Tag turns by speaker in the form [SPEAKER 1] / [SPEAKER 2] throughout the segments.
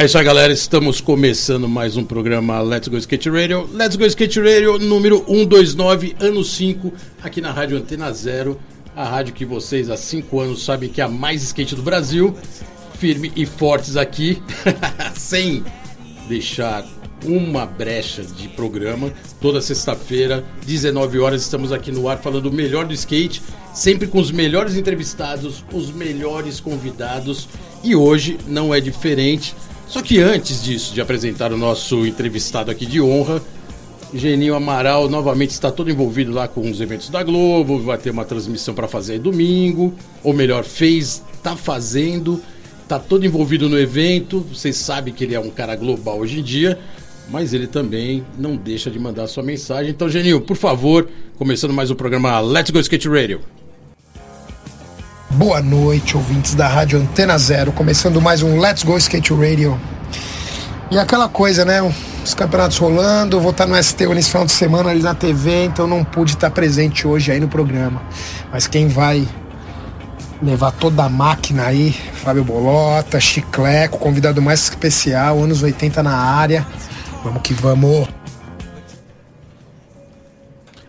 [SPEAKER 1] É isso aí, galera. Estamos começando mais um programa Let's Go Skate Radio. Let's Go Skate Radio número 129, ano 5, aqui na Rádio Antena Zero. A rádio que vocês há 5 anos sabem que é a mais skate do Brasil. Firme e fortes aqui, sem deixar uma brecha de programa. Toda sexta-feira, 19 horas, estamos aqui no ar falando o melhor do skate, sempre com os melhores entrevistados, os melhores convidados. E hoje não é diferente. Só que antes disso, de apresentar o nosso entrevistado aqui de honra, Geninho Amaral novamente está todo envolvido lá com os eventos da Globo, vai ter uma transmissão para fazer domingo, ou melhor, fez, está fazendo, está todo envolvido no evento. Vocês sabem que ele é um cara global hoje em dia, mas ele também não deixa de mandar sua mensagem. Então, Geninho, por favor, começando mais um programa Let's Go Skate Radio.
[SPEAKER 2] Boa noite, ouvintes da Rádio Antena Zero, começando mais um Let's Go Skate Radio. E aquela coisa, né? Os campeonatos rolando, vou estar no STU nesse final de semana ali na TV, então não pude estar presente hoje aí no programa. Mas quem vai levar toda a máquina aí, Fábio Bolota, Chicleco, convidado mais especial, anos 80 na área. Vamos que vamos.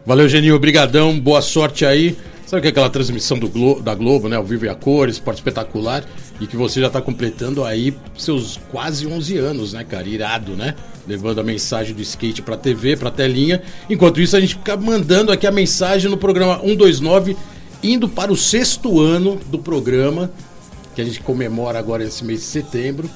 [SPEAKER 1] Valeu, Geninho, obrigadão, boa sorte aí. Sabe que é aquela transmissão do Glo da Globo, né? Ao vivo e a cores, esporte espetacular, e que você já está completando aí seus quase 11 anos, né, cara? Irado, né? Levando a mensagem do skate pra TV, pra telinha. Enquanto isso, a gente fica mandando aqui a mensagem no programa 129, indo para o sexto ano do programa, que a gente comemora agora nesse mês de setembro.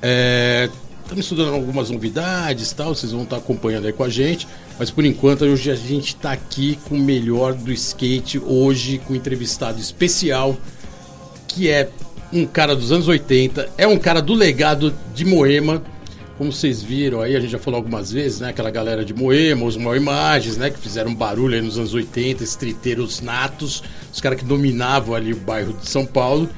[SPEAKER 1] É, Estamos estudando algumas novidades tal, vocês vão estar acompanhando aí com a gente. Mas por enquanto hoje a gente está aqui com o melhor do skate, hoje com um entrevistado especial, que é um cara dos anos 80, é um cara do legado de Moema. Como vocês viram aí, a gente já falou algumas vezes, né? Aquela galera de Moema, os Mal Imagens, né? Que fizeram barulho aí nos anos 80, estriteiros natos, os caras que dominavam ali o bairro de São Paulo.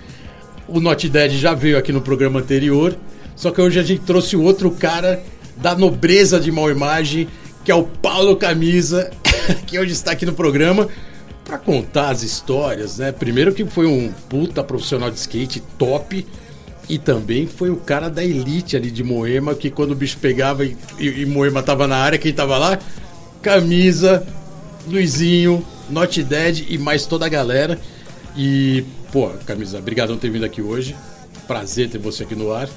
[SPEAKER 1] O Not Dead já veio aqui no programa anterior. Só que hoje a gente trouxe outro cara da nobreza de mal imagem, que é o Paulo Camisa, que hoje está aqui no programa para contar as histórias, né? Primeiro que foi um puta profissional de skate top e também foi o cara da elite ali de Moema, que quando o bicho pegava e, e, e Moema tava na área, quem tava lá? Camisa, Luizinho, Not Dead e mais toda a galera. E, pô, Camisa, obrigado por ter vindo aqui hoje. Prazer ter você aqui no ar.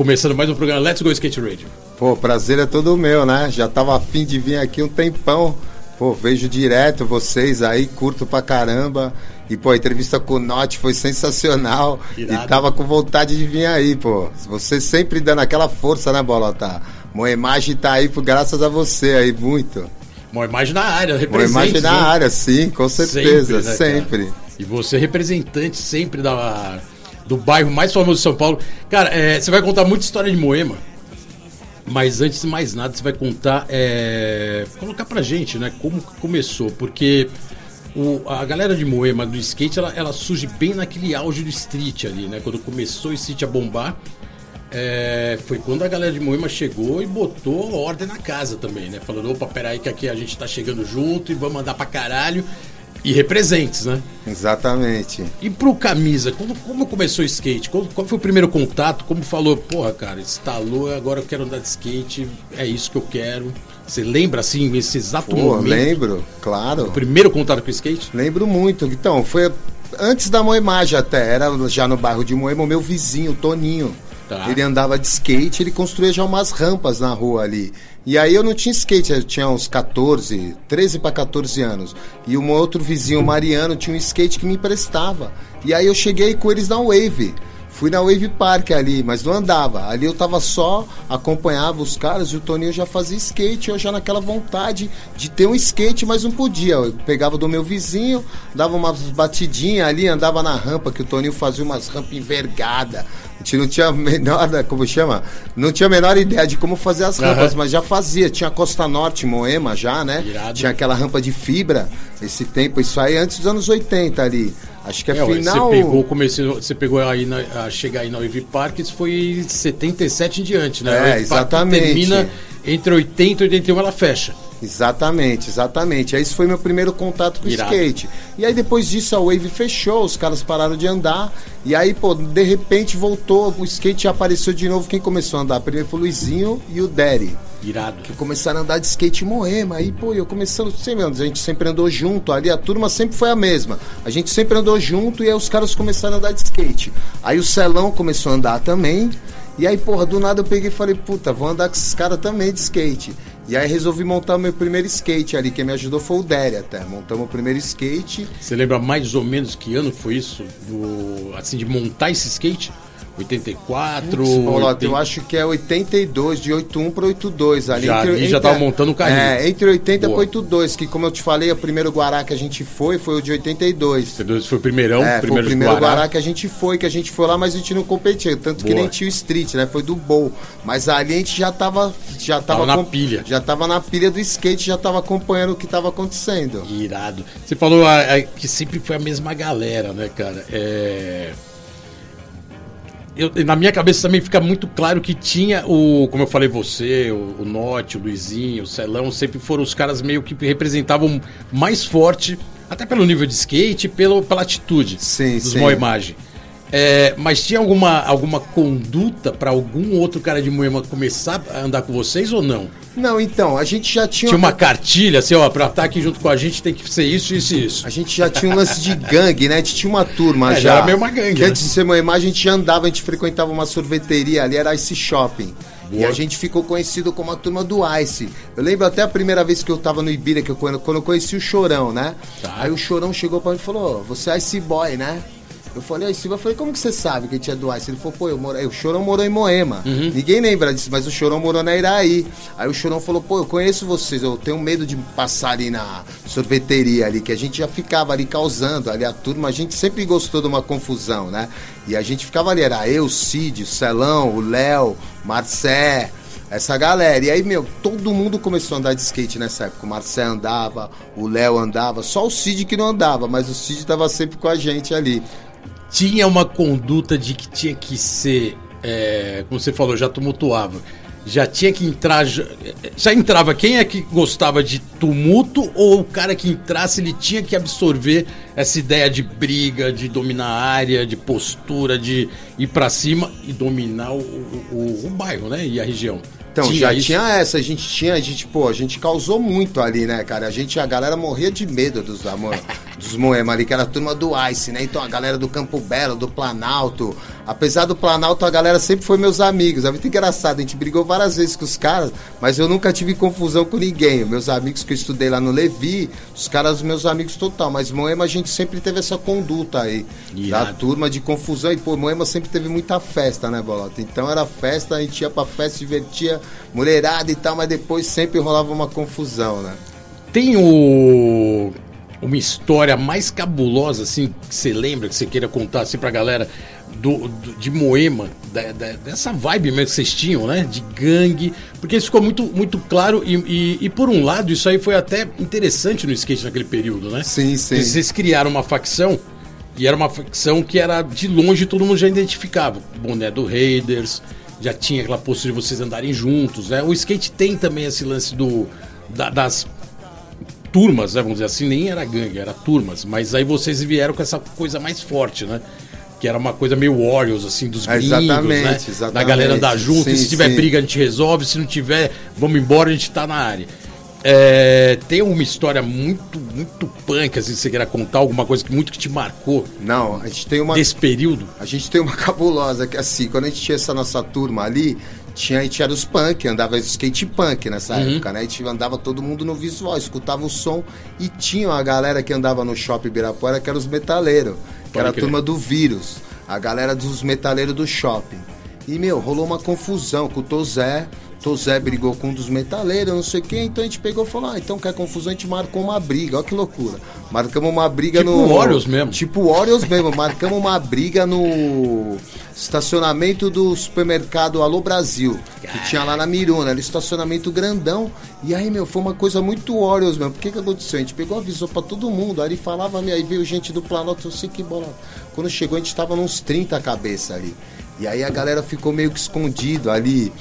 [SPEAKER 1] Começando mais um programa Let's Go Skate Radio.
[SPEAKER 3] Pô, prazer é todo meu, né? Já tava afim de vir aqui um tempão. Pô, vejo direto vocês aí, curto pra caramba. E, pô, a entrevista com o Note foi sensacional.
[SPEAKER 1] Irado.
[SPEAKER 3] E tava com vontade de vir aí, pô. Você sempre dando aquela força, né, Bolota? Moemagem tá aí por graças a você aí, muito.
[SPEAKER 1] Uma imagem na área,
[SPEAKER 3] Moemagem
[SPEAKER 1] representante.
[SPEAKER 3] na
[SPEAKER 1] né?
[SPEAKER 3] área, sim, com certeza,
[SPEAKER 1] né,
[SPEAKER 3] sempre.
[SPEAKER 1] E você representante sempre da, do bairro mais famoso de São Paulo. Cara, é, você vai contar muita história de Moema. Mas antes de mais nada, você vai contar, é, colocar pra gente, né, como começou, porque o- a galera de Moema do skate, ela, ela surge bem naquele auge do street ali, né, quando começou o street a bombar, é, foi quando a galera de Moema chegou e botou ordem na casa também, né, falando, opa, peraí que aqui a gente tá chegando junto e vamos andar pra caralho, e representes, né.
[SPEAKER 3] Exatamente.
[SPEAKER 1] E pro Camisa, como, como começou o skate? Qual, qual foi o primeiro contato? Como falou, porra, cara, instalou, agora eu quero andar de skate, é isso que eu quero. Você lembra, assim, esse exato
[SPEAKER 3] Pô,
[SPEAKER 1] momento?
[SPEAKER 3] lembro, claro.
[SPEAKER 1] O primeiro contato com o skate?
[SPEAKER 3] Lembro muito. Então, foi antes da Moemagem até, era já no bairro de Moema, o meu vizinho, Toninho.
[SPEAKER 1] Tá.
[SPEAKER 3] Ele andava de skate, ele construía já umas rampas na rua ali. E aí eu não tinha skate, eu tinha uns 14, 13 para 14 anos. E um outro vizinho, Mariano, tinha um skate que me emprestava. E aí eu cheguei com eles na Wave. Fui na Wave Park ali, mas não andava. Ali eu tava só, acompanhava os caras e o Toninho já fazia skate, eu já naquela vontade de ter um skate, mas não podia. Eu pegava do meu vizinho, dava umas batidinhas ali, andava na rampa, que o Toninho fazia umas rampas envergadas. A gente não tinha a menor, como chama? Não tinha a menor ideia de como fazer as rampas, uhum. mas já fazia. Tinha Costa Norte, Moema já, né? Irado. Tinha aquela rampa de fibra, esse tempo, isso aí antes dos anos 80 ali. Acho que é, é final.
[SPEAKER 1] Você pegou, comecei, você pegou aí na, a chegar aí na Wave Park, isso foi 77 em diante, né?
[SPEAKER 3] É, exatamente.
[SPEAKER 1] termina entre 80 e 81 ela fecha.
[SPEAKER 3] Exatamente, exatamente. Esse foi meu primeiro contato com o skate. E aí depois disso a Wave fechou, os caras pararam de andar. E aí, pô, de repente voltou, o skate apareceu de novo. Quem começou a andar? Primeiro foi o Luizinho e o Derry.
[SPEAKER 1] Irado.
[SPEAKER 3] Que começaram a andar de skate Moema. Aí, pô, eu começando, sei mesmo, a gente sempre andou junto. Ali a turma sempre foi a mesma. A gente sempre andou junto e aí os caras começaram a andar de skate. Aí o Celão começou a andar também. E aí, porra, do nada eu peguei e falei, puta, vou andar com esses caras também de skate. E aí resolvi montar meu primeiro skate ali. Quem me ajudou foi o Derry até. Montamos o primeiro skate.
[SPEAKER 1] Você lembra mais ou menos que ano foi isso? Do, assim, de montar esse skate? 84. Putz,
[SPEAKER 3] Paulo, 80... eu acho que é 82, de 81 para 82. Ali
[SPEAKER 1] já, entre, já estava montando o carrinho.
[SPEAKER 3] É, entre 80 e 82, que como eu te falei, o primeiro Guará que a gente foi foi o de 82.
[SPEAKER 1] Foi o primeirão,
[SPEAKER 3] é, foi o primeiro Guará. Guará. que a gente foi, que a gente foi lá, mas a gente não competia, tanto Boa. que nem tinha o Street, né? Foi do Bowl. Mas ali a gente já estava já tava,
[SPEAKER 1] tava na pilha.
[SPEAKER 3] Já estava na pilha do skate, já estava acompanhando o que estava acontecendo.
[SPEAKER 1] Irado. Você falou a, a, que sempre foi a mesma galera, né, cara? É eu, na minha cabeça também fica muito claro que tinha o, como eu falei, você, o, o Norte, o Luizinho, o Celão, sempre foram os caras meio que representavam mais forte, até pelo nível de skate, pelo, pela atitude
[SPEAKER 3] sim,
[SPEAKER 1] dos sim. Imagem. É, mas tinha alguma, alguma conduta para algum outro cara de Moema começar a andar com vocês ou não?
[SPEAKER 3] Não, então, a gente já tinha.
[SPEAKER 1] Tinha uma cartilha, assim, ó, pra estar aqui junto com a gente tem que ser isso, isso e isso.
[SPEAKER 3] A gente já tinha um lance de gangue, né? A gente tinha uma turma é, já.
[SPEAKER 1] já era meio uma gangue.
[SPEAKER 3] Que né? antes de ser Moema, a gente andava, a gente frequentava uma sorveteria ali, era esse shopping. Boa. E a gente ficou conhecido como a turma do Ice. Eu lembro até a primeira vez que eu tava no Ibira, que eu, quando eu conheci o Chorão, né? Tá. Aí o Chorão chegou pra mim e falou: Você é Ice Boy, né? Eu falei, aí Silva, eu falei, como que você sabe que a gente é do Ice? Ele falou, pô, eu moro... o Chorão morou em Moema. Uhum. Ninguém lembra disso, mas o Chorão morou na Iraí. Aí o Chorão falou, pô, eu conheço vocês, eu tenho medo de passar ali na sorveteria ali, que a gente já ficava ali causando, ali a turma, a gente sempre gostou de uma confusão, né? E a gente ficava ali, era eu, o Cid, o Celão, o Léo, Marcé, essa galera. E aí, meu, todo mundo começou a andar de skate nessa época. O Marcé andava, o Léo andava, só o Cid que não andava, mas o Cid estava sempre com a gente ali
[SPEAKER 1] tinha uma conduta de que tinha que ser, é, como você falou, já tumultuava. Já tinha que entrar. Já, entrava quem é que gostava de tumulto ou o cara que entrasse ele tinha que absorver essa ideia de briga, de dominar a área, de postura, de ir para cima e dominar o, o, o bairro, né? E a região.
[SPEAKER 3] Então, tinha já isso? tinha essa, a gente tinha, a gente, pô, a gente causou muito ali, né, cara? A gente, a galera morria de medo dos, da, dos Moema ali, que era a turma do Ice, né? Então a galera do Campo Belo, do Planalto. Apesar do Planalto, a galera sempre foi meus amigos. É muito engraçado, a gente brigou várias vezes com os caras, mas eu nunca tive confusão com ninguém. Meus amigos que eu estudei lá no Levi, os caras, meus amigos total. Mas Moema a gente sempre teve essa conduta aí. Yeah. Da turma de confusão. E, pô, Moema sempre teve muita festa, né, Bolota? Então era festa, a gente ia pra festa, divertia mulherada e tal, mas depois sempre rolava uma confusão, né?
[SPEAKER 1] Tem o uma história mais cabulosa, assim, que você lembra, que você queira contar assim pra galera do, do de Moema, da, da, dessa vibe mesmo que vocês tinham, né? De gangue, porque isso ficou muito, muito claro e, e, e, por um lado isso aí foi até interessante no skate naquele período, né?
[SPEAKER 3] Sim, sim. Porque
[SPEAKER 1] vocês criaram uma facção e era uma facção que era de longe todo mundo já identificava. Boné do Raiders, já tinha aquela postura de vocês andarem juntos, né? O skate tem também esse lance do da, das turmas, né, vamos dizer assim, nem era gangue, era turmas, mas aí vocês vieram com essa coisa mais forte, né? Que era uma coisa meio Warriors, assim, dos
[SPEAKER 3] gringos,
[SPEAKER 1] exatamente,
[SPEAKER 3] né? Exatamente.
[SPEAKER 1] Da galera andar junto, sim, se tiver sim. briga a gente resolve, se não tiver, vamos embora, a gente tá na área. É, tem uma história muito, muito punk, assim, você queira contar alguma coisa que muito que te marcou?
[SPEAKER 3] Não, a gente tem uma.
[SPEAKER 1] Desse período?
[SPEAKER 3] A gente tem uma cabulosa, que assim, quando a gente tinha essa nossa turma ali, tinha, a gente era os punk, andava skate punk nessa uhum. época, né? A gente andava todo mundo no visual, escutava o som e tinha uma galera que andava no shopping Ibirapuera que era os metaleiros, que era a turma do vírus. A galera dos metaleiros do shopping. E, meu, rolou uma confusão com o Tozé. Tozé brigou com um dos metaleiros, não sei quem, então a gente pegou e falou: ah, então quer confusão, a gente marcou uma briga. Olha que loucura. Marcamos uma briga
[SPEAKER 1] tipo
[SPEAKER 3] no.
[SPEAKER 1] Tipo Orioles mesmo.
[SPEAKER 3] Tipo Orioles mesmo. Marcamos uma briga no estacionamento do supermercado Alô Brasil, que tinha lá na Miruna, era estacionamento grandão. E aí, meu, foi uma coisa muito Orioles mesmo. Por que que aconteceu? A gente pegou, avisou pra todo mundo, aí falava, aí veio gente do Planalto, eu sei que bola. Quando chegou, a gente tava nos 30 cabeça ali. E aí a galera ficou meio que escondido ali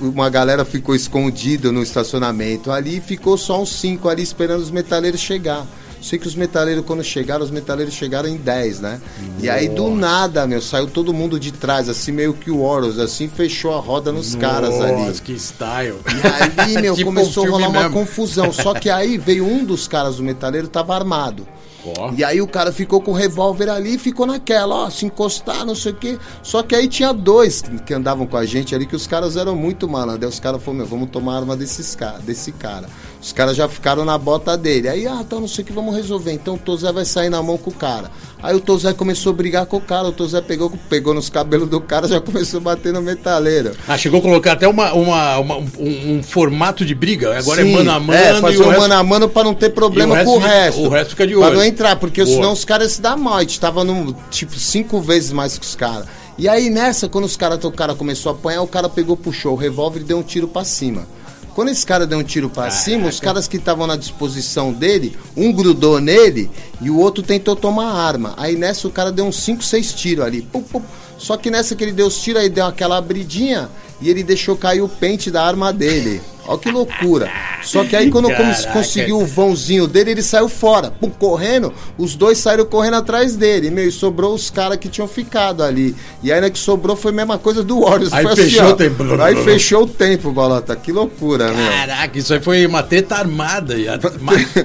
[SPEAKER 3] uma galera ficou escondida no estacionamento ali ficou só uns cinco ali esperando os metaleiros chegar. Sei que os metaleiros, quando chegaram, os metaleiros chegaram em 10, né? Nossa. E aí, do nada, meu, saiu todo mundo de trás, assim, meio que o Horus, assim, fechou a roda nos Nossa, caras ali.
[SPEAKER 1] que style.
[SPEAKER 3] E aí, meu, tipo começou um a rolar uma mesmo. confusão. Só que aí veio um dos caras do metaleiro, tava armado. Oh. E aí o cara ficou com o revólver ali e ficou naquela, ó, se encostar, não sei o quê. Só que aí tinha dois que andavam com a gente ali, que os caras eram muito malandros. Aí os caras falaram, meu, vamos tomar arma desses, desse cara. Os caras já ficaram na bota dele. Aí, ah, então não sei o que vamos resolver. Então o Tozé vai sair na mão com o cara. Aí o Tozé começou a brigar com o cara. O Tozé pegou, pegou nos cabelos do cara já começou a bater no metaleiro.
[SPEAKER 1] Ah, chegou a colocar até uma, uma, uma um, um, formato de briga. Agora é Sim, é mano a mano.
[SPEAKER 3] É, fazer um resto... mano a mano pra não ter problema o com o resto.
[SPEAKER 1] O resto fica de olho.
[SPEAKER 3] Pra não entrar, porque Boa. senão os caras se dão mal. A gente tava no, tipo, cinco vezes mais que os caras. E aí nessa, quando os cara, o cara começou a apanhar, o cara pegou, puxou o revólver e deu um tiro para cima. Quando esse cara deu um tiro para cima, os caras que estavam na disposição dele, um grudou nele e o outro tentou tomar a arma. Aí nessa o cara deu uns 5, 6 tiros ali. Pum, pum. Só que nessa que ele deu os tiros, aí deu aquela abridinha e ele deixou cair o pente da arma dele. Olha que loucura. Só que aí quando Caraca. conseguiu o vãozinho dele, ele saiu fora. Pum, correndo, os dois saíram correndo atrás dele. Meu, e sobrou os caras que tinham ficado ali. E aí, né, que sobrou foi a mesma coisa do Warriors.
[SPEAKER 1] Aí
[SPEAKER 3] foi
[SPEAKER 1] fechou
[SPEAKER 3] assim,
[SPEAKER 1] o tempo.
[SPEAKER 3] Aí fechou o tempo, Bolota. Que loucura,
[SPEAKER 1] Caraca, meu. Caraca, isso aí foi uma treta armada.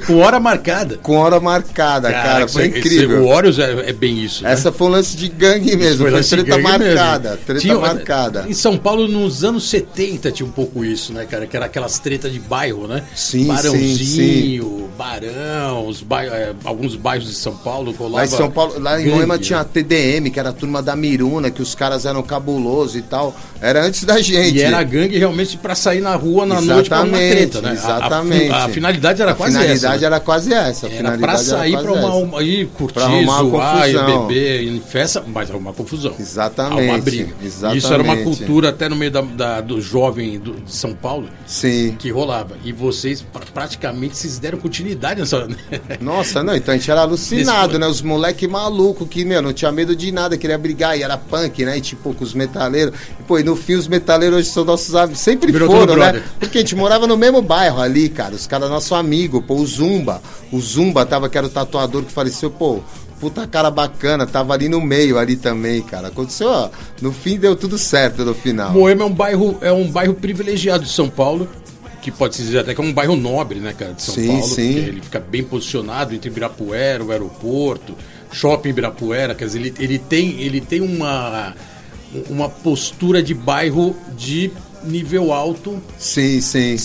[SPEAKER 1] com hora marcada.
[SPEAKER 3] Com hora marcada, Caraca, cara. Foi incrível.
[SPEAKER 1] o Warriors é, é, bem isso. Né?
[SPEAKER 3] Essa foi um lance de gangue mesmo. Foi, foi treta marcada. Mesmo. Treta tinha, marcada.
[SPEAKER 1] Em São Paulo, nos anos 70, tinha um pouco isso, né, cara? Que era aquelas tretas de bairro, né?
[SPEAKER 3] Sim,
[SPEAKER 1] Barãozinho,
[SPEAKER 3] sim,
[SPEAKER 1] sim. Barão, os bairros, é, alguns bairros de São Paulo
[SPEAKER 3] Lá em São Paulo, lá em Moema tinha a TDM, que era a turma da Miruna, que os caras eram cabulosos e tal. Era antes da gente.
[SPEAKER 1] E era gangue realmente para sair na rua na exatamente, noite pra uma treta, né?
[SPEAKER 3] Exatamente.
[SPEAKER 1] A, a, a finalidade era
[SPEAKER 3] a
[SPEAKER 1] quase
[SPEAKER 3] essa. A
[SPEAKER 1] finalidade
[SPEAKER 3] era quase essa. A
[SPEAKER 1] era pra sair pra uma, uma, ir curtir, zoar, ir beber, em festa, mas uma confusão.
[SPEAKER 3] Exatamente.
[SPEAKER 1] Uma briga.
[SPEAKER 3] Exatamente.
[SPEAKER 1] Isso era uma cultura até no meio da, da do jovem do, de São Paulo.
[SPEAKER 3] Sim.
[SPEAKER 1] Que rolava. E vocês praticamente vocês deram continuidade nessa.
[SPEAKER 3] Nossa, não, então a gente era alucinado, né? Os moleque maluco que, meu, não tinha medo de nada, queria brigar, e era punk, né? E tipo, com os metaleiros. E, pô, e no fim os metaleiros hoje são nossos amigos. Sempre Virou foram, né? Porque a gente morava no mesmo bairro ali, cara. Os caras, nosso amigo, pô, o Zumba. O Zumba tava, que era o tatuador que faleceu, pô puta cara bacana, tava ali no meio ali também, cara. Aconteceu, ó, no fim deu tudo certo no final.
[SPEAKER 1] Moema é um bairro, é um bairro privilegiado de São Paulo que pode se dizer até que é um bairro nobre, né, cara, de São
[SPEAKER 3] sim,
[SPEAKER 1] Paulo.
[SPEAKER 3] Sim.
[SPEAKER 1] Ele fica bem posicionado entre Ibirapuera, o aeroporto, shopping Ibirapuera, quer dizer, ele, ele tem, ele tem uma, uma postura de bairro de nível alto.
[SPEAKER 3] Sim, sim.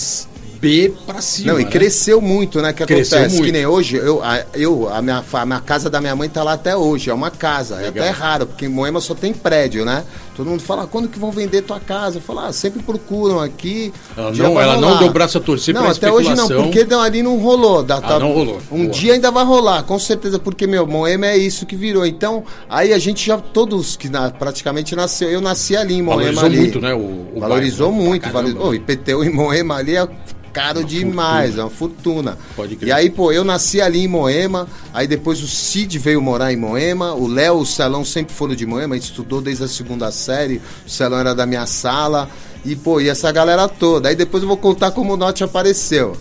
[SPEAKER 1] B pra cima.
[SPEAKER 3] Não, e
[SPEAKER 1] né?
[SPEAKER 3] cresceu muito, né? Que
[SPEAKER 1] cresceu
[SPEAKER 3] acontece?
[SPEAKER 1] Muito.
[SPEAKER 3] Que nem hoje, eu, a, eu, a, minha, a minha casa da minha mãe tá lá até hoje. É uma casa. É Legal. É até raro, porque em Moema só tem prédio, né? Todo mundo fala, quando que vão vender tua casa? Eu falo, ah, sempre procuram aqui.
[SPEAKER 1] Ela, não, ela não deu braço a torcer
[SPEAKER 3] Não, até hoje não, porque ali não rolou. Da,
[SPEAKER 1] ah, não rolou.
[SPEAKER 3] Um Boa. dia ainda vai rolar, com certeza, porque, meu, Moema é isso que virou. Então, aí a gente já, todos que na, praticamente nasceu, eu nasci ali em Moema.
[SPEAKER 1] Valorizou
[SPEAKER 3] ali.
[SPEAKER 1] muito, né? O, o
[SPEAKER 3] Valorizou bairro, muito. Valorizou, o IPTU em Moema ali é caro uma demais, fortuna. é uma fortuna.
[SPEAKER 1] Pode crer.
[SPEAKER 3] E aí, pô, eu nasci ali em Moema, aí depois o Cid veio morar em Moema, o Léo, o Celão sempre foram de Moema, a gente estudou desde a segunda série, o Celão era da minha sala. E, pô, e essa galera toda. Aí depois eu vou contar como o Note apareceu.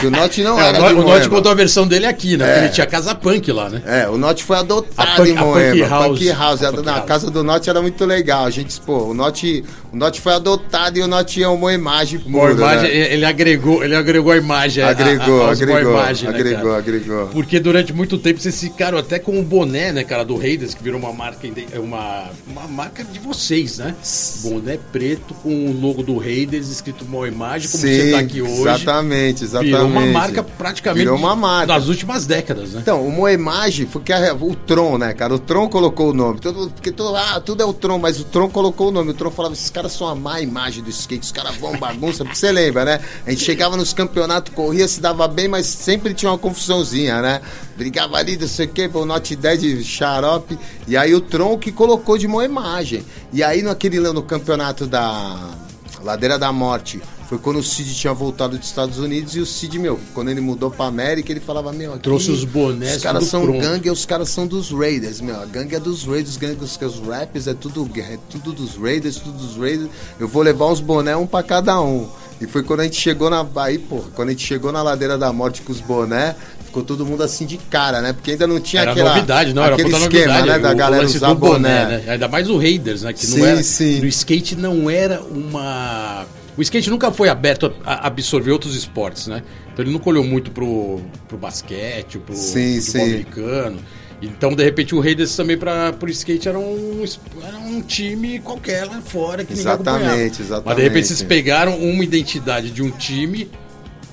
[SPEAKER 3] Que o Note não é, era.
[SPEAKER 1] o Note contou a versão dele aqui, né? É. Porque ele tinha casa punk lá, né?
[SPEAKER 3] É, o Note foi adotado punk, em Moema.
[SPEAKER 1] A punk House.
[SPEAKER 3] Punk House. A, na casa do Note era muito legal. A gente, pô, o Note, o Note foi adotado e o Note é uma imagem
[SPEAKER 1] pura. Uma imagem, né? ele agregou, ele agregou a imagem.
[SPEAKER 3] Agregou,
[SPEAKER 1] a, a,
[SPEAKER 3] agregou,
[SPEAKER 1] imagem, né,
[SPEAKER 3] agregou, agregou.
[SPEAKER 1] Porque durante muito tempo vocês ficaram até com o boné, né, cara, do Raiders, que virou uma marca, uma, uma marca de vocês, né? Boné preto com o logo do Raiders escrito uma imagem, como
[SPEAKER 3] Sim,
[SPEAKER 1] você tá aqui hoje.
[SPEAKER 3] Exatamente, exatamente.
[SPEAKER 1] Virou uma marca praticamente
[SPEAKER 3] virou uma marca.
[SPEAKER 1] nas últimas décadas, né?
[SPEAKER 3] Então, uma imagem foi que a, o Tron, né, cara? O Tron colocou o nome. Todo, porque todo, ah, tudo é o Tron, mas o Tron colocou o nome. O Tron falava: esses caras são a má imagem do skate, os caras vão bagunça, porque você lembra, né? A gente chegava nos campeonatos, corria, se dava bem, mas sempre tinha uma confusãozinha, né? Brigava ali, não sei o que, o Not Dead xarope. E aí o Tron que colocou de uma imagem. E aí naquele no campeonato da Ladeira da Morte, foi quando o Cid tinha voltado dos Estados Unidos e o Cid, meu, quando ele mudou pra América, ele falava, meu, aqui,
[SPEAKER 1] trouxe os bonés,
[SPEAKER 3] os caras são
[SPEAKER 1] pronto.
[SPEAKER 3] gangue, os caras são dos Raiders, meu, a gangue é dos Raiders, gangue dos os raps é tudo, é tudo dos Raiders, tudo dos Raiders. Eu vou levar uns bonés um pra cada um. E foi quando a gente chegou na aí, pô, quando a gente chegou na ladeira da morte com os bonés, ficou todo mundo assim de cara, né? Porque ainda não tinha
[SPEAKER 1] era
[SPEAKER 3] aquela
[SPEAKER 1] novidade, não,
[SPEAKER 3] aquele
[SPEAKER 1] era
[SPEAKER 3] esquema,
[SPEAKER 1] novidade,
[SPEAKER 3] né, da
[SPEAKER 1] o,
[SPEAKER 3] galera
[SPEAKER 1] o
[SPEAKER 3] usar boné. boné.
[SPEAKER 1] né? Ainda mais o Raiders, né, que
[SPEAKER 3] sim,
[SPEAKER 1] não era
[SPEAKER 3] sim.
[SPEAKER 1] no skate não era uma o skate nunca foi aberto a absorver outros esportes, né? Então ele nunca olhou muito pro, pro basquete, pro
[SPEAKER 3] sim,
[SPEAKER 1] futebol
[SPEAKER 3] sim.
[SPEAKER 1] americano. Então, de repente, o Raiders também para o skate era um, era um time qualquer lá fora que
[SPEAKER 3] Exatamente, exatamente.
[SPEAKER 1] Mas de repente vocês pegaram uma identidade de um time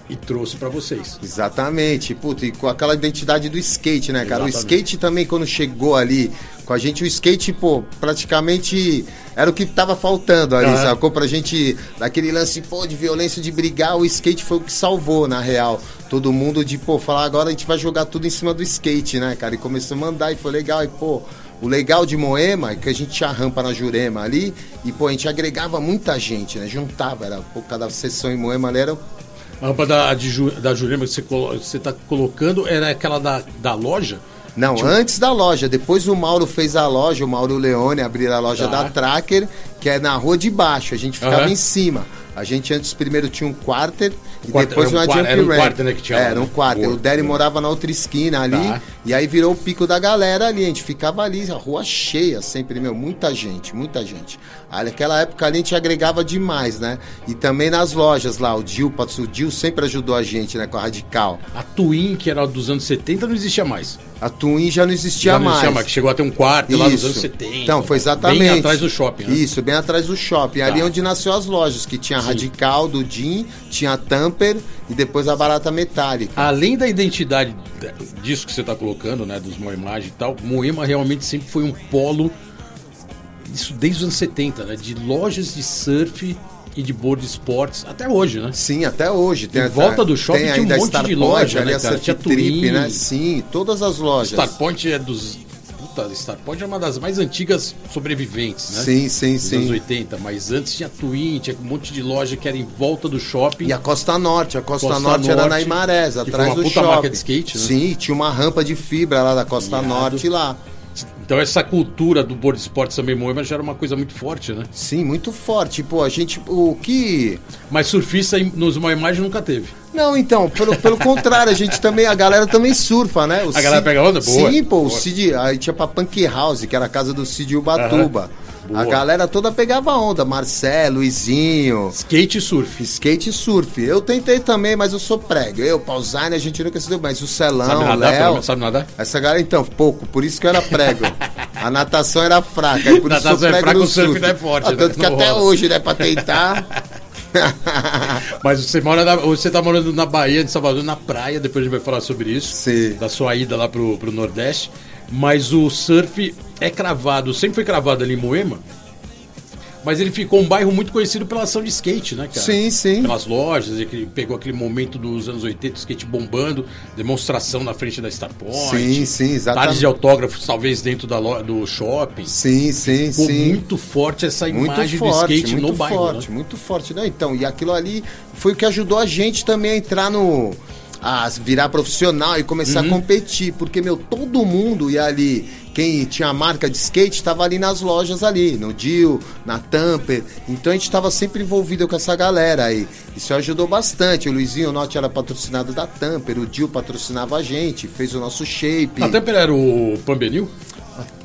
[SPEAKER 1] e trouxe para vocês.
[SPEAKER 3] Exatamente. Puta, e com aquela identidade do skate, né, cara? Exatamente. O skate também, quando chegou ali com a gente, o skate, pô, praticamente era o que tava faltando ali, uhum. sacou? Pra gente, daquele lance, pô, de violência, de brigar, o skate foi o que salvou, na real. Todo mundo de, pô, falar agora a gente vai jogar tudo em cima do skate, né, cara? E começou a mandar e foi legal. E, pô, o legal de Moema é que a gente tinha rampa na Jurema ali e, pô, a gente agregava muita gente, né? Juntava, era, pô, cada sessão em Moema ali era
[SPEAKER 1] a rampa da, de, da Jurema que você está colocando era aquela da, da loja?
[SPEAKER 3] Não, tipo... antes da loja. Depois o Mauro fez a loja, o Mauro Leone abriu a loja tá. da Tracker, que é na rua de baixo. A gente ficava uhum. em cima. A gente antes primeiro tinha um quarter e quarter, depois uma um jump
[SPEAKER 1] era um quarter, né, que tinha
[SPEAKER 3] é, era um quarter. O Derry morava na outra esquina ali. Tá. E aí virou o pico da galera ali. A gente ficava ali, a rua cheia sempre, meu. Muita gente, muita gente. Aí, naquela época ali a gente agregava demais, né? E também nas lojas lá. O Dil, o Dil sempre ajudou a gente, né? Com a Radical.
[SPEAKER 1] A Twin, que era dos anos 70, não existia mais.
[SPEAKER 3] A Twin já não existia
[SPEAKER 1] já não
[SPEAKER 3] mais.
[SPEAKER 1] Existia mais, que chegou a ter um quarto
[SPEAKER 3] Isso.
[SPEAKER 1] lá nos anos 70.
[SPEAKER 3] Então, foi exatamente.
[SPEAKER 1] Bem atrás do shopping. Né?
[SPEAKER 3] Isso, bem atrás do shopping. Tá. Ali onde nasceu as lojas, que tinha Radical, do Jim, tinha a Tamper e depois a Barata Metálica.
[SPEAKER 1] Além da identidade disso que você está colocando, né, dos Moema e tal, Moema realmente sempre foi um polo, isso desde os anos 70, né, de lojas de surf e de board sports até hoje, né?
[SPEAKER 3] Sim, até hoje.
[SPEAKER 1] Tem em volta do shopping
[SPEAKER 3] tem
[SPEAKER 1] tinha um monte
[SPEAKER 3] Star
[SPEAKER 1] de loja,
[SPEAKER 3] ali
[SPEAKER 1] né, cara?
[SPEAKER 3] Tinha Trip, né? Sim, todas as lojas.
[SPEAKER 1] Starpoint é dos Puta, Starpoint é uma das mais antigas sobreviventes, né?
[SPEAKER 3] Sim, sim,
[SPEAKER 1] Dos
[SPEAKER 3] sim.
[SPEAKER 1] anos 80, mas antes tinha Twin, tinha um monte de loja que era em volta do shopping.
[SPEAKER 3] E a Costa Norte, a Costa, Costa Norte, Norte, era na Imarés, atrás
[SPEAKER 1] foi uma
[SPEAKER 3] do
[SPEAKER 1] puta
[SPEAKER 3] shopping.
[SPEAKER 1] marca de skate, né?
[SPEAKER 3] Sim, tinha uma rampa de fibra lá da Costa
[SPEAKER 1] Irado.
[SPEAKER 3] Norte lá.
[SPEAKER 1] Então essa cultura do board sports também Moema já era uma coisa muito forte, né?
[SPEAKER 3] Sim, muito forte. Pô, a gente, o que...
[SPEAKER 1] Mas surfista nos Moemagem nunca teve.
[SPEAKER 3] Não, então, pelo, pelo contrário, a gente também, a galera também surfa, né? O
[SPEAKER 1] a galera pega onda? Boa.
[SPEAKER 3] Sim, pô,
[SPEAKER 1] boa.
[SPEAKER 3] o Cid, aí tinha pra Punk House, que era a casa do Cid Ubatuba.
[SPEAKER 1] Boa.
[SPEAKER 3] A galera toda pegava onda, Marcelo, Luizinho.
[SPEAKER 1] Skate e surf.
[SPEAKER 3] Skate e surf. Eu tentei também, mas eu sou prego. Eu, Pausane, a gente nunca se deu, mas o Celão,
[SPEAKER 1] Sabe nadar,
[SPEAKER 3] Léo.
[SPEAKER 1] menos sabe nadar?
[SPEAKER 3] Essa galera, então, pouco, por isso que eu era prego. A natação era fraca, por isso eu
[SPEAKER 1] Natação
[SPEAKER 3] sou
[SPEAKER 1] é
[SPEAKER 3] prego
[SPEAKER 1] fraca,
[SPEAKER 3] no
[SPEAKER 1] o surf não é forte,
[SPEAKER 3] Ah,
[SPEAKER 1] né?
[SPEAKER 3] Tanto que
[SPEAKER 1] Não
[SPEAKER 3] até
[SPEAKER 1] rola.
[SPEAKER 3] hoje, né, pra tentar.
[SPEAKER 1] Mas você mora na, você tá morando na Bahia, de Salvador, na praia, depois a gente vai falar sobre isso.
[SPEAKER 3] Sim.
[SPEAKER 1] Da sua ida lá pro, pro Nordeste. Mas o surf é cravado, sempre foi cravado ali em Moema. Mas ele ficou um bairro muito conhecido pela ação de skate, né, cara?
[SPEAKER 3] Sim, sim.
[SPEAKER 1] Pelas lojas, e que pegou aquele momento dos anos 80, skate bombando, demonstração na frente da Starpoint.
[SPEAKER 3] Sim, sim, exatamente.
[SPEAKER 1] Tardes de autógrafos, talvez dentro da lo- do shopping.
[SPEAKER 3] Sim, sim,
[SPEAKER 1] Ficou
[SPEAKER 3] sim.
[SPEAKER 1] muito forte essa
[SPEAKER 3] Muito
[SPEAKER 1] imagem
[SPEAKER 3] forte,
[SPEAKER 1] do skate
[SPEAKER 3] muito
[SPEAKER 1] no bairro.
[SPEAKER 3] forte,
[SPEAKER 1] né?
[SPEAKER 3] muito forte, né? Então, e aquilo ali foi o que ajudou a gente também a entrar no a virar profissional e começar
[SPEAKER 1] Uhum.
[SPEAKER 3] a competir, porque meu, todo mundo ia ali, quem tinha a marca de skate estava ali nas lojas ali, no Dio, na Tamper. Então a gente estava sempre envolvido com essa galera aí. Isso ajudou bastante. O Luizinho Norte era patrocinado da Tamper, o Dio patrocinava a gente, fez o nosso shape.
[SPEAKER 1] A Tamper era o Pambenil?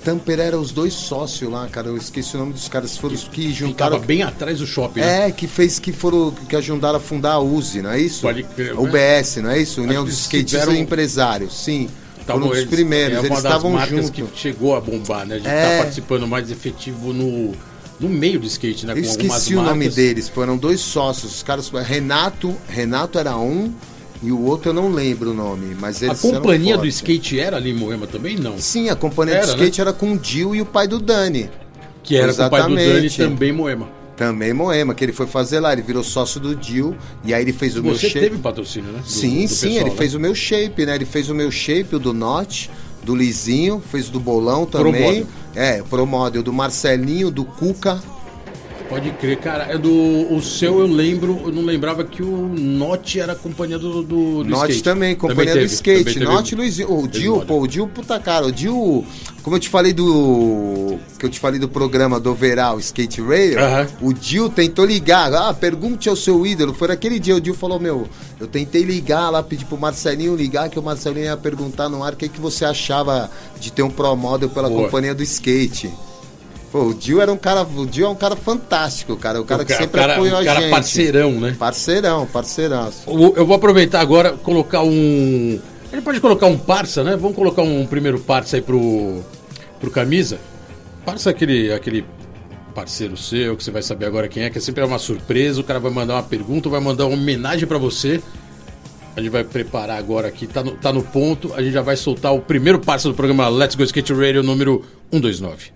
[SPEAKER 3] Tamper era os dois sócios lá, cara. Eu esqueci o nome dos caras. Foram os que
[SPEAKER 1] Ficava
[SPEAKER 3] juntaram.
[SPEAKER 1] bem atrás do shopping. né?
[SPEAKER 3] É, que fez que foram que ajudaram a fundar a USE, não é isso?
[SPEAKER 1] Pode crer, né?
[SPEAKER 3] UBS, não é isso? União dos Skatistas
[SPEAKER 1] tiveram-
[SPEAKER 3] e Empresários, sim.
[SPEAKER 1] Tavam
[SPEAKER 3] foram um dos
[SPEAKER 1] eles-
[SPEAKER 3] primeiros,
[SPEAKER 1] é uma
[SPEAKER 3] eles estavam juntos.
[SPEAKER 1] que chegou a bombar, né? A gente
[SPEAKER 3] É.
[SPEAKER 1] tá participando mais efetivo no, no meio do skate, né?
[SPEAKER 3] Eu esqueci o nome deles, foram dois sócios. Os caras, Renato, Renato era um e o outro eu não lembro o nome, mas
[SPEAKER 1] A
[SPEAKER 3] eles eram
[SPEAKER 1] companhia do skate era ali em Moema também? Não.
[SPEAKER 3] Sim, a companhia
[SPEAKER 1] Era,
[SPEAKER 3] do
[SPEAKER 1] né?
[SPEAKER 3] skate era com o Dil e o pai do Dani.
[SPEAKER 1] Que era com o pai do Dani
[SPEAKER 3] Exatamente.
[SPEAKER 1] também Moema.
[SPEAKER 3] Também Moema, que ele foi fazer lá, ele virou sócio do Dil e aí ele fez o meu
[SPEAKER 1] Você
[SPEAKER 3] shape.
[SPEAKER 1] teve patrocínio, né? Do-
[SPEAKER 3] sim,
[SPEAKER 1] do
[SPEAKER 3] sim,
[SPEAKER 1] pessoal,
[SPEAKER 3] ele
[SPEAKER 1] né?
[SPEAKER 3] fez o meu shape, né? Ele fez o meu shape, o do Notch, do Lizinho, fez o do Bolão também.
[SPEAKER 1] Promodel.
[SPEAKER 3] É, Model, do Marcelinho, do Cuca.
[SPEAKER 1] Pode crer, cara. É do o seu eu lembro, eu não lembrava que o Note era companhia do, do, do
[SPEAKER 3] Norte
[SPEAKER 1] skate.
[SPEAKER 3] também, companhia
[SPEAKER 1] teve,
[SPEAKER 3] do skate.
[SPEAKER 1] também teve.
[SPEAKER 3] Norte e Luizinho. O Dil, pô, o Dil, puta cara, o Dil, como eu te falei do. Que eu te falei do programa do Overall Skate Radio,
[SPEAKER 1] Aham.
[SPEAKER 3] o Dil tentou ligar. Ah, pergunte ao seu ídolo. Foi naquele dia, o Dil falou: Meu, eu tentei ligar lá, pedir pro Marcelinho ligar, que o Marcelinho ia perguntar no ar o que, que você achava de ter um Pro Model pela
[SPEAKER 1] Boa.
[SPEAKER 3] companhia do skate. Pô, o Dil era um cara. O Dil é um cara fantástico, cara. O cara
[SPEAKER 1] O
[SPEAKER 3] que
[SPEAKER 1] cara-
[SPEAKER 3] sempre
[SPEAKER 1] cara-
[SPEAKER 3] apoiou
[SPEAKER 1] o
[SPEAKER 3] a
[SPEAKER 1] cara
[SPEAKER 3] gente.
[SPEAKER 1] parceirão, né?
[SPEAKER 3] Parceirão, parceiraço.
[SPEAKER 1] Eu vou aproveitar agora colocar um. A gente pode colocar um parça, né? Vamos colocar um primeiro parça aí pro, pro camisa. Parça aquele, aquele parceiro seu, que você vai saber agora quem é, que é sempre é uma surpresa. O cara vai mandar uma pergunta, vai mandar uma homenagem pra você. A gente vai preparar agora aqui, tá no, tá no ponto. A gente já vai soltar o primeiro parça do programa Let's Go Skate Radio número 129.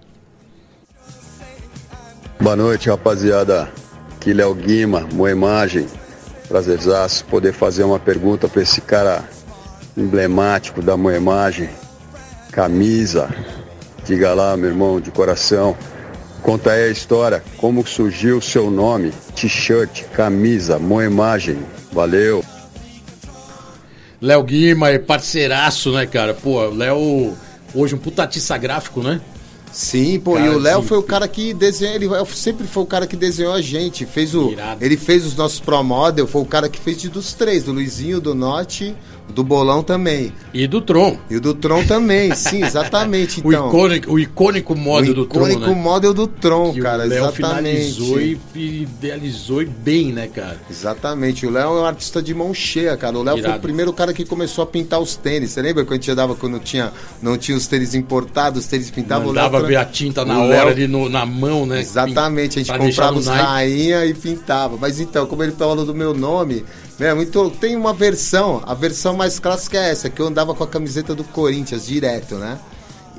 [SPEAKER 4] Boa noite, rapaziada. Aqui Léo Guima, Moemagem. Prazerzaço poder fazer uma pergunta para esse cara emblemático da Moemagem. Camisa. Diga lá, meu irmão, de coração. Conta aí a história, como surgiu o seu nome, t-shirt, camisa, Moemagem. Valeu.
[SPEAKER 1] Léo Guima é parceiraço, né, cara? Pô, Léo, hoje um putatista gráfico, né?
[SPEAKER 3] Sim, pô,
[SPEAKER 1] Cara,
[SPEAKER 3] e o Léo foi o cara que desenhou, ele sempre foi o cara que desenhou a gente, fez o,
[SPEAKER 1] Irado.
[SPEAKER 3] ele fez os nossos Pro Model, foi o cara que fez de dos três, do Luizinho, do Norte, do Bolão também,
[SPEAKER 1] E do Tron.
[SPEAKER 3] e o do Tron também, sim, exatamente,
[SPEAKER 1] O,
[SPEAKER 3] então.
[SPEAKER 1] icônico, o icônico model
[SPEAKER 3] o
[SPEAKER 1] do Tron,
[SPEAKER 3] icônico
[SPEAKER 1] né?
[SPEAKER 3] model do Tron,
[SPEAKER 1] Que
[SPEAKER 3] cara,
[SPEAKER 1] o Léo
[SPEAKER 3] exatamente.
[SPEAKER 1] finalizou e e idealizou e bem, né, cara?
[SPEAKER 3] Exatamente, o Léo é um artista de mão cheia, cara. O Léo foi o primeiro cara que começou a pintar os tênis. Você lembra quando a gente andava quando tinha, não tinha os tênis importados, os tênis pintavam? o Léo
[SPEAKER 1] Mandava ver a tinta na
[SPEAKER 3] o
[SPEAKER 1] hora
[SPEAKER 3] Léo-
[SPEAKER 1] ali no- na mão, né?
[SPEAKER 3] Exatamente, a gente comprava os rainha e pintava. Mas então, como ele falou do meu nome, né, muito, tem uma versão, a versão mais clássica é essa, que eu andava com a camiseta do Corinthians direto, né?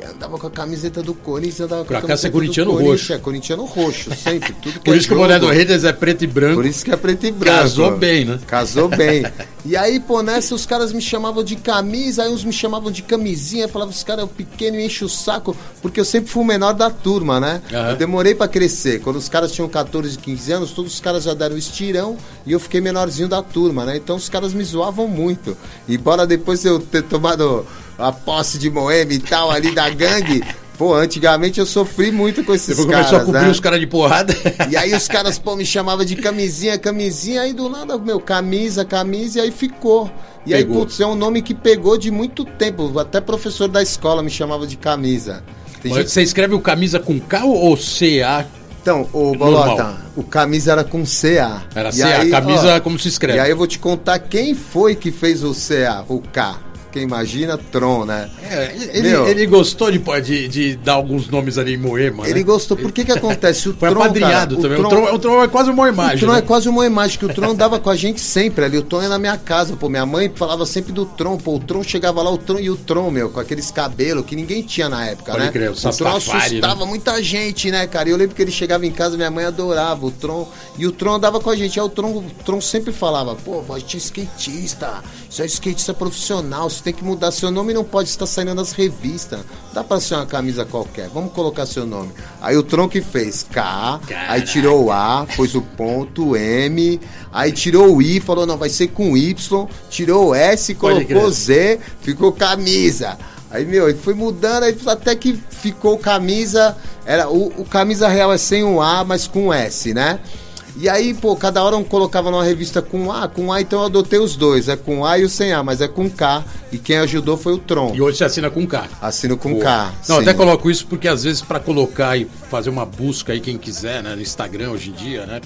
[SPEAKER 3] E eu andava com a camiseta do Corinthians, andava com a camiseta
[SPEAKER 1] é corintiano
[SPEAKER 3] do Corinthians,
[SPEAKER 1] roxo.
[SPEAKER 3] É corintiano roxo, sempre. Tudo
[SPEAKER 1] Por
[SPEAKER 3] é
[SPEAKER 1] isso que o boné do. Raiders é preto e branco.
[SPEAKER 3] Por isso que é preto e branco.
[SPEAKER 1] Casou bem, né?
[SPEAKER 3] Casou bem. E aí, pô, nessa os caras me chamavam de camisa, aí uns me chamavam de camisinha, falava, os caras é pequeno e enche o saco, porque eu sempre fui o menor da turma, né?
[SPEAKER 1] Aham.
[SPEAKER 3] Eu demorei pra crescer. Quando os caras tinham 14, 15 anos, todos os caras já deram estirão e eu fiquei menorzinho da turma, né? Então os caras me zoavam muito. Embora depois de eu ter tomado a posse de Moema e tal ali da gangue, pô, antigamente eu sofri muito com esses
[SPEAKER 1] Depois
[SPEAKER 3] caras,
[SPEAKER 1] começou a cobrir
[SPEAKER 3] né?
[SPEAKER 1] os caras de porrada.
[SPEAKER 3] E aí os caras, pô, me chamavam de camisinha, camisinha, aí do nada, meu, camisa, camisa, e aí ficou. E aí,
[SPEAKER 1] Pegou.
[SPEAKER 3] putz, é um nome que pegou de muito tempo. Até professor da escola me chamava de camisa. Tem gente-
[SPEAKER 1] Você escreve o camisa com K ou CA?
[SPEAKER 3] Então, ô Bolota,
[SPEAKER 1] Normal.
[SPEAKER 3] o camisa era com CA.
[SPEAKER 1] Era
[SPEAKER 3] E
[SPEAKER 1] CA,
[SPEAKER 3] aí,
[SPEAKER 1] camisa
[SPEAKER 3] ó,
[SPEAKER 1] como se escreve.
[SPEAKER 3] E aí eu vou te contar quem foi que fez o CA, o K. Quem imagina, Tron, né?
[SPEAKER 1] É, ele,
[SPEAKER 3] Meu.
[SPEAKER 1] ele gostou de, de, de dar alguns nomes ali em Moema,
[SPEAKER 3] Ele
[SPEAKER 1] né?
[SPEAKER 3] gostou. Por que que acontece? O
[SPEAKER 1] Foi
[SPEAKER 3] Tron,
[SPEAKER 1] apadrinhado
[SPEAKER 3] cara,
[SPEAKER 1] também. O Tron, o Tron é quase uma imagem.
[SPEAKER 3] O Tron
[SPEAKER 1] né?
[SPEAKER 3] é quase uma imagem que o Tron andava com a gente sempre ali. O Tron é na minha casa, pô. Minha mãe falava sempre do Tron, pô. O Tron chegava lá, o Tron e o Tron, meu, com aqueles cabelos que ninguém tinha na época,
[SPEAKER 1] Pode
[SPEAKER 3] né?
[SPEAKER 1] crer, o
[SPEAKER 3] o Tron
[SPEAKER 1] Sastafari,
[SPEAKER 3] assustava muita gente, né, cara? E eu lembro que ele chegava em casa, minha mãe adorava o Tron. E o Tron andava com a gente. Aí o Tron, o Tron sempre falava, pô, a gente é skatista. Isso é skatista profissional. Você tem que mudar seu nome e não pode estar saindo nas revistas. Dá pra ser uma camisa qualquer. Vamos colocar seu nome. Aí o Tron que fez K, aí tirou o A, pôs o ponto M, aí tirou o I, falou não, vai ser com Y, tirou o S, colocou. Z, ficou camisa. Aí, meu, ele foi mudando, aí até que ficou camisa. Era, o, o camisa real é sem o A, mas com S, né? E aí, pô, cada hora um colocava numa revista com A, com A, então eu adotei os dois. É com A e o sem A, mas é com K. E quem ajudou foi o Tron.
[SPEAKER 1] E hoje você assina com K.
[SPEAKER 3] Assino com K.
[SPEAKER 1] Não,
[SPEAKER 3] sim.
[SPEAKER 1] até coloco isso porque às vezes para colocar e fazer uma busca aí, quem quiser, né? No Instagram hoje em dia, né?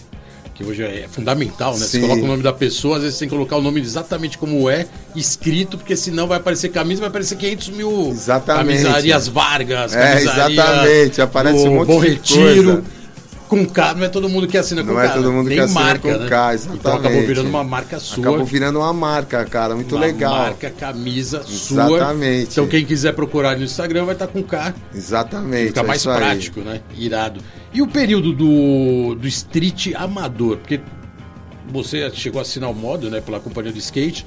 [SPEAKER 1] Que hoje é fundamental, né? Você
[SPEAKER 3] Sim.
[SPEAKER 1] coloca o nome da pessoa, às vezes você tem que colocar o nome exatamente como é, escrito, porque senão vai aparecer camisa, vai aparecer 500 mil
[SPEAKER 3] Exatamente.
[SPEAKER 1] camisarias Vargas,
[SPEAKER 3] É,
[SPEAKER 1] camisaria
[SPEAKER 3] exatamente, aparece
[SPEAKER 1] do
[SPEAKER 3] um monte
[SPEAKER 1] Bom
[SPEAKER 3] de
[SPEAKER 1] Retiro.
[SPEAKER 3] coisa.
[SPEAKER 1] Com K, não é todo mundo que assina com
[SPEAKER 3] Não
[SPEAKER 1] K.
[SPEAKER 3] é todo
[SPEAKER 1] né?
[SPEAKER 3] mundo que assina
[SPEAKER 1] marca,
[SPEAKER 3] com
[SPEAKER 1] né?
[SPEAKER 3] K,
[SPEAKER 1] Então
[SPEAKER 3] exatamente.
[SPEAKER 1] acabou virando uma marca sua.
[SPEAKER 3] Acabou virando uma marca, cara, muito
[SPEAKER 1] uma
[SPEAKER 3] legal.
[SPEAKER 1] marca, camisa sua.
[SPEAKER 3] Exatamente.
[SPEAKER 1] Então quem quiser procurar no Instagram vai estar com K.
[SPEAKER 3] Exatamente.
[SPEAKER 1] Fica
[SPEAKER 3] é
[SPEAKER 1] mais
[SPEAKER 3] isso aí.
[SPEAKER 1] prático, né? Irado. E o período do, do street amador? Porque você chegou a assinar o modo, né? Pela companhia de skate.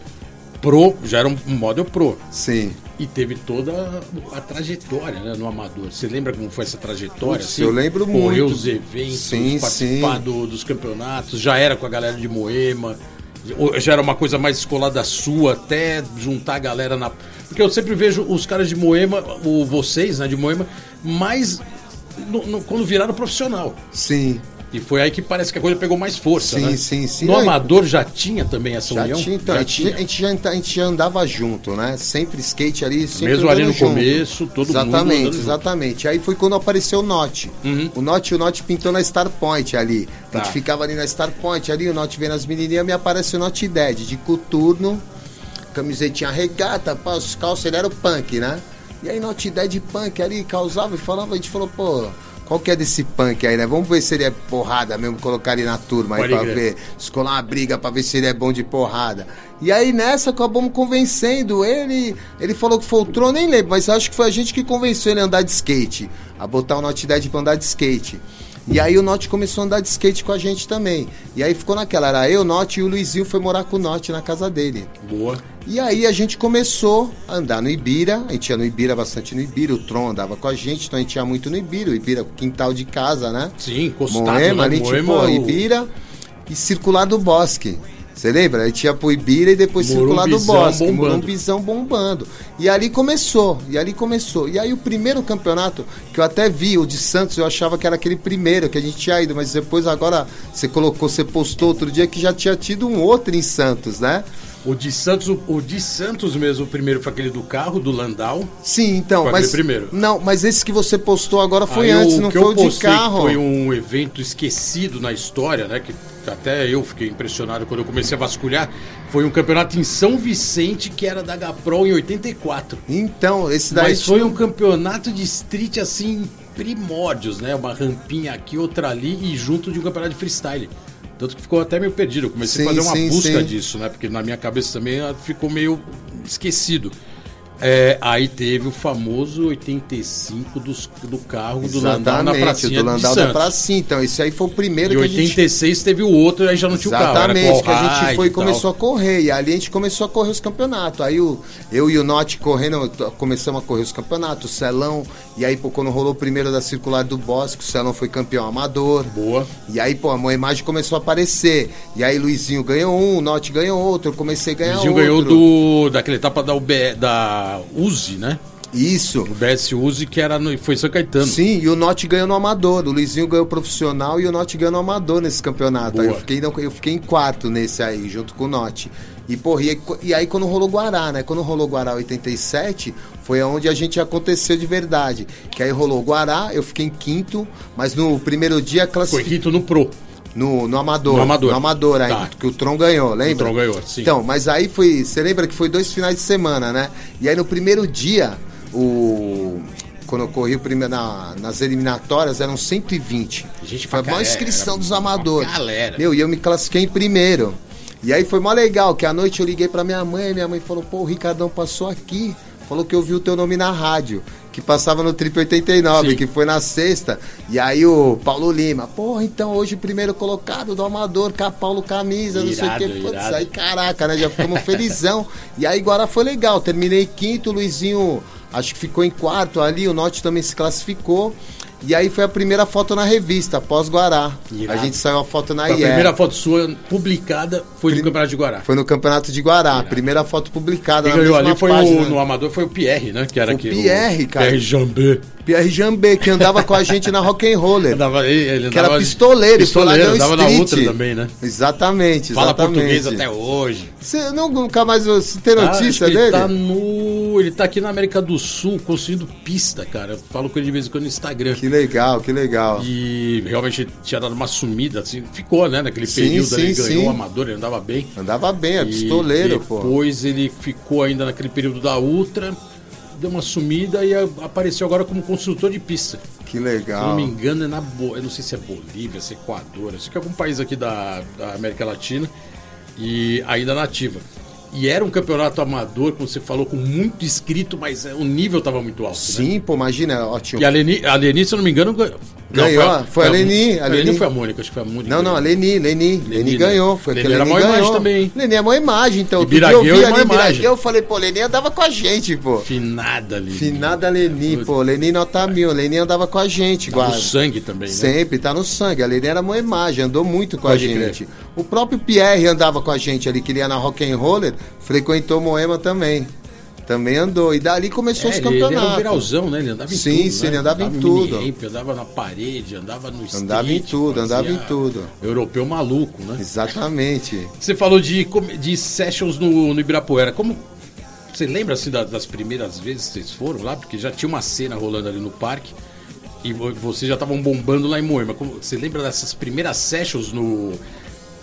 [SPEAKER 1] Pro, já era um um model pro.
[SPEAKER 3] Sim.
[SPEAKER 1] E teve toda a trajetória né, no amador. Você lembra como foi essa trajetória?
[SPEAKER 3] Putz, eu lembro muito.
[SPEAKER 1] os eventos,
[SPEAKER 3] Sim,
[SPEAKER 1] participar do- dos campeonatos. Já era com a galera de Moema. Já era uma coisa mais escolada sua, até juntar a galera na. Porque eu sempre vejo os caras de Moema, o, vocês, né, de Moema, mais no- no- quando viraram profissional.
[SPEAKER 3] Sim.
[SPEAKER 1] E foi aí que parece que a coisa pegou mais força,
[SPEAKER 3] Sim,
[SPEAKER 1] né?
[SPEAKER 3] sim, sim.
[SPEAKER 1] No amador já tinha também essa
[SPEAKER 3] Já
[SPEAKER 1] união?
[SPEAKER 3] tinha, então,
[SPEAKER 1] Já
[SPEAKER 3] a, gente, a, gente já, a gente já andava junto, né? Sempre skate ali, sempre
[SPEAKER 1] Mesmo ali no
[SPEAKER 3] junto.
[SPEAKER 1] começo, todo mundo
[SPEAKER 3] Exatamente,
[SPEAKER 1] andando junto.
[SPEAKER 3] exatamente. Aí foi quando apareceu o Note.
[SPEAKER 1] Uhum.
[SPEAKER 3] O Note, o Note pintou na Star Point ali. A
[SPEAKER 1] Tá.
[SPEAKER 3] gente ficava ali na Star Point ali, o Note vendo as menininhas, me aparece o Note Dead, de coturno, camisetinha regata, pá, os calços, ele era o punk, né? E aí Note Dead punk ali, causava e falava, a gente falou, pô... Qual que é desse punk aí, né? Vamos ver se ele é porrada mesmo, colocar ele na turma aí
[SPEAKER 1] Pode
[SPEAKER 3] pra
[SPEAKER 1] crer.
[SPEAKER 3] ver escolar uma briga pra ver se ele é bom de porrada. E aí nessa acabamos convencendo ele. Ele falou que foi o Tron, nem lembro, mas acho que foi a gente que convenceu ele a andar de skate. A botar o Note 10 pra andar de skate. E aí o Note começou a andar de skate com a gente também. E aí ficou naquela, era eu, o Note e o Luizinho foi morar com o Note na casa dele.
[SPEAKER 1] Boa.
[SPEAKER 3] E aí a gente começou a andar no Ibira, a gente ia no Ibira bastante no Ibira, o Tron andava com a gente, então a gente ia muito no Ibira, o Ibira, quintal de casa, né?
[SPEAKER 1] Sim, encostado,
[SPEAKER 3] Moema,
[SPEAKER 1] né?
[SPEAKER 3] ali,
[SPEAKER 1] Moema,
[SPEAKER 3] tipo,
[SPEAKER 1] o-
[SPEAKER 3] Ibira e Circular do Bosque. Você lembra? A gente ia pro Ibira e depois Circular do Bosque.
[SPEAKER 1] bombando.
[SPEAKER 3] Morumbizão bombando. E ali começou, e ali começou. E aí o primeiro campeonato, que eu até vi, o de Santos, eu achava que era aquele primeiro que a gente tinha ido, mas depois agora você colocou, você postou outro dia que já tinha tido um outro em Santos, né?
[SPEAKER 1] O de Santos, o, o de Santos mesmo, o primeiro foi aquele do carro, do Landau.
[SPEAKER 3] Sim, então,
[SPEAKER 1] Foi
[SPEAKER 3] mas.
[SPEAKER 1] primeiro.
[SPEAKER 3] Não, mas esse que você postou agora foi
[SPEAKER 1] Aí
[SPEAKER 3] antes,
[SPEAKER 1] o
[SPEAKER 3] não
[SPEAKER 1] que
[SPEAKER 3] foi
[SPEAKER 1] eu
[SPEAKER 3] o de carro.
[SPEAKER 1] Foi um evento esquecido na história, né? Que até eu fiquei impressionado quando eu comecei a vasculhar. Foi um campeonato em São Vicente que era da Gaprol em 84.
[SPEAKER 3] Então, esse daí.
[SPEAKER 1] Mas foi um campeonato de street assim, primórdios, né? Uma rampinha aqui, outra ali e junto de um campeonato de freestyle. Tanto que ficou até meio perdido. Eu comecei a
[SPEAKER 3] Sim,
[SPEAKER 1] fazer uma
[SPEAKER 3] sim,
[SPEAKER 1] busca
[SPEAKER 3] sim.
[SPEAKER 1] disso, né? Porque na minha cabeça também ah, ficou meio esquecido. É, aí teve o famoso 85 dos, do carro do Landau na
[SPEAKER 3] Exatamente,
[SPEAKER 1] pracinha
[SPEAKER 3] do Landau da pracinha. Então, esse aí foi o primeiro
[SPEAKER 1] E
[SPEAKER 3] que a gente
[SPEAKER 1] 86 teve o outro, aí já não tinha o carro.
[SPEAKER 3] Exatamente, que a gente foi e começou a correr. E ali a gente começou a correr os campeonatos. Aí o, eu e o Note correndo, começamos a correr os campeonatos, o Celão. E aí, pô, quando rolou o primeiro da Circular do Bosque, o Celão foi campeão amador.
[SPEAKER 1] Boa.
[SPEAKER 3] E aí, pô, a minha imagem começou a aparecer. E aí, Luizinho ganhou um, o Note ganhou outro. Eu comecei a ganhar
[SPEAKER 1] Vizinho
[SPEAKER 3] outro.
[SPEAKER 1] ganhou do, daquela etapa da, UB, da Uzi, né?
[SPEAKER 3] Isso.
[SPEAKER 1] O BS Uzi, que era no, foi São Caetano.
[SPEAKER 3] Sim, e o Note ganhou no amador. O Luizinho ganhou profissional e o Note ganhou no amador nesse campeonato. Aí eu fiquei, eu fiquei em quarto nesse aí, junto com o Note. E, porra, e, aí- e aí quando rolou Guará, né? Quando rolou Guará 87, foi onde a gente aconteceu de verdade. Que aí rolou Guará, eu fiquei em quinto, mas no primeiro dia
[SPEAKER 1] Foi
[SPEAKER 3] classifiquei.
[SPEAKER 1] quinto no Pro.
[SPEAKER 3] No, no Amador.
[SPEAKER 1] No Amador.
[SPEAKER 3] No Amador ainda,
[SPEAKER 1] Tá.
[SPEAKER 3] que o Tron ganhou, lembra?
[SPEAKER 1] Tron ganhou, sim.
[SPEAKER 3] Então, mas aí foi. Você lembra que foi dois finais de semana, né? E aí no primeiro dia, o. Quando eu corri o primeiro na- nas eliminatórias, eram 120.
[SPEAKER 1] Gente
[SPEAKER 3] foi a maior inscrição dos amadores.
[SPEAKER 1] galera.
[SPEAKER 3] Meu, e eu me classifiquei em primeiro. E aí foi mó legal, que à noite eu liguei pra minha mãe, minha mãe falou, pô, o Ricardão passou aqui. Falou que eu vi o teu nome na rádio, que passava no Trip 89,
[SPEAKER 1] Sim.
[SPEAKER 3] que foi na sexta. E aí o Paulo Lima, porra, então hoje o primeiro colocado do Amador, com a Paulo Camisa, não sei o
[SPEAKER 1] Irado,
[SPEAKER 3] que. Putz,
[SPEAKER 1] irado.
[SPEAKER 3] aí caraca, né? Já ficamos felizão. E aí agora foi legal, terminei quinto, o Luizinho acho que ficou em quarto ali, o Norte também se classificou. E aí foi a primeira foto na revista, pós-Guará. A
[SPEAKER 1] Irado.
[SPEAKER 3] gente saiu a foto na
[SPEAKER 1] A
[SPEAKER 3] IE.
[SPEAKER 1] primeira foto sua publicada foi do Campeonato de Guará.
[SPEAKER 3] Foi no Campeonato de Guará, primeira foto publicada.
[SPEAKER 1] Quem
[SPEAKER 3] na
[SPEAKER 1] ganhou
[SPEAKER 3] mesma
[SPEAKER 1] ali foi
[SPEAKER 3] página.
[SPEAKER 1] o, no Amador foi o Pierre, né? Que era
[SPEAKER 3] O
[SPEAKER 1] que,
[SPEAKER 3] Pierre, cara.
[SPEAKER 1] Pierre Jambé.
[SPEAKER 3] Pierre Jambê, que andava com a gente na Rock and Roller.
[SPEAKER 1] Andava, ele, ele
[SPEAKER 3] Que era
[SPEAKER 1] andava-
[SPEAKER 3] pistoleiro,
[SPEAKER 1] pistoleiro,
[SPEAKER 3] ganhou
[SPEAKER 1] andava na
[SPEAKER 3] street.
[SPEAKER 1] outra também, né?
[SPEAKER 3] Exatamente,
[SPEAKER 1] Fala
[SPEAKER 3] exatamente.
[SPEAKER 1] português até hoje.
[SPEAKER 3] Você não, nunca mais você tem
[SPEAKER 1] Ah,
[SPEAKER 3] notícia
[SPEAKER 1] que
[SPEAKER 3] dele?
[SPEAKER 1] Ele tá no. Ele tá aqui na América do Sul, construindo pista, cara. Eu falo com ele de vez em quando no Instagram.
[SPEAKER 3] Que legal, que legal.
[SPEAKER 1] E realmente tinha dado uma sumida, assim, ficou, né? Naquele
[SPEAKER 3] Sim,
[SPEAKER 1] período
[SPEAKER 3] sim,
[SPEAKER 1] ali, ele ganhou
[SPEAKER 3] sim.
[SPEAKER 1] o amador, ele andava bem.
[SPEAKER 3] Andava bem, é
[SPEAKER 1] E
[SPEAKER 3] pistoleiro, pô.
[SPEAKER 1] depois ele ficou ainda naquele período da Ultra, deu uma sumida e apareceu agora como construtor de pista.
[SPEAKER 3] Que
[SPEAKER 1] Se eu não
[SPEAKER 3] legal.
[SPEAKER 1] me engano, é na Bo... eu não sei se é Bolívia, se é Equador, acho que é algum país aqui da, da América Latina e ainda nativa. E era um campeonato amador, como você falou, com muito inscrito, mas é, o nível estava muito alto. Né?
[SPEAKER 3] Sim, pô, imagina, ótimo.
[SPEAKER 1] E a Leni, a Leni, se eu não me engano, ganhou.
[SPEAKER 3] Ganhou, foi a Leni, a
[SPEAKER 1] A Leni
[SPEAKER 3] Leni.
[SPEAKER 1] foi a Mônica, acho que foi a Mônica.
[SPEAKER 3] Não, não, a Leni, Leni, Leni,
[SPEAKER 1] Leni, né?
[SPEAKER 3] ganhou. Foi
[SPEAKER 1] Leni era
[SPEAKER 3] Leni
[SPEAKER 1] mó imagem
[SPEAKER 3] ganhou.
[SPEAKER 1] também?
[SPEAKER 3] Leni é mó imagem, então.
[SPEAKER 1] E Biragueu
[SPEAKER 3] eu vi
[SPEAKER 1] é mó
[SPEAKER 3] ali. Biragueu, eu falei, pô, Leni andava com a gente, pô.
[SPEAKER 1] Finada ali.
[SPEAKER 3] Finada Leni, pô, Leni nota mil, Leni andava com a gente,
[SPEAKER 1] Tá
[SPEAKER 3] guarda.
[SPEAKER 1] no sangue também, né?
[SPEAKER 3] Sempre, tá no sangue. A Leni era uma imagem, andou muito com
[SPEAKER 1] Pode
[SPEAKER 3] a
[SPEAKER 1] crer.
[SPEAKER 3] gente. O próprio Pierre andava com a gente ali, que ele ia na Rock and Roller, frequentou Moema também. Também andou. E dali começou
[SPEAKER 1] É,
[SPEAKER 3] os
[SPEAKER 1] ele, ele era um
[SPEAKER 3] campeonatos.
[SPEAKER 1] viralzão, né? Ele andava em
[SPEAKER 3] Sim,
[SPEAKER 1] tudo.
[SPEAKER 3] sim,
[SPEAKER 1] né?
[SPEAKER 3] ele andava em
[SPEAKER 1] no
[SPEAKER 3] tudo.
[SPEAKER 1] mini-ramp, andava na parede, andava no street.
[SPEAKER 3] Andava em tudo, andava em tudo.
[SPEAKER 1] Europeu maluco, né?
[SPEAKER 3] Exatamente.
[SPEAKER 1] Você falou de, de sessions no, no Ibirapuera. Como. Você lembra assim da- das primeiras vezes que vocês foram lá? Porque já tinha uma cena rolando ali no parque. E vo- vocês já estavam bombando lá em Moema. Como, você lembra dessas primeiras sessions no,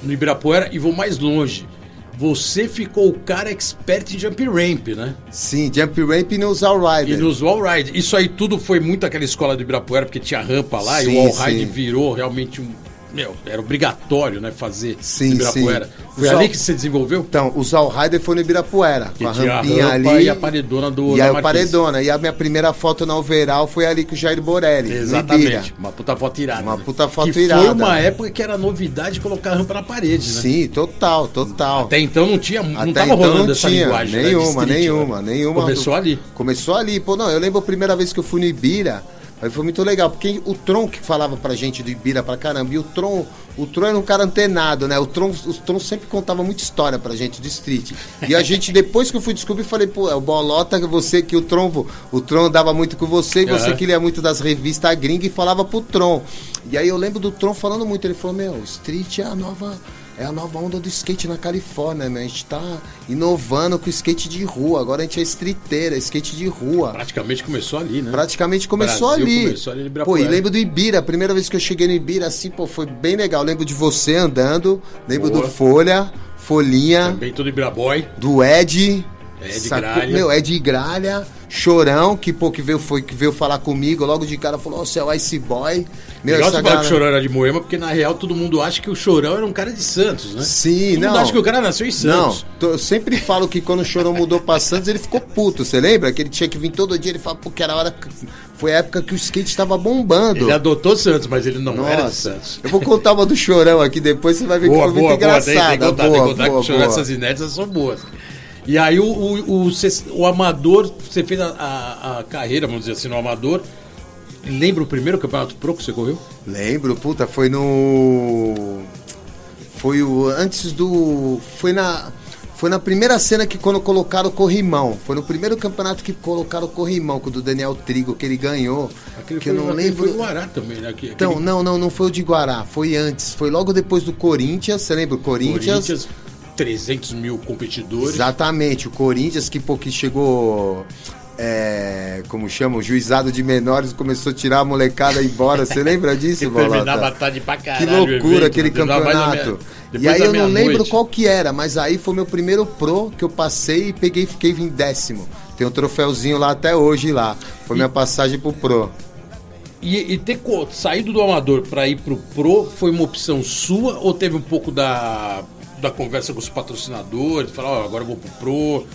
[SPEAKER 1] no Ibirapuera? E vou mais longe. Você ficou o cara expert em jump ramp, né?
[SPEAKER 3] Sim, Jump Ramp e nos All
[SPEAKER 1] E
[SPEAKER 3] Rider.
[SPEAKER 1] nos wall ride. Isso aí tudo foi muito aquela escola do Ibirapuera, porque tinha rampa lá
[SPEAKER 3] Sim,
[SPEAKER 1] e o wall ride
[SPEAKER 3] sim.
[SPEAKER 1] virou realmente um. Meu, era obrigatório, né? Fazer
[SPEAKER 3] Sim,
[SPEAKER 1] Ibirapuera.
[SPEAKER 3] sim.
[SPEAKER 1] Foi
[SPEAKER 3] Os
[SPEAKER 1] ali que você desenvolveu?
[SPEAKER 3] Então, os All Rider foi no Ibirapuera,
[SPEAKER 1] Que
[SPEAKER 3] com a
[SPEAKER 1] a
[SPEAKER 3] rampinha
[SPEAKER 1] rampa
[SPEAKER 3] ali.
[SPEAKER 1] e a paredona do-
[SPEAKER 3] E o
[SPEAKER 1] Marquise.
[SPEAKER 3] paredona. E a minha primeira foto na overall foi ali com o Jair Borelli.
[SPEAKER 1] Exatamente. Uma puta foto irada.
[SPEAKER 3] Uma
[SPEAKER 1] né?
[SPEAKER 3] puta foto
[SPEAKER 1] que
[SPEAKER 3] irada.
[SPEAKER 1] Foi uma época que era novidade colocar a rampa na parede, né?
[SPEAKER 3] Sim, total, total.
[SPEAKER 1] Até então não tinha, não
[SPEAKER 3] Até
[SPEAKER 1] tava
[SPEAKER 3] então
[SPEAKER 1] rolando
[SPEAKER 3] não
[SPEAKER 1] essa
[SPEAKER 3] tinha,
[SPEAKER 1] linguagem. né,
[SPEAKER 3] nenhuma,
[SPEAKER 1] street,
[SPEAKER 3] nenhuma,
[SPEAKER 1] né?
[SPEAKER 3] nenhuma.
[SPEAKER 1] Começou ali.
[SPEAKER 3] Começou ali. Pô, não, eu lembro a primeira vez que eu fui no Ibira, aí foi muito legal, porque o Tron que falava pra gente do Ibira pra caramba, e o Tron, o Tron era um cara antenado, né? O Tron, o Tron sempre contava muita história pra gente de street. E a gente, depois que eu fui descobrir, falei, pô, é o Bolota, você que o Tron, o Tron andava muito com você, e você
[SPEAKER 1] Aham.
[SPEAKER 3] que lia muito das revistas gringa e falava pro Tron. E aí eu lembro do Tron falando muito, ele falou, meu, street é a nova. É a nova onda do skate na Califórnia, né? A gente tá inovando com o skate de rua. Agora a gente é streeteira, skate de rua.
[SPEAKER 1] Praticamente começou ali, né?
[SPEAKER 3] Praticamente começou
[SPEAKER 1] Brasil
[SPEAKER 3] ali.
[SPEAKER 1] começou ali
[SPEAKER 3] pô, e lembro do Ibira, a primeira vez que eu cheguei no Ibira, assim, pô, foi bem legal. Lembro de você andando, lembro
[SPEAKER 1] Boa.
[SPEAKER 3] do Folha, Folhinha,
[SPEAKER 1] Também todo Ibiraboy.
[SPEAKER 3] do Ed.
[SPEAKER 1] Ed? Gralha.
[SPEAKER 3] Meu, Ed Gralha, Chorão, que, pô, que veio, foi, que veio falar comigo, logo de cara falou, ó, você é o Ice Boy. Meu,
[SPEAKER 1] Legal
[SPEAKER 3] essa
[SPEAKER 1] você falar que o
[SPEAKER 3] galera-
[SPEAKER 1] Chorão era de Moema, porque na real todo mundo acha que o Chorão era um cara de Santos, né?
[SPEAKER 3] Sim,
[SPEAKER 1] todo
[SPEAKER 3] não.
[SPEAKER 1] mundo acha que o cara nasceu em
[SPEAKER 3] Não,
[SPEAKER 1] Santos.
[SPEAKER 3] tô- eu sempre falo que quando o Chorão mudou pra Santos, ele ficou puto. Você lembra? Que ele tinha que vir todo dia, ele falava, porque era a hora. Foi a época que o skate tava bombando.
[SPEAKER 1] Ele adotou Santos, mas ele não era de
[SPEAKER 3] Nossa,
[SPEAKER 1] Santos.
[SPEAKER 3] eu vou contar uma do Chorão aqui depois, você vai ver
[SPEAKER 1] Boa,
[SPEAKER 3] que foi
[SPEAKER 1] boa,
[SPEAKER 3] muito
[SPEAKER 1] boa. Tem,
[SPEAKER 3] engraçada.
[SPEAKER 1] tem que contar, tem
[SPEAKER 3] boa,
[SPEAKER 1] que contar
[SPEAKER 3] boa,
[SPEAKER 1] que o Chorão,
[SPEAKER 3] boa.
[SPEAKER 1] essas inéditas são boas. E aí o, o, o, o amador, você fez a, a- a carreira, vamos dizer assim, no amador. Lembra o primeiro campeonato pro que você correu?
[SPEAKER 3] Lembro, puta, foi no. Foi o. Antes do. Foi na. Foi na primeira cena que quando colocaram o corrimão. Foi no primeiro campeonato que colocaram o corrimão, com o do Daniel Trigo, que ele ganhou.
[SPEAKER 1] Aquele
[SPEAKER 3] que eu
[SPEAKER 1] foi,
[SPEAKER 3] não
[SPEAKER 1] aquele
[SPEAKER 3] lembro.
[SPEAKER 1] Foi o Guará também, né? Aquele-
[SPEAKER 3] Então, não, não, não foi o de Guará, foi antes. Foi logo depois do Corinthians, você lembra? O Corinthians.
[SPEAKER 1] Corinthians, 300 mil competidores.
[SPEAKER 3] Exatamente, o Corinthians que, pô, que chegou. é, como chama? O juizado de menores começou a tirar a molecada embora. Você lembra disso,
[SPEAKER 1] Que
[SPEAKER 3] Bolota?
[SPEAKER 1] tarde pra
[SPEAKER 3] Que
[SPEAKER 1] caralho. o
[SPEAKER 3] loucura
[SPEAKER 1] evento,
[SPEAKER 3] aquele campeonato. E aí eu não lembro
[SPEAKER 1] meia-noite.
[SPEAKER 3] qual que era, mas aí foi meu primeiro pro que eu passei e peguei fiquei em décimo. Tem um troféuzinho lá até hoje lá. Foi minha passagem pro pro.
[SPEAKER 1] E, e ter saído do amador para ir pro pro foi uma opção sua ou teve um pouco da, da conversa com os patrocinadores? Falar, ó, agora eu vou pro pro.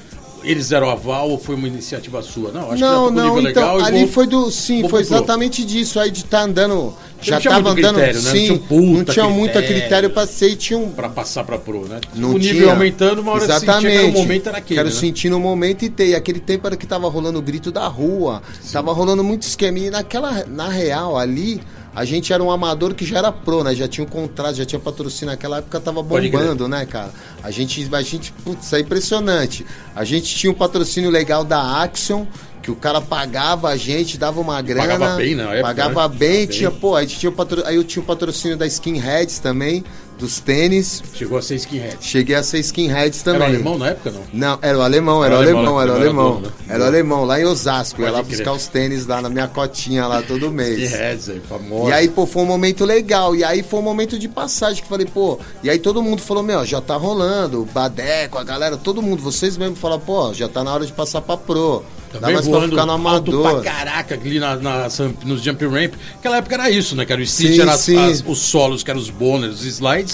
[SPEAKER 1] eles deram aval ou foi uma iniciativa sua? Não, acho
[SPEAKER 3] não,
[SPEAKER 1] que
[SPEAKER 3] não,
[SPEAKER 1] nível
[SPEAKER 3] então,
[SPEAKER 1] legal.
[SPEAKER 3] ali
[SPEAKER 1] vou-
[SPEAKER 3] foi do. Sim, foi
[SPEAKER 1] pro pro.
[SPEAKER 3] exatamente disso. Aí de estar andando. Já
[SPEAKER 1] tinha
[SPEAKER 3] tava andando.
[SPEAKER 1] critério, né? Não
[SPEAKER 3] Sim,
[SPEAKER 1] tinha um puta
[SPEAKER 3] não tinha muito
[SPEAKER 1] critério.
[SPEAKER 3] ser e tinha um.
[SPEAKER 1] Pra passar pra pro, né?
[SPEAKER 3] Não
[SPEAKER 1] o nível
[SPEAKER 3] tinha.
[SPEAKER 1] aumentando, uma hora
[SPEAKER 3] Exatamente.
[SPEAKER 1] sentia que momento era aquele,
[SPEAKER 3] Quero
[SPEAKER 1] né?
[SPEAKER 3] sentir no momento e ter. E aquele tempo era que tava rolando o grito da rua. Tava rolando muito esqueminha. E naquela, na real, ali, a gente era um amador que já era pro, né? Já tinha um contrato, já tinha patrocínio. Naquela época tava bombando, né, cara? A gente, a gente, putz, é impressionante. A gente tinha um patrocínio legal da Axion. Que o cara pagava a gente, dava uma grana.
[SPEAKER 1] Pagava bem época,
[SPEAKER 3] Pagava
[SPEAKER 1] né?
[SPEAKER 3] bem, tinha,
[SPEAKER 1] bem.
[SPEAKER 3] pô, aí, tinha o patro... aí eu tinha o patrocínio da Skinheads também, dos tênis.
[SPEAKER 1] Chegou a ser skinhead.
[SPEAKER 3] Cheguei a ser skinheads também.
[SPEAKER 1] Era alemão na época, não?
[SPEAKER 3] Não, era o alemão, era, o
[SPEAKER 1] alemão,
[SPEAKER 3] era o alemão.
[SPEAKER 1] né?
[SPEAKER 3] Era o alemão, lá em Osasco. Eu ia
[SPEAKER 1] Pode
[SPEAKER 3] lá
[SPEAKER 1] crer.
[SPEAKER 3] buscar os tênis lá na minha cotinha lá todo mês.
[SPEAKER 1] Skinheads aí, famoso.
[SPEAKER 3] E aí, pô, foi um momento legal. E aí foi um momento de passagem que falei, pô. E aí todo mundo falou, meu, já tá rolando. O Badeco, a galera, todo mundo, vocês mesmo falaram, pô, já tá na hora de passar pra pro. Dá
[SPEAKER 1] Também
[SPEAKER 3] mais pra
[SPEAKER 1] voando
[SPEAKER 3] ficar no
[SPEAKER 1] alto pra
[SPEAKER 3] amador.
[SPEAKER 1] caraca ali na, na- nos jump ramp. Aquela época era isso, né, cara? O street
[SPEAKER 3] Sim,
[SPEAKER 1] era
[SPEAKER 3] sim.
[SPEAKER 1] as- os solos, que eram os boners, os slides.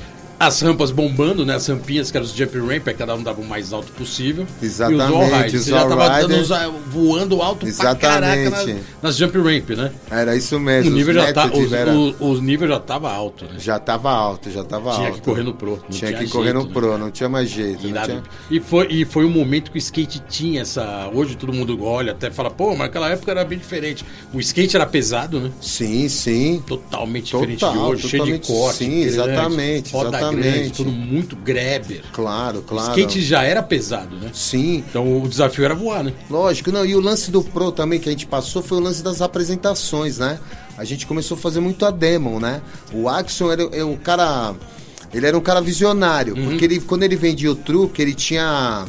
[SPEAKER 1] As rampas bombando, né? As rampinhas, que eram os jump ramp, aí cada um dava o mais alto possível.
[SPEAKER 3] Exatamente,
[SPEAKER 1] E os all-rides.
[SPEAKER 3] os
[SPEAKER 1] Você já tava dando os- voando alto pra caraca
[SPEAKER 3] Exatamente.
[SPEAKER 1] nas, nas jump ramp, né?
[SPEAKER 3] Era isso
[SPEAKER 1] O
[SPEAKER 3] mesmo.
[SPEAKER 1] nível,
[SPEAKER 3] os
[SPEAKER 1] já tá, os,
[SPEAKER 3] era-
[SPEAKER 1] o, o nível já tava alto, né?
[SPEAKER 3] Já tava alto, já tava
[SPEAKER 1] Tinha
[SPEAKER 3] alto.
[SPEAKER 1] que correr no pro. não
[SPEAKER 3] Tinha, que correr no
[SPEAKER 1] né?
[SPEAKER 3] pro, não tinha mais jeito.
[SPEAKER 1] Irado.
[SPEAKER 3] tinha...
[SPEAKER 1] E, foi, e foi um momento que o skate tinha essa. Hoje todo mundo olha, até fala, pô, mas naquela época era bem diferente. O skate era pesado, né?
[SPEAKER 3] Sim, sim.
[SPEAKER 1] Totalmente
[SPEAKER 3] Total,
[SPEAKER 1] diferente de hoje, cheio de
[SPEAKER 3] totalmente,
[SPEAKER 1] corte.
[SPEAKER 3] sim, exatamente,
[SPEAKER 1] Roda
[SPEAKER 3] exatamente.
[SPEAKER 1] Grande, tudo muito grabber.
[SPEAKER 3] Claro,
[SPEAKER 1] O
[SPEAKER 3] claro.
[SPEAKER 1] skate já era pesado, né?
[SPEAKER 3] Sim,
[SPEAKER 1] Então o desafio era voar, né?
[SPEAKER 3] lógico. Não, e o lance do Pro também que a gente passou foi o lance das apresentações, né? A gente começou a fazer muito a demo, né? O Axon era, é um cara. Ele era um cara visionário,
[SPEAKER 1] Uhum.
[SPEAKER 3] porque ele, quando ele vendia o truque, ele tinha.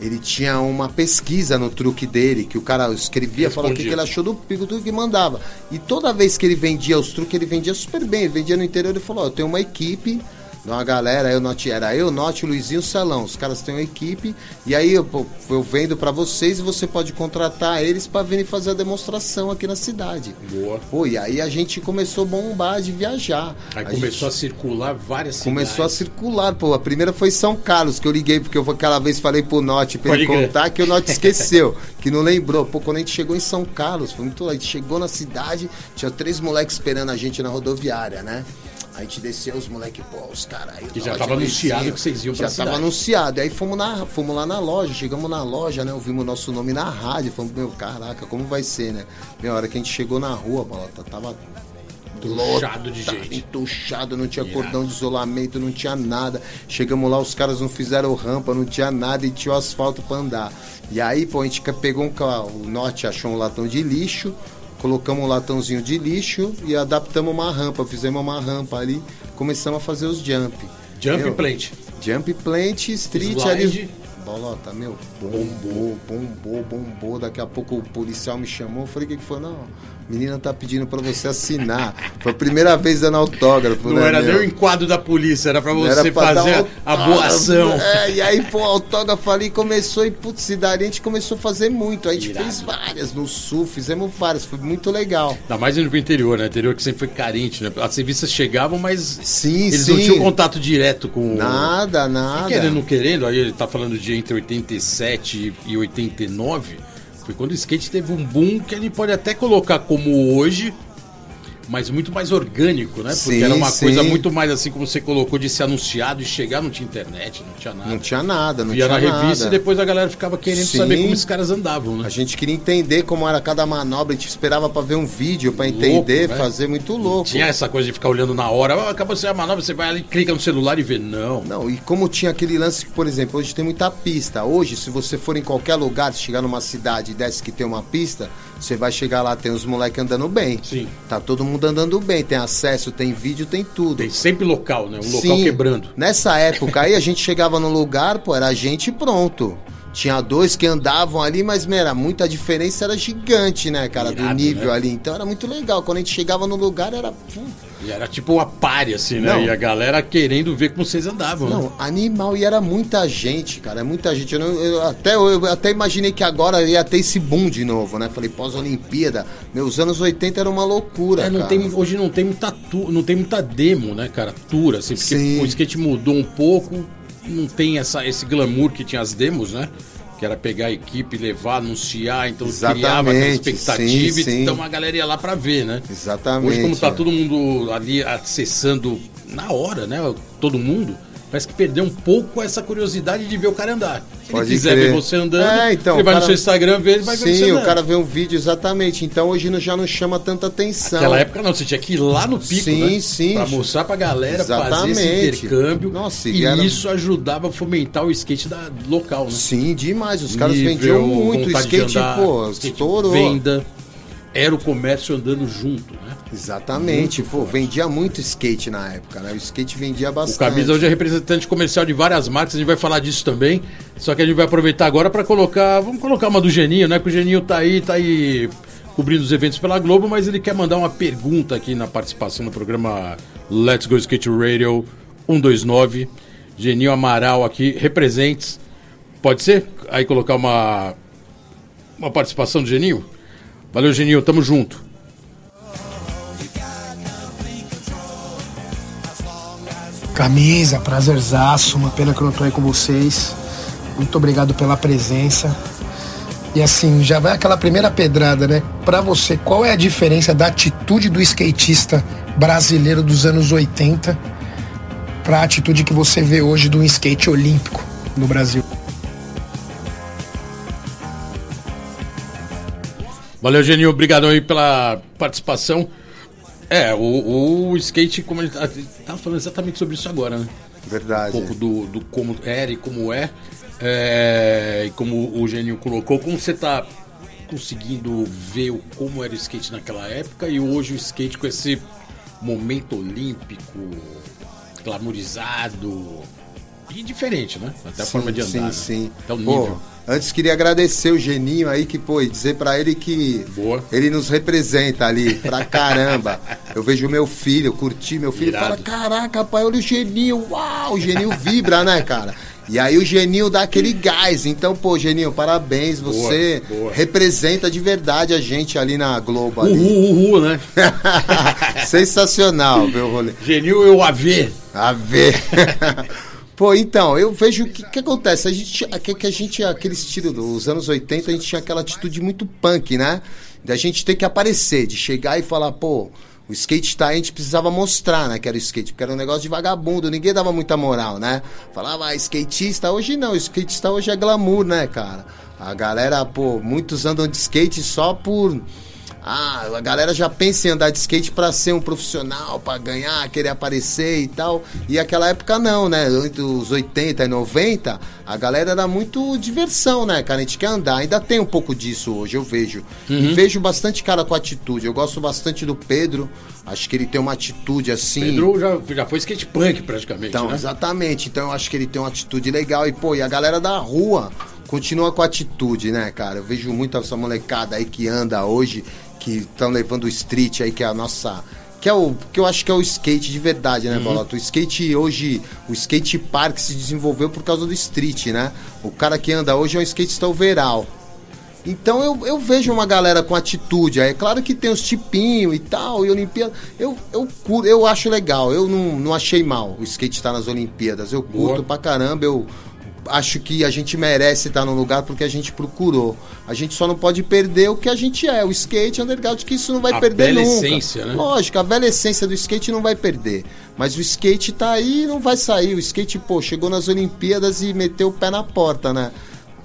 [SPEAKER 3] Ele tinha uma pesquisa no truque dele, que o cara escrevia, falava o que, que ele achou do pico, tudo que mandava. E toda vez que ele vendia os truques, ele vendia super bem. Ele vendia no interior, ele falou, ó, eu tenho uma equipe, uma galera, eu, Note, era eu, Note, Luizinho, Celão. Os caras têm uma equipe, e aí eu, eu vendo pra vocês e você pode contratar eles pra virem fazer a demonstração aqui na cidade.
[SPEAKER 1] Boa.
[SPEAKER 3] Pô, e aí a gente começou a bombar de viajar.
[SPEAKER 1] Aí
[SPEAKER 3] A
[SPEAKER 1] começou
[SPEAKER 3] gente-
[SPEAKER 1] a circular várias
[SPEAKER 3] Começou a
[SPEAKER 1] cidades.
[SPEAKER 3] circular, pô. A primeira foi São Carlos, que eu liguei, porque eu aquela vez falei pro Note pra ele contar, que o Note esqueceu, que não lembrou. Pô, quando a gente chegou em São Carlos, foi muito legal. A gente chegou na cidade, tinha três moleques esperando a gente na rodoviária, né? A gente desceu, os moleques, pô, os aí.
[SPEAKER 1] Que já tava anunciado que vocês iam pra
[SPEAKER 3] Já tava
[SPEAKER 1] cidade.
[SPEAKER 3] anunciado. Aí fomos, na, fomos lá na loja, chegamos na loja, né? Ouvimos nosso nome na rádio. Falamos, meu, caraca, como vai ser, né? Meu, a hora que a gente chegou na rua, bolota, tava
[SPEAKER 1] Tuchado de gente.
[SPEAKER 3] entuchado, não tinha
[SPEAKER 1] Irado.
[SPEAKER 3] cordão de isolamento, não tinha nada. Chegamos lá, os caras não fizeram rampa, não tinha nada e tinha o asfalto pra andar. E aí, pô, a gente pegou um ca- o norte achou um latão de lixo, colocamos um latãozinho de lixo e adaptamos uma rampa, fizemos uma rampa ali, começamos a fazer os jump.
[SPEAKER 1] Jump
[SPEAKER 3] Meu,
[SPEAKER 1] plant.
[SPEAKER 3] Jump plant, street
[SPEAKER 1] Slide.
[SPEAKER 3] ali. Bolota, meu, bombou, bombou, bombou. Daqui a pouco o policial me chamou. Eu falei, o que, que foi? Não, menina tá pedindo pra você assinar. Foi a primeira vez dando autógrafo,
[SPEAKER 1] Não
[SPEAKER 3] né,
[SPEAKER 1] era nem o enquadro da polícia, era pra
[SPEAKER 3] Era
[SPEAKER 1] você
[SPEAKER 3] pra dar
[SPEAKER 1] fazer a, boa ação.
[SPEAKER 3] É, e aí, pô, autógrafo ali começou e, putz, e dali a gente começou a fazer muito. Aí a gente
[SPEAKER 1] Irado.
[SPEAKER 3] fez várias no sul, fizemos várias, foi muito legal.
[SPEAKER 1] Ainda mais indo pro interior, né? Interior que sempre foi carente, né? As revistas chegavam, mas
[SPEAKER 3] Sim,
[SPEAKER 1] eles
[SPEAKER 3] sim.
[SPEAKER 1] não tinham contato direto com.
[SPEAKER 3] Nada,
[SPEAKER 1] E
[SPEAKER 3] nada.
[SPEAKER 1] querendo ou não querendo, aí ele tá falando de entre 87 e 89, foi quando o skate teve um boom que gente pode até colocar como hoje, mas muito mais orgânico, né? Porque
[SPEAKER 3] Sim,
[SPEAKER 1] era uma
[SPEAKER 3] sim.
[SPEAKER 1] coisa muito mais assim como você colocou de ser anunciado e chegar, não tinha internet, não tinha nada.
[SPEAKER 3] Não tinha nada, não
[SPEAKER 1] Via
[SPEAKER 3] tinha
[SPEAKER 1] na revista
[SPEAKER 3] nada.
[SPEAKER 1] e depois a galera ficava querendo
[SPEAKER 3] Sim.
[SPEAKER 1] saber como esses caras andavam, né?
[SPEAKER 3] A gente queria entender como era cada manobra, a gente esperava pra ver um vídeo, pra entender,
[SPEAKER 1] né?
[SPEAKER 3] fazer muito louco.
[SPEAKER 1] Tinha essa coisa de ficar olhando na hora, ah, acabou de a manobra, você vai ali, clica no celular e vê. Não.
[SPEAKER 3] Não, e como tinha aquele lance que, por exemplo, hoje tem muita pista. Hoje, se você for em qualquer lugar, se chegar numa cidade e desce que tem uma pista, você vai chegar lá, tem os moleques andando bem.
[SPEAKER 1] Sim.
[SPEAKER 3] Tá todo mundo andando bem, tem acesso, tem vídeo, tem tudo.
[SPEAKER 1] Tem sempre local, né? Um local quebrando.
[SPEAKER 3] Nessa época aí, a gente chegava no lugar, pô, era gente pronto. Tinha dois que andavam ali, mas meu, era muita diferença, era gigante, né, cara, do nível
[SPEAKER 1] né?
[SPEAKER 3] ali. Então era muito legal. Quando a gente chegava no lugar, era.
[SPEAKER 1] E era tipo uma pare, assim, né?
[SPEAKER 3] Não.
[SPEAKER 1] E a galera querendo ver como vocês andavam, né?
[SPEAKER 3] Não, animal, e era muita gente, cara, é muita gente. Eu, não- eu até, eu até imaginei que agora ia ter esse boom de novo, né? Falei, pós-Olimpíada, meus anos 80 era uma loucura,
[SPEAKER 1] É, não
[SPEAKER 3] cara.
[SPEAKER 1] tem, hoje não tem muita tu, não tem muita demo, né, cara? Tour, assim, porque
[SPEAKER 3] Sim.
[SPEAKER 1] o skate mudou um pouco, não tem essa, esse glamour que tinha as demos, né? Que era pegar a equipe, levar, anunciar, então
[SPEAKER 3] Exatamente,
[SPEAKER 1] criava aquela expectativa,
[SPEAKER 3] sim, sim.
[SPEAKER 1] então a galera ia lá pra ver, né?
[SPEAKER 3] Exatamente.
[SPEAKER 1] Hoje, como tá
[SPEAKER 3] é.
[SPEAKER 1] todo mundo ali acessando na hora, né? Todo mundo, parece que perdeu um pouco essa curiosidade de ver o cara andar. Se
[SPEAKER 3] Pode
[SPEAKER 1] ele quiser
[SPEAKER 3] crer.
[SPEAKER 1] ver você andando,
[SPEAKER 3] É, então,
[SPEAKER 1] ele vai
[SPEAKER 3] o
[SPEAKER 1] no
[SPEAKER 3] cara-
[SPEAKER 1] seu Instagram ver, ele vai ver você
[SPEAKER 3] Sim, o cara vê um vídeo, exatamente. Então hoje já não chama tanta atenção.
[SPEAKER 1] Naquela época não, você tinha que ir lá no pico,
[SPEAKER 3] Sim,
[SPEAKER 1] né?
[SPEAKER 3] sim.
[SPEAKER 1] Pra mostrar pra galera, fazer esse
[SPEAKER 3] Exatamente.
[SPEAKER 1] intercâmbio.
[SPEAKER 3] Nossa,
[SPEAKER 1] e
[SPEAKER 3] e era-
[SPEAKER 1] isso ajudava a fomentar o skate da, local, né?
[SPEAKER 3] Sim, demais. Os caras
[SPEAKER 1] Nível,
[SPEAKER 3] vendiam muito. Skate,
[SPEAKER 1] andar,
[SPEAKER 3] pô,
[SPEAKER 1] skate
[SPEAKER 3] estourou.
[SPEAKER 1] Venda. Era o comércio andando junto?
[SPEAKER 3] Exatamente,
[SPEAKER 1] Muito
[SPEAKER 3] pô,
[SPEAKER 1] forte.
[SPEAKER 3] vendia muito skate na época, né? O skate vendia
[SPEAKER 1] O
[SPEAKER 3] bastante.
[SPEAKER 1] Camisa hoje é representante comercial de várias marcas, a gente vai falar disso também. Só que a gente vai aproveitar agora para colocar. Vamos colocar uma do Geninho, né? Que o Geninho tá aí, tá aí cobrindo os eventos pela Globo, mas ele quer mandar uma pergunta aqui na participação no programa Let's Go Skate Radio 129. Geninho Amaral aqui, representes. Pode ser? Aí colocar uma, uma participação do Geninho? Valeu, Geninho, tamo junto.
[SPEAKER 2] Camisa, prazerzaço, uma pena que eu não tô aí com vocês. Muito obrigado pela presença. E assim, já vai aquela primeira pedrada, né? Pra você, qual é a diferença da atitude do skatista brasileiro dos anos 80 pra atitude que você vê hoje do skate olímpico no Brasil?
[SPEAKER 1] Valeu, Geninho. Obrigadão aí pela participação. É, o, o skate, como ele tá- tava falando exatamente sobre isso agora, né? Um
[SPEAKER 3] Verdade.
[SPEAKER 1] pouco do, do como era e como é. É, e como o Geninho colocou, como você tá conseguindo ver o- como era o skate naquela época e hoje o skate com esse momento olímpico, glamorizado e diferente, né? Até a forma de andar.
[SPEAKER 3] Sim,
[SPEAKER 1] né?
[SPEAKER 3] sim.
[SPEAKER 1] Até o
[SPEAKER 3] Pô,
[SPEAKER 1] nível.
[SPEAKER 3] antes queria agradecer o Geninho aí que, pô, e dizer pra ele que
[SPEAKER 1] Boa.
[SPEAKER 3] ele nos representa ali pra caramba. Eu vejo meu filho, eu curti meu filho,
[SPEAKER 1] Irado.
[SPEAKER 3] fala: "Caraca, pai, olha o Geninho. Uau, o Geninho vibra, né, cara?" E aí o Geninho dá aquele gás. Então, pô, Geninho, parabéns, você
[SPEAKER 1] boa.
[SPEAKER 3] representa de verdade a gente ali na Globo ali.
[SPEAKER 1] Uhul, uhul, né?
[SPEAKER 3] Sensacional, meu rolê.
[SPEAKER 1] Genil eu a ver.
[SPEAKER 3] A ver. Pô, então, eu vejo o que, que acontece. A gente, que, que a gente, aquele estilo dos anos 80, a gente tinha aquela atitude muito punk, né? Da gente ter que aparecer, de chegar e falar, pô, o skate tá aí, a gente precisava mostrar, né, que era o skate, porque era um negócio de vagabundo, ninguém dava muita moral, né? Falava, ah, skatista, hoje não, skatista hoje é glamour, né, cara? A galera, pô, muitos andam de skate só por. Ah, a galera já pensa em andar de skate pra ser um profissional, pra ganhar, querer aparecer e tal. E aquela época não, né? Entre os 80 e 90, a galera era muito diversão, né, cara? A gente quer andar. Ainda tem um pouco disso hoje, eu vejo. E vejo bastante cara com atitude. Eu gosto bastante do Pedro. Acho que ele tem uma atitude assim.
[SPEAKER 1] Pedro já, já foi skate punk praticamente,
[SPEAKER 3] Então,
[SPEAKER 1] né?
[SPEAKER 3] exatamente. Então eu acho que ele tem uma atitude legal. E, pô, e a galera da rua continua com atitude, né, cara? Eu vejo muito essa molecada aí que anda hoje, que estão levando o street aí, que é a nossa. Que é o que eu acho que é o skate de verdade, né, Bolota? O skate hoje, o skate park se desenvolveu por causa do street, né? O cara que anda hoje é um skatista overall. Então eu, eu vejo uma galera com atitude. É claro que tem os tipinhos e tal, e Olimpíada. Eu, eu, eu acho legal, eu não, não achei mal o skate estar nas Olimpíadas. Eu curto
[SPEAKER 1] Boa.
[SPEAKER 3] pra caramba, eu acho que a gente merece estar no lugar porque a gente procurou. A gente só não pode perder o que a gente é. O skate underground, que isso não vai
[SPEAKER 1] A
[SPEAKER 3] perder
[SPEAKER 1] velha
[SPEAKER 3] nunca.
[SPEAKER 1] essência, né?
[SPEAKER 3] Lógico, a velha essência do skate não vai perder. Mas o skate tá aí e não vai sair. O skate, pô, chegou nas Olimpíadas e meteu o pé na porta, né?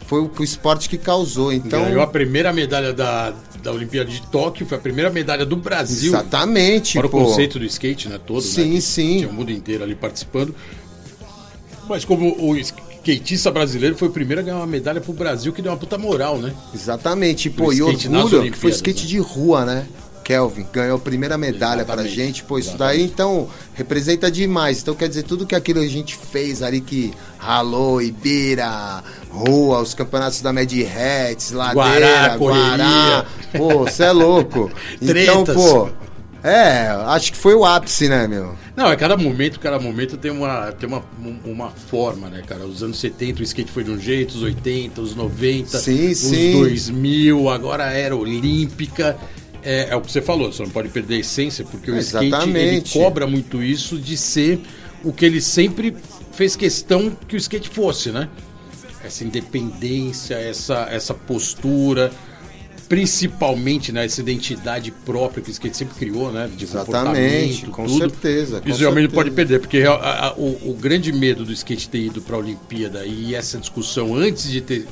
[SPEAKER 3] Foi o, o esporte que causou. Então,
[SPEAKER 1] Ganhou a primeira medalha da, da Olimpíada de Tóquio, foi a primeira medalha do Brasil.
[SPEAKER 3] exatamente,
[SPEAKER 1] Para o
[SPEAKER 3] pô.
[SPEAKER 1] conceito do skate, né? Todo,
[SPEAKER 3] Sim,
[SPEAKER 1] né? que
[SPEAKER 3] sim.
[SPEAKER 1] Tinha o mundo inteiro ali participando. Mas como o skatista brasileiro foi o primeiro a ganhar uma medalha pro Brasil, que deu uma puta moral, né?
[SPEAKER 3] Exatamente, pô, e orgulho que foi skate
[SPEAKER 1] né?
[SPEAKER 3] de rua, né? Kelvin ganhou a primeira medalha pra
[SPEAKER 1] Exatamente,
[SPEAKER 3] gente, pô, isso
[SPEAKER 1] exatamente.
[SPEAKER 3] daí então representa demais. Então quer dizer, tudo que aquilo a gente fez ali que ralou, Ibira, rua, os campeonatos da Mad Hats,
[SPEAKER 1] Guará,
[SPEAKER 3] ladeira, Guará, pô, você é louco. então, pô, é, acho que foi o ápice, né, meu?
[SPEAKER 1] Não, é cada momento, cada momento tem uma, tem uma, uma forma, né, cara? Os anos 70 o skate foi de um jeito, os 80, os 90,
[SPEAKER 3] Sim,
[SPEAKER 1] os
[SPEAKER 3] sim.
[SPEAKER 1] 2000, agora a era olímpica. É, é o que você falou, você não pode perder a essência, porque o skate ele
[SPEAKER 3] Exatamente.
[SPEAKER 1] cobra muito isso de ser o que ele sempre fez questão que o skate fosse, né? essa independência, essa, essa postura, principalmente né, essa identidade própria que o skate sempre criou, né? De
[SPEAKER 3] Exatamente, com
[SPEAKER 1] tudo.
[SPEAKER 3] certeza. Com
[SPEAKER 1] Visualmente não
[SPEAKER 3] certeza.
[SPEAKER 1] pode perder, porque a- a- o, o grande medo do skate ter ido para a Olimpíada e essa discussão antes de ter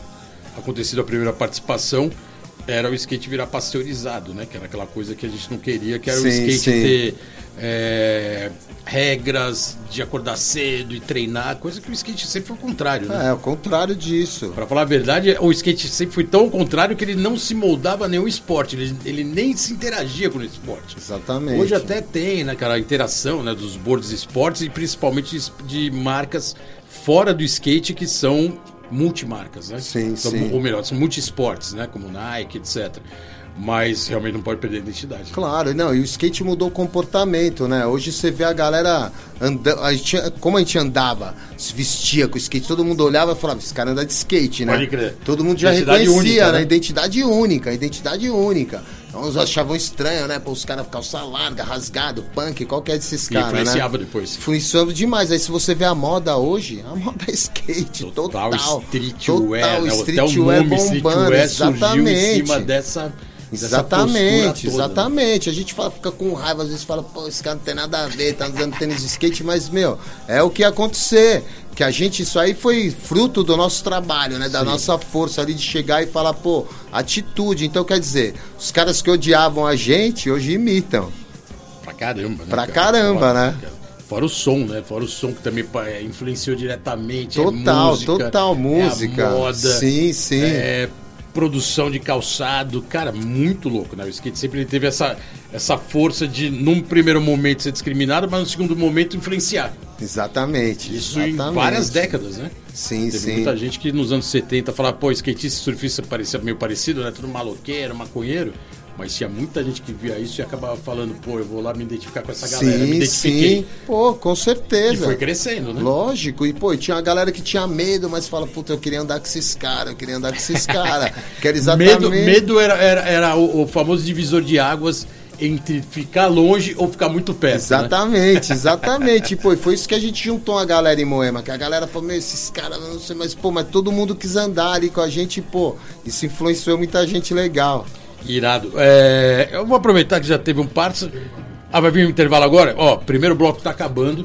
[SPEAKER 1] acontecido a primeira participação era o skate virar pasteurizado, né? Que era aquela coisa que a gente não queria, que era o
[SPEAKER 3] Sim,
[SPEAKER 1] skate
[SPEAKER 3] sim.
[SPEAKER 1] ter é, regras de acordar cedo e treinar, coisa que o skate sempre foi o contrário, né?
[SPEAKER 3] É, o contrário disso.
[SPEAKER 1] Pra falar a verdade, o skate sempre foi tão contrário que ele não se moldava a nenhum esporte, ele, ele nem se interagia com o esporte.
[SPEAKER 3] Exatamente.
[SPEAKER 1] Hoje até tem né, cara, a interação né, dos boards esportes e principalmente de, de marcas fora do skate que são multimarcas, né?
[SPEAKER 3] Sim,
[SPEAKER 1] São-
[SPEAKER 3] sim.
[SPEAKER 1] Ou melhor, são multiesportes, né? Como Nike, etc. Mas realmente não pode perder a identidade.
[SPEAKER 3] Claro, não, e o skate mudou o comportamento, né? Hoje você vê a galera andando. Como a gente andava, se vestia com o skate, todo mundo olhava e falava, esse cara anda de skate, né?
[SPEAKER 1] Pode crer.
[SPEAKER 3] Todo mundo já
[SPEAKER 1] Identidade
[SPEAKER 3] reconhecia,
[SPEAKER 1] única,
[SPEAKER 3] né?
[SPEAKER 1] né?
[SPEAKER 3] Identidade única, identidade única. Uns achavam estranho, né? Pô, os caras calça larga, rasgado, punk, qualquer desses caras, né?
[SPEAKER 1] influenciava depois.
[SPEAKER 3] Influenciando demais. Aí se você vê a moda hoje, a moda é skate, total.
[SPEAKER 1] Total, streetwear,
[SPEAKER 3] total,
[SPEAKER 1] né?
[SPEAKER 3] Streetwear bombando,
[SPEAKER 1] streetwear surgiu em
[SPEAKER 3] exatamente.
[SPEAKER 1] cima dessa, dessa
[SPEAKER 3] Exatamente,
[SPEAKER 1] né?
[SPEAKER 3] exatamente. A gente fala, fica com raiva, às vezes fala, pô, esse cara não tem nada a ver, tá usando tênis de skate, mas, meu, é o que ia acontecer. Que a gente, isso aí foi fruto do nosso trabalho, né? Da nossa força ali de chegar e falar, pô, atitude. Então, quer dizer, os caras que odiavam a gente, hoje imitam.
[SPEAKER 1] Pra caramba, né?
[SPEAKER 3] Pra
[SPEAKER 1] cara?
[SPEAKER 3] caramba,
[SPEAKER 1] Fora,
[SPEAKER 3] né?
[SPEAKER 1] cara. Fora o som, né? Fora o som que também é, influenciou diretamente. é
[SPEAKER 3] Total,
[SPEAKER 1] música,
[SPEAKER 3] total
[SPEAKER 1] é
[SPEAKER 3] música.
[SPEAKER 1] moda,
[SPEAKER 3] Sim, sim.
[SPEAKER 1] é produção de calçado. Cara, muito louco, né? O skate sempre teve essa, essa força de, num primeiro momento, ser discriminado, mas no segundo momento influenciar.
[SPEAKER 3] Exatamente.
[SPEAKER 1] Isso
[SPEAKER 3] exatamente.
[SPEAKER 1] em várias décadas, né?
[SPEAKER 3] Sim,
[SPEAKER 1] Teve
[SPEAKER 3] sim.
[SPEAKER 1] muita gente que nos anos 70 falava, pô, skatista e surfista parecia meio parecido, né? Tudo maloqueiro, maconheiro. Mas tinha muita gente que via isso e acabava falando, pô, eu vou lá me identificar com essa galera. me
[SPEAKER 3] Sim,
[SPEAKER 1] identifiquei.
[SPEAKER 3] sim. Pô, com certeza.
[SPEAKER 1] E foi crescendo, né?
[SPEAKER 3] Lógico, e pô, e tinha uma galera que tinha medo, mas fala, puta, eu queria andar com esses caras, eu queria andar com esses caras. Quero exatamente.
[SPEAKER 1] Medo, medo era, era, era o, o famoso divisor de águas entre ficar longe ou ficar muito perto. Né?
[SPEAKER 3] Exatamente, exatamente. Pô, e foi isso que a gente juntou a galera em Moema, que a galera falou, meu, esses caras, não sei, mas, pô, mas todo mundo quis andar ali com a gente, pô. Isso influenciou muita gente legal.
[SPEAKER 1] Irado. É, eu vou aproveitar que já teve um parça. Ah, vai vir um intervalo agora? Ó, primeiro bloco tá acabando.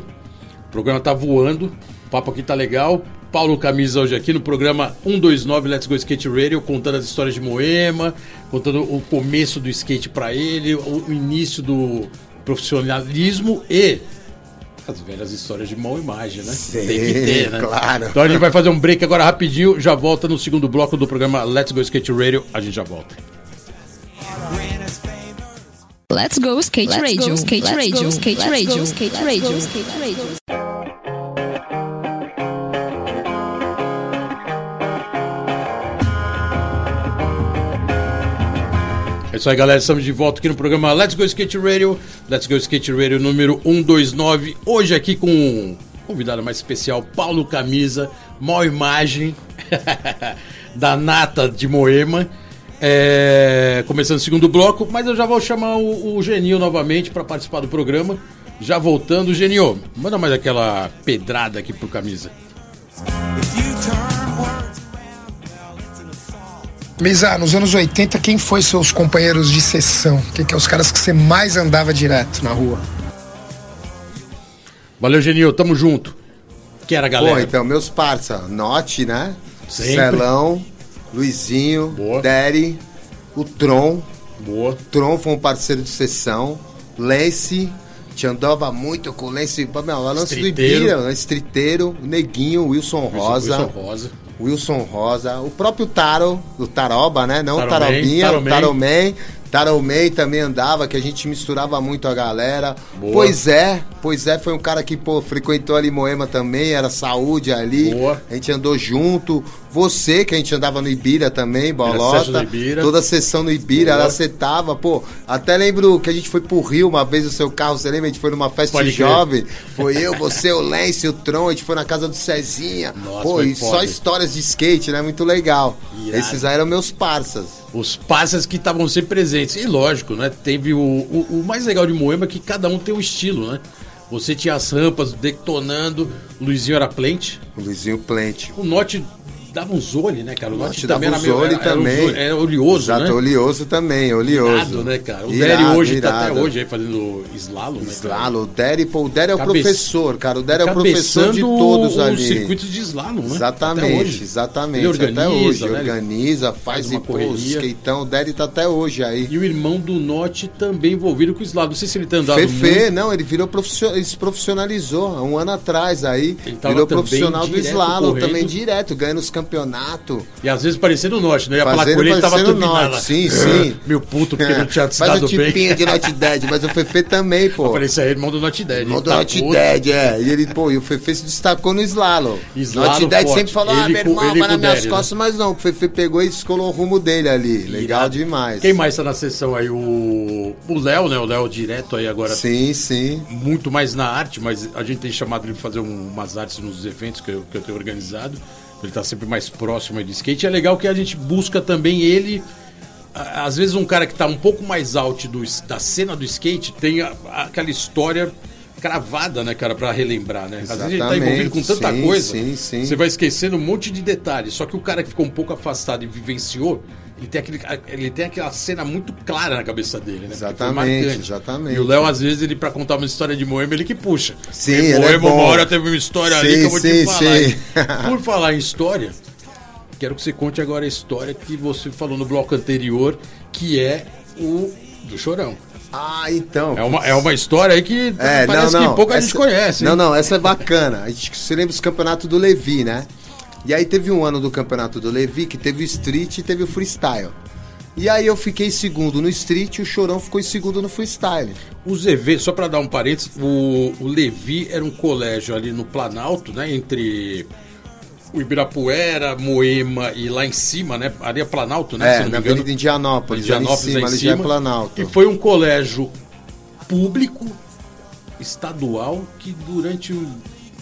[SPEAKER 1] O programa tá voando. O papo aqui tá legal. Paulo Camisa hoje aqui no programa 129 Let's Go Skate Radio, contando as histórias de Moema, contando o começo do skate pra ele, o, o início do profissionalismo e as velhas histórias de mal imagem, né?
[SPEAKER 3] Sim,
[SPEAKER 1] Tem que ter, né?
[SPEAKER 3] claro.
[SPEAKER 1] Então a gente vai fazer um break agora rapidinho, já volta no segundo bloco do programa Let's Go Skate Radio, a gente já volta.
[SPEAKER 5] Let's go skate
[SPEAKER 6] Let's
[SPEAKER 5] radio,
[SPEAKER 6] go,
[SPEAKER 5] skate
[SPEAKER 6] let's
[SPEAKER 5] radio,
[SPEAKER 6] go,
[SPEAKER 5] skate
[SPEAKER 6] let's
[SPEAKER 5] radio,
[SPEAKER 6] go,
[SPEAKER 5] skate
[SPEAKER 6] let's
[SPEAKER 5] radio,
[SPEAKER 6] go,
[SPEAKER 5] skate radio.
[SPEAKER 1] É isso aí, galera. Estamos de volta aqui no programa Let's Go Skate Radio. Let's Go Skate Radio número 129. Hoje aqui com um convidado mais especial, Paulo Camisa, mal imagem da Nata de Moema. É, começando o segundo bloco, mas eu já vou chamar o, o Genil novamente para participar do programa. Já voltando, Genil, manda mais aquela pedrada aqui pro Camisa.
[SPEAKER 2] Misa, nos anos 80, quem foi seus companheiros de sessão? Quem que é os caras que você mais andava direto na rua?
[SPEAKER 1] Valeu, Genil, tamo junto. Que era a galera.
[SPEAKER 3] Pô, então, meus parça, Note, né?
[SPEAKER 1] Sempre.
[SPEAKER 3] Celão, Luizinho,
[SPEAKER 1] Boa.
[SPEAKER 3] Derry, o Tron.
[SPEAKER 1] Boa.
[SPEAKER 3] Tron foi um parceiro de sessão. Lance, te andava muito com o Lance. Meu, o lance do. Ibira, né? Estriteiro, o Neguinho, Wilson Rosa.
[SPEAKER 1] Wilson Rosa.
[SPEAKER 3] Wilson Rosa, o próprio Taro, do Taroba, né? Não o
[SPEAKER 1] Taroman,
[SPEAKER 3] Tarobinha, o
[SPEAKER 1] Taroman.
[SPEAKER 3] Taroman. Taroman também andava, que a gente misturava muito a galera.
[SPEAKER 1] Boa.
[SPEAKER 3] Pois é, pois é, foi um cara que, pô, frequentou ali Moema também, era saúde ali.
[SPEAKER 1] Boa.
[SPEAKER 3] A gente andou junto. Você, que a gente andava no Ibira também, bolota.
[SPEAKER 1] Ibira.
[SPEAKER 3] Toda a sessão no Ibira, ela setava, pô. Até lembro que a gente foi pro Rio uma vez, o seu carro, você lembra? A gente foi numa festa
[SPEAKER 1] Pode crer.
[SPEAKER 3] jovem. Foi eu, você, o Lance, o Tron, a gente foi na casa do Cezinha.
[SPEAKER 1] Nossa,
[SPEAKER 3] pô, e só
[SPEAKER 1] foda.
[SPEAKER 3] histórias de skate, né? Muito legal.
[SPEAKER 1] Irado.
[SPEAKER 3] Esses aí eram meus parças.
[SPEAKER 1] os passas que estavam sempre presentes. E lógico, né? Teve o, o, o mais legal de Moema é que cada um tem um estilo, né? Você tinha as rampas detonando, o Luizinho era plente,
[SPEAKER 3] O Luizinho Plente.
[SPEAKER 1] o Norte dava uns olhos, né, cara? O
[SPEAKER 3] Note
[SPEAKER 1] Note
[SPEAKER 3] dava
[SPEAKER 1] também era meio.
[SPEAKER 3] também.
[SPEAKER 1] os- era oleoso,
[SPEAKER 3] Exato,
[SPEAKER 1] né?
[SPEAKER 3] oleoso também, oleoso.
[SPEAKER 1] Irado, né, cara? O
[SPEAKER 3] Irado,
[SPEAKER 1] Dery hoje tá
[SPEAKER 3] irado.
[SPEAKER 1] até hoje aí fazendo slalom, né?
[SPEAKER 3] Slalom, o Dery, pô, o Dery é o
[SPEAKER 1] Cabe-
[SPEAKER 3] professor, cara. O Dery é o professor de todos
[SPEAKER 1] os
[SPEAKER 3] ali.
[SPEAKER 1] circuitos de slalom, né?
[SPEAKER 3] Exatamente, exatamente.
[SPEAKER 1] Ele organiza,
[SPEAKER 3] até hoje,
[SPEAKER 1] né?
[SPEAKER 3] Organiza, faz,
[SPEAKER 1] faz
[SPEAKER 3] e pô, skateão, o Dery tá até hoje aí.
[SPEAKER 1] E o irmão do Note também envolvido com o slalom. Não sei se ele tá andando
[SPEAKER 3] Fefe,
[SPEAKER 1] muito.
[SPEAKER 3] não, ele virou profissional, ele se profissionalizou um ano atrás aí.
[SPEAKER 1] Ele
[SPEAKER 3] Virou
[SPEAKER 1] também
[SPEAKER 3] profissional do slalom também direto, ganhando os campeonatos.
[SPEAKER 1] E às vezes parecendo o Note, né? Ia falar
[SPEAKER 3] Fazendo
[SPEAKER 1] com ele, tava
[SPEAKER 3] Note,
[SPEAKER 1] lá.
[SPEAKER 3] sim, sim.
[SPEAKER 1] Meu puto, porque não tinha se
[SPEAKER 3] Faz o
[SPEAKER 1] dado bem.
[SPEAKER 3] tipinho de Not Dead, mas o Fefe também, pô.
[SPEAKER 1] Parecia irmão do Not Dead.
[SPEAKER 3] Irmão do
[SPEAKER 1] tá
[SPEAKER 3] Not. Dead, é. E ele, pô, e o Fefe se destacou no slalom.
[SPEAKER 1] Slalom
[SPEAKER 3] Not Dead
[SPEAKER 1] forte.
[SPEAKER 3] sempre falou, ah,
[SPEAKER 1] Ele
[SPEAKER 3] meu
[SPEAKER 1] com-
[SPEAKER 3] irmão,
[SPEAKER 1] ele
[SPEAKER 3] vai nas minhas
[SPEAKER 1] Dery, né?
[SPEAKER 3] costas, mas não. O Fefe pegou e descolou o rumo dele ali. Legal demais.
[SPEAKER 1] Quem mais tá na sessão aí? O o Léo, né? O Léo direto aí agora.
[SPEAKER 3] Sim, sim.
[SPEAKER 1] Muito mais na arte, mas a gente tem chamado ele pra fazer um- umas artes nos eventos que eu, que eu tenho organizado. Ele tá sempre mais próximo do skate. É legal que a gente busca também ele. Às vezes um cara que tá um pouco mais alto do, da cena do skate tem a- aquela história cravada, né, cara, pra relembrar, né? Às vezes ele tá envolvido com tanta
[SPEAKER 3] sim,
[SPEAKER 1] coisa,
[SPEAKER 3] sim, sim.
[SPEAKER 1] você vai esquecendo um monte de detalhes. Só que o cara que ficou um pouco afastado e vivenciou, ele tem, aquele, ele tem aquela cena muito clara na cabeça dele, né?
[SPEAKER 3] Exatamente, exatamente.
[SPEAKER 1] E o Léo, às vezes, ele, pra contar uma história de Moema, ele que puxa.
[SPEAKER 3] Sim, ele é
[SPEAKER 1] Moema,
[SPEAKER 3] bom.
[SPEAKER 1] uma hora teve uma história ali
[SPEAKER 3] Sim,
[SPEAKER 1] que eu vou te
[SPEAKER 3] sim,
[SPEAKER 1] falar.
[SPEAKER 3] sim.
[SPEAKER 1] Por falar em história, quero que você conte agora a história que você falou no bloco anterior, que é o do Chorão.
[SPEAKER 3] Ah, então.
[SPEAKER 1] É uma, é uma história aí que
[SPEAKER 3] É,
[SPEAKER 1] parece
[SPEAKER 3] não, não.
[SPEAKER 1] que pouca
[SPEAKER 3] essa-
[SPEAKER 1] gente conhece. hein?
[SPEAKER 3] Não, não, essa é bacana. A gente se lembra dos campeonatos do Levi, né? E aí teve um ano do campeonato do Levi que teve o street e teve o freestyle. E aí eu fiquei segundo no street e o Chorão ficou em segundo no freestyle.
[SPEAKER 1] O ZV, só para dar um parênteses, o, o Levi era um colégio ali no Planalto, né? Entre o Ibirapuera, Moema e lá em cima, né? Ali é Planalto, né?
[SPEAKER 3] É,
[SPEAKER 1] se não
[SPEAKER 3] na
[SPEAKER 1] me.
[SPEAKER 3] Avenida Indianópolis, ali em
[SPEAKER 1] Indianópolis,
[SPEAKER 3] cima, ali já é. Planalto.
[SPEAKER 1] E foi um colégio público, estadual, que durante, o-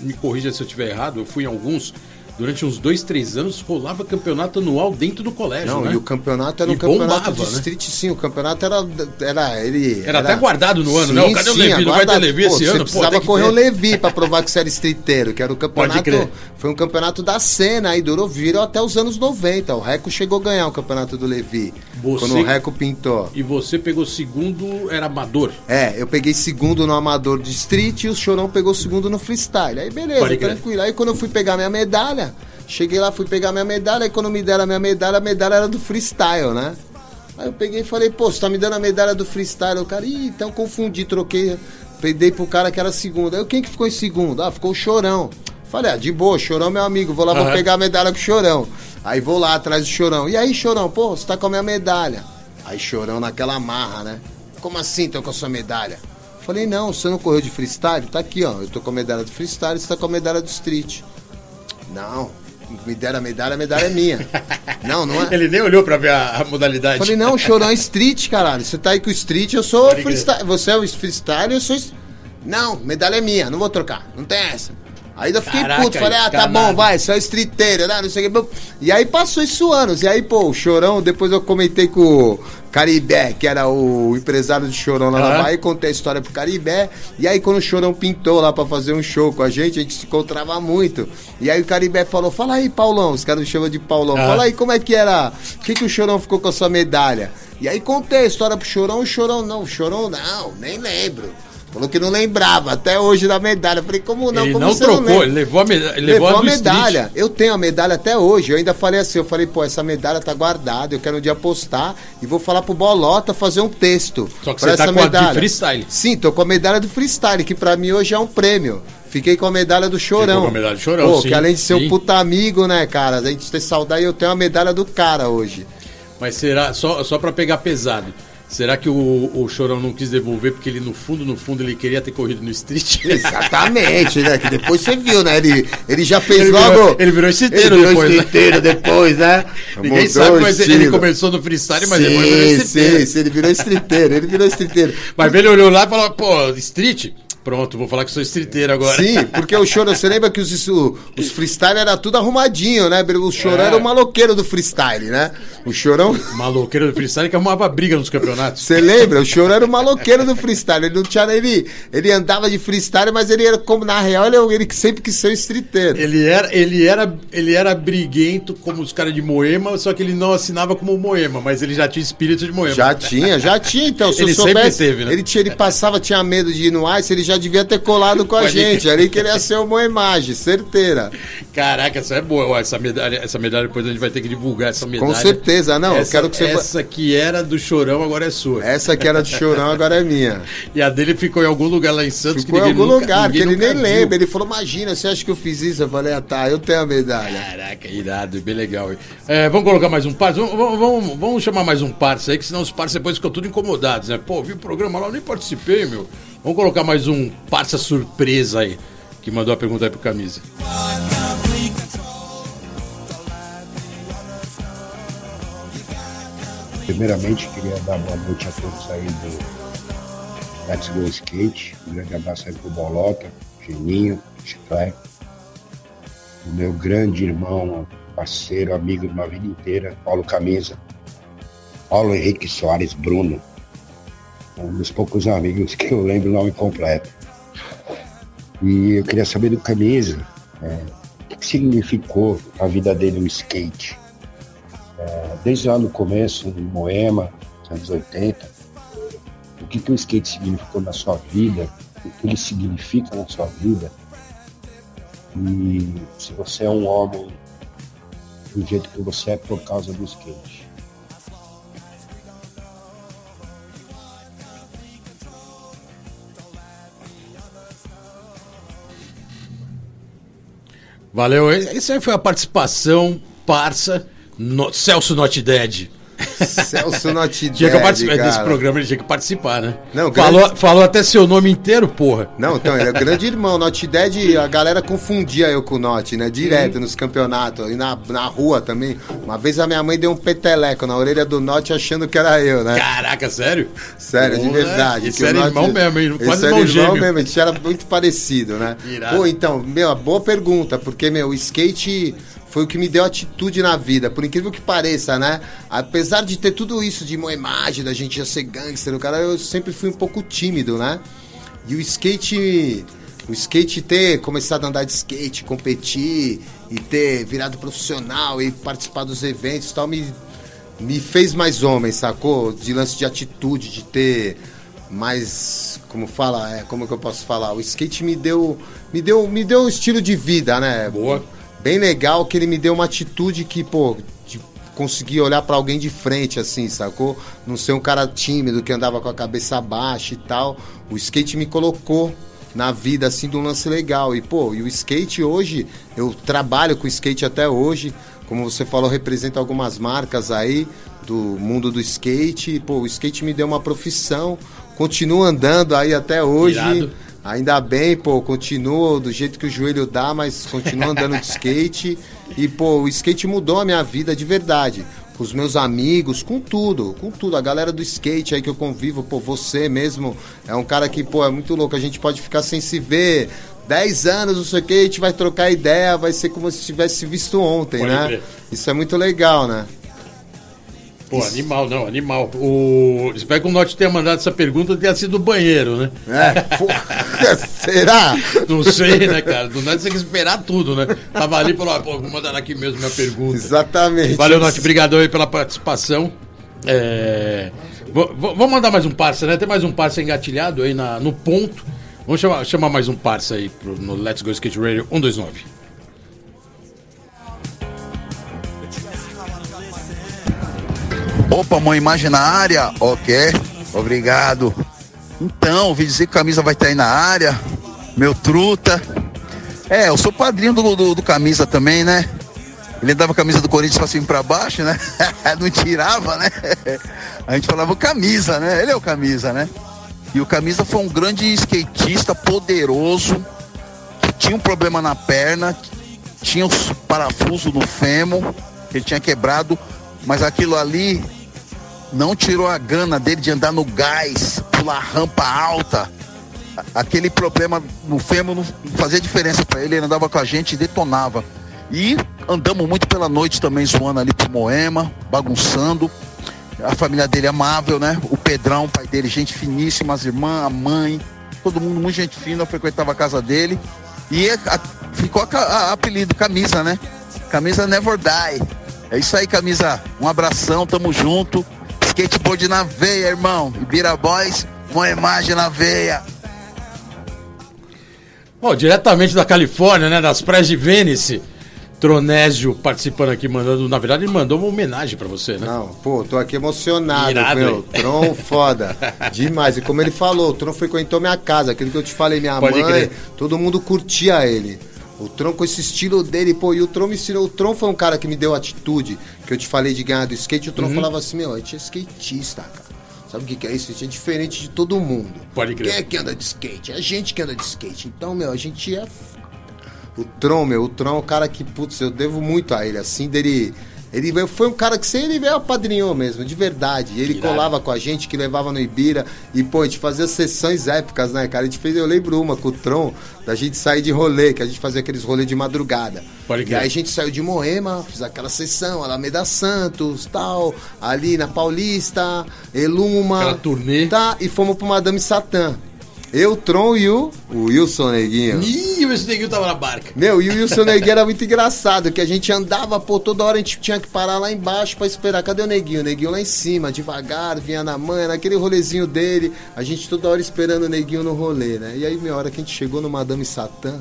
[SPEAKER 1] me corrija se eu estiver errado, eu fui em alguns, durante uns dois, três anos, rolava campeonato anual dentro do colégio,
[SPEAKER 3] Não,
[SPEAKER 1] né?
[SPEAKER 3] e o campeonato era
[SPEAKER 1] E
[SPEAKER 3] um campeonato
[SPEAKER 1] bombava,
[SPEAKER 3] de
[SPEAKER 1] né?
[SPEAKER 3] street, sim. O campeonato era. Era, ele,
[SPEAKER 1] Era até guardado no ano, né? Cadê o Levi? Não vai ter. Levi esse
[SPEAKER 3] Pô,
[SPEAKER 1] ano?
[SPEAKER 3] Você
[SPEAKER 1] Pô,
[SPEAKER 3] precisava correr
[SPEAKER 1] ter.
[SPEAKER 3] o Levi pra provar que você era streeteiro, que era o campeonato.
[SPEAKER 1] crer.
[SPEAKER 3] Foi um campeonato da cena aí, durou, virou até os anos 90. O Reco chegou a ganhar o campeonato do Levi.
[SPEAKER 1] Você-
[SPEAKER 3] Quando o Reco pintou.
[SPEAKER 1] E você pegou segundo, era amador.
[SPEAKER 3] É, eu peguei segundo no amador de street e o Chorão pegou segundo no freestyle. Aí beleza,
[SPEAKER 1] Pode crer.
[SPEAKER 3] tranquilo. Aí quando eu fui pegar minha medalha, cheguei lá, fui pegar minha medalha, e quando me deram a minha medalha, a medalha era do freestyle, né? Aí eu peguei e falei, pô, você tá me dando a medalha do freestyle? O cara, ih, então confundi, troquei, dei pro cara que era segundo. Aí quem que ficou em segundo? Ah, ficou o Chorão. Falei, ah, de boa, Chorão é meu amigo, vou lá, vou
[SPEAKER 1] Aham.
[SPEAKER 3] pegar a medalha com o Chorão. Aí vou lá atrás do Chorão. E aí, Chorão, pô, você tá com a minha medalha. Aí Chorão naquela marra, né? Como assim, tô com a sua medalha? Falei, não, você não correu de freestyle? Tá aqui, ó. Eu tô com a medalha do freestyle, você tá com a medalha do street. Não, me deram a medalha, a medalha é minha. não, não é.
[SPEAKER 1] Ele nem olhou pra ver a, a modalidade.
[SPEAKER 3] Falei, não, Chorão é street, caralho. Você tá aí com o street, eu sou freestyle. Você é o freestyle, eu sou. Não, medalha é minha, não vou trocar. Não tem essa. Aí eu fiquei
[SPEAKER 1] Caraca,
[SPEAKER 3] puto, falei, ah, tá bom, vai, você é streeteiro, né? Não sei o que. E aí passou isso anos. E aí, pô, o Chorão, depois eu comentei com o Caribé, que era o empresário do Chorão lá na
[SPEAKER 1] Aham.
[SPEAKER 3] Bahia, contei a história pro Caribé. E aí, quando o Chorão pintou lá pra fazer um show com a gente, a gente se encontrava muito. E aí o Caribé falou: Fala aí, Paulão. Os caras me chamam de Paulão.
[SPEAKER 1] Aham.
[SPEAKER 3] Fala aí como é que era. O que, que o Chorão ficou com a sua medalha? E aí contei a história pro Chorão. O Chorão, não, o Chorão não, nem lembro. Falou que não lembrava, até hoje da medalha. Eu falei, como não?
[SPEAKER 1] ele
[SPEAKER 3] como
[SPEAKER 1] não
[SPEAKER 3] você
[SPEAKER 1] trocou,
[SPEAKER 3] lembra?
[SPEAKER 1] ele levou a, meda ele
[SPEAKER 3] Levou,
[SPEAKER 1] levou
[SPEAKER 3] a
[SPEAKER 1] street.
[SPEAKER 3] medalha. Eu tenho a medalha até hoje. Eu ainda falei assim, eu falei, pô, essa medalha tá guardada, eu quero um dia postar e vou falar pro Bolota fazer um texto.
[SPEAKER 1] Só que você tá
[SPEAKER 3] essa
[SPEAKER 1] com a de freestyle.
[SPEAKER 3] Sim, tô com a medalha do freestyle, que pra mim hoje é um prêmio. Fiquei com a medalha do Chorão.
[SPEAKER 1] com a medalha do Chorão,
[SPEAKER 3] Pô,
[SPEAKER 1] sim,
[SPEAKER 3] que além de ser
[SPEAKER 1] sim.
[SPEAKER 3] um puta amigo, né, cara? A gente ter saudade, eu tenho a medalha do cara hoje.
[SPEAKER 1] Mas será, só, só pra pegar pesado, será que o, o Chorão não quis devolver porque ele no fundo, no fundo, ele queria ter corrido no street?
[SPEAKER 3] Exatamente, né? Que depois você viu, né? Ele, ele já fez
[SPEAKER 1] Ele
[SPEAKER 3] logo.
[SPEAKER 1] virou- ele virou streeteiro
[SPEAKER 3] ele virou
[SPEAKER 1] depois, né?
[SPEAKER 3] streeteiro depois, né?
[SPEAKER 1] Ninguém
[SPEAKER 3] Mudou
[SPEAKER 1] sabe, mas ele
[SPEAKER 3] estilo.
[SPEAKER 1] começou no freestyle, mas
[SPEAKER 3] sim,
[SPEAKER 1] depois virou
[SPEAKER 3] sim,
[SPEAKER 1] streeteiro.
[SPEAKER 3] sim, ele virou streeteiro, ele virou streeteiro.
[SPEAKER 1] Mas ele olhou lá e falou, pô, street? Pronto, vou falar que sou streeteiro agora.
[SPEAKER 3] Sim, porque o chorão, você lembra que os, o- os freestyle era tudo arrumadinho, né? O chorão
[SPEAKER 1] É.
[SPEAKER 3] era o maloqueiro do freestyle, né? O chorão.
[SPEAKER 1] Maloqueiro do freestyle que arrumava briga nos campeonatos.
[SPEAKER 3] Você lembra? O chorão era o maloqueiro do freestyle. Ele não tinha. Ele, ele andava de freestyle, mas ele era como, na real, ele, ele que sempre quis ser um streeteiro.
[SPEAKER 1] Ele era, ele era, ele era briguento como os caras de Moema, só que ele não assinava como Moema, mas ele já tinha espírito de Moema.
[SPEAKER 3] Já tinha, já tinha, então. Se
[SPEAKER 1] Ele
[SPEAKER 3] eu
[SPEAKER 1] sempre
[SPEAKER 3] soubesse,
[SPEAKER 1] teve, né?
[SPEAKER 3] ele, tinha, ele passava, tinha medo de ir no Ice, ele já devia ter colado com a
[SPEAKER 1] Pode
[SPEAKER 3] gente. Ali que ele ia ser uma imagem, certeira.
[SPEAKER 1] Caraca, essa é boa. Essa medalha, essa medalha depois a gente vai ter que divulgar essa medalha.
[SPEAKER 3] Com certeza, não.
[SPEAKER 1] essa,
[SPEAKER 3] eu quero que você.
[SPEAKER 1] Essa que era do Chorão agora é sua.
[SPEAKER 3] Essa que era de chorão, agora é minha.
[SPEAKER 1] E a dele ficou em algum lugar lá em Santos
[SPEAKER 3] Ficou em algum
[SPEAKER 1] nunca-
[SPEAKER 3] lugar, que ele nem
[SPEAKER 1] viu.
[SPEAKER 3] lembra. Ele falou: Imagina, você acha que eu fiz isso? Eu falei: Ah, tá, eu tenho a medalha.
[SPEAKER 1] Caraca, irado, bem legal. É, vamos colocar mais um parça? Vamos, vamos, vamos- chamar mais um parça aí, que senão os parça depois ficam tudo incomodados, né? Pô, vi o programa lá, eu nem participei, meu. Vamos colocar mais um parça surpresa aí, que mandou a pergunta aí pro Camisa.
[SPEAKER 6] Primeiramente, queria dar boa noite a todos aí do Let's Go Skate. Um grande abraço aí pro Bolota, Geninho, Chiclé. O meu grande irmão, parceiro, amigo de uma vida inteira, Paulo Camisa. Paulo Henrique Soares Bruno. Um dos poucos amigos que eu lembro o nome completo. E eu queria saber do Camisa, é, o que significou a vida dele o skate desde lá no começo, em Moema, nos anos 80, o que, que o skate significou na sua vida, o que ele significa na sua vida, e se você é um homem do jeito que você é por causa do skate.
[SPEAKER 1] Valeu, essa foi a participação parça no Celso Not Dead.
[SPEAKER 3] Celso Not
[SPEAKER 1] Tinha que
[SPEAKER 3] Dead,
[SPEAKER 1] participar desse
[SPEAKER 3] cara.
[SPEAKER 1] programa, ele tinha que participar, né?
[SPEAKER 3] Não,
[SPEAKER 1] falou,
[SPEAKER 3] grande-
[SPEAKER 1] falou até seu nome inteiro, porra.
[SPEAKER 3] Não, então, ele é grande irmão. Not Dead, a galera confundia eu com o Not, né? Direto nos campeonatos. E na, na rua também. Uma vez a minha mãe deu um peteleco na orelha do Not achando que era eu, né?
[SPEAKER 1] Caraca, sério?
[SPEAKER 3] Sério, de verdade.
[SPEAKER 1] Esse
[SPEAKER 3] que o
[SPEAKER 1] era
[SPEAKER 3] Not-
[SPEAKER 1] irmão mesmo, hein? Quase irmão
[SPEAKER 3] irmão
[SPEAKER 1] gêmeo.
[SPEAKER 3] mesmo, a gente era muito parecido, né?
[SPEAKER 1] Irado.
[SPEAKER 3] Pô, então, meu, boa pergunta, porque, meu, o skate foi o que me deu atitude na vida, por incrível que pareça, né? Apesar de ter tudo isso de moemagem, da gente já ser gangster, o cara, eu sempre fui um pouco tímido, né? E o skate. O skate ter começado a andar de skate, competir e ter virado profissional e participar dos eventos e tal, me, me fez mais homem, sacou? De lance de atitude, de ter mais. Como fala, é, como que eu posso falar? O skate me deu. Me deu, me deu um estilo de vida, né?
[SPEAKER 1] Boa.
[SPEAKER 3] Bem legal que ele me deu uma atitude que, pô, de conseguir olhar pra alguém de frente, assim, sacou? Não ser um cara tímido que andava com a cabeça baixa e tal. O skate me colocou na vida, assim, de um lance legal. E, pô, e o skate hoje, eu trabalho com skate até hoje. Como você falou, representa algumas marcas aí do mundo do skate. E, pô, o skate me deu uma profissão. Continuo andando aí até hoje.
[SPEAKER 1] Irado.
[SPEAKER 3] Ainda bem, pô, continuo do jeito que o joelho dá, mas continuo andando de skate. E, pô, o skate mudou a minha vida de verdade. Com os meus amigos, com tudo, com tudo. A galera do skate aí que eu convivo, pô, você mesmo é um cara que, pô, é muito louco. A gente pode ficar sem se ver 10 anos, não sei o que, a gente vai trocar ideia, vai ser como se tivesse se visto ontem,
[SPEAKER 1] Pode
[SPEAKER 3] né?
[SPEAKER 1] crer.
[SPEAKER 3] Isso é muito legal, né?
[SPEAKER 1] Pô, animal, não, animal. O... Espero que o Norte tenha mandado essa pergunta tenha sido banheiro, né?
[SPEAKER 3] É, pô, será?
[SPEAKER 1] Não sei, né, cara? Do nada você tem que esperar tudo, né? Tava ali e falou, ah, pô, vou mandar aqui mesmo minha pergunta.
[SPEAKER 3] Exatamente.
[SPEAKER 1] Valeu, Norte, obrigado aí pela participação. É... Vamos mandar mais um parça, né? Tem mais um parça engatilhado aí na, no ponto. Vamos chamar, chamar mais um parça aí pro, no Let's Go Skate Radio 129.
[SPEAKER 7] Opa, na área? Ok, obrigado. Então, ouvi dizer que camisa vai estar aí na área. Meu truta. É, eu sou padrinho do, do, do camisa também, né? Ele dava a camisa do Corinthians pra cima e pra baixo, né? Não tirava, né? A gente falava camisa, né? Ele é o camisa, né? E o camisa foi um grande skatista poderoso, que tinha um problema na perna, tinha os parafusos no fêmur, que ele tinha quebrado, mas aquilo ali não tirou a gana dele de andar no gás, pular rampa alta. aquele problema no fêmur não fazia diferença pra ele, ele andava com a gente e detonava. E andamos muito pela noite também, zoando ali pro Moema, bagunçando. A família dele é amável, né? O Pedrão, pai dele, gente finíssima, as irmãs, a mãe, todo mundo muito gente fina, frequentava a casa dele. E a- ficou a, a- apelido, camisa, né? Camisa Never Die. É isso aí, camisa. Um abração, tamo junto. Skateboard na veia, irmão. Ibira Boys, uma imagem na veia.
[SPEAKER 1] Bom, diretamente da Califórnia, né? Das praias de Vênice. Tronésio participando aqui, mandando. Na verdade, ele mandou uma homenagem pra você, né?
[SPEAKER 3] Não, pô, tô aqui emocionado,
[SPEAKER 1] Irado,
[SPEAKER 3] meu.
[SPEAKER 1] hein?
[SPEAKER 3] Tron foda. Demais. E como ele falou, o Tron frequentou minha casa, aquilo que eu te falei, minha
[SPEAKER 1] Pode
[SPEAKER 3] mãe,
[SPEAKER 1] crer.
[SPEAKER 3] todo mundo curtia ele. O Tron com esse estilo dele, pô, e o Tron me ensinou. O Tron foi um cara que me deu atitude, que eu te falei de ganhar do skate. O
[SPEAKER 1] Uhum.
[SPEAKER 3] Tron falava assim: meu, a gente é skatista, cara. Sabe o que, que é isso? A gente é diferente de todo mundo.
[SPEAKER 1] Pode crer.
[SPEAKER 3] Quem é que anda de skate? É a gente que anda de skate. Então, meu, a gente é o Tron, meu, o Tron é um cara que, putz, eu devo muito a ele, assim, dele. Ele foi um cara que sem ele veio apadrinhou mesmo, de verdade. Ele
[SPEAKER 1] Irado.
[SPEAKER 3] colava com a gente, que levava no Ibira. E, pô, a gente fazia sessões épicas, né, cara? A gente fez, eu lembro uma com o Tron, da gente sair de rolê, que a gente fazia aqueles rolês de madrugada.
[SPEAKER 1] Pode
[SPEAKER 3] e aí a gente saiu de Moema, fiz aquela sessão, Alameda Santos, tal, ali na Paulista, Eluma.
[SPEAKER 1] Aquela turnê.
[SPEAKER 3] Tá, e fomos pro Madame Satã. Eu, Tron e o, o Wilson Neguinho.
[SPEAKER 1] Ih, esse neguinho tava na barca.
[SPEAKER 3] Meu, e o Wilson Neguinho era muito engraçado, que a gente andava, pô, toda hora a gente tinha que parar lá embaixo pra esperar. Cadê o Neguinho? O Neguinho lá em cima, devagar, vinha na manha, naquele rolezinho dele. A gente toda hora esperando o Neguinho no rolê, né? E aí, minha hora que a gente chegou no Madame Satã,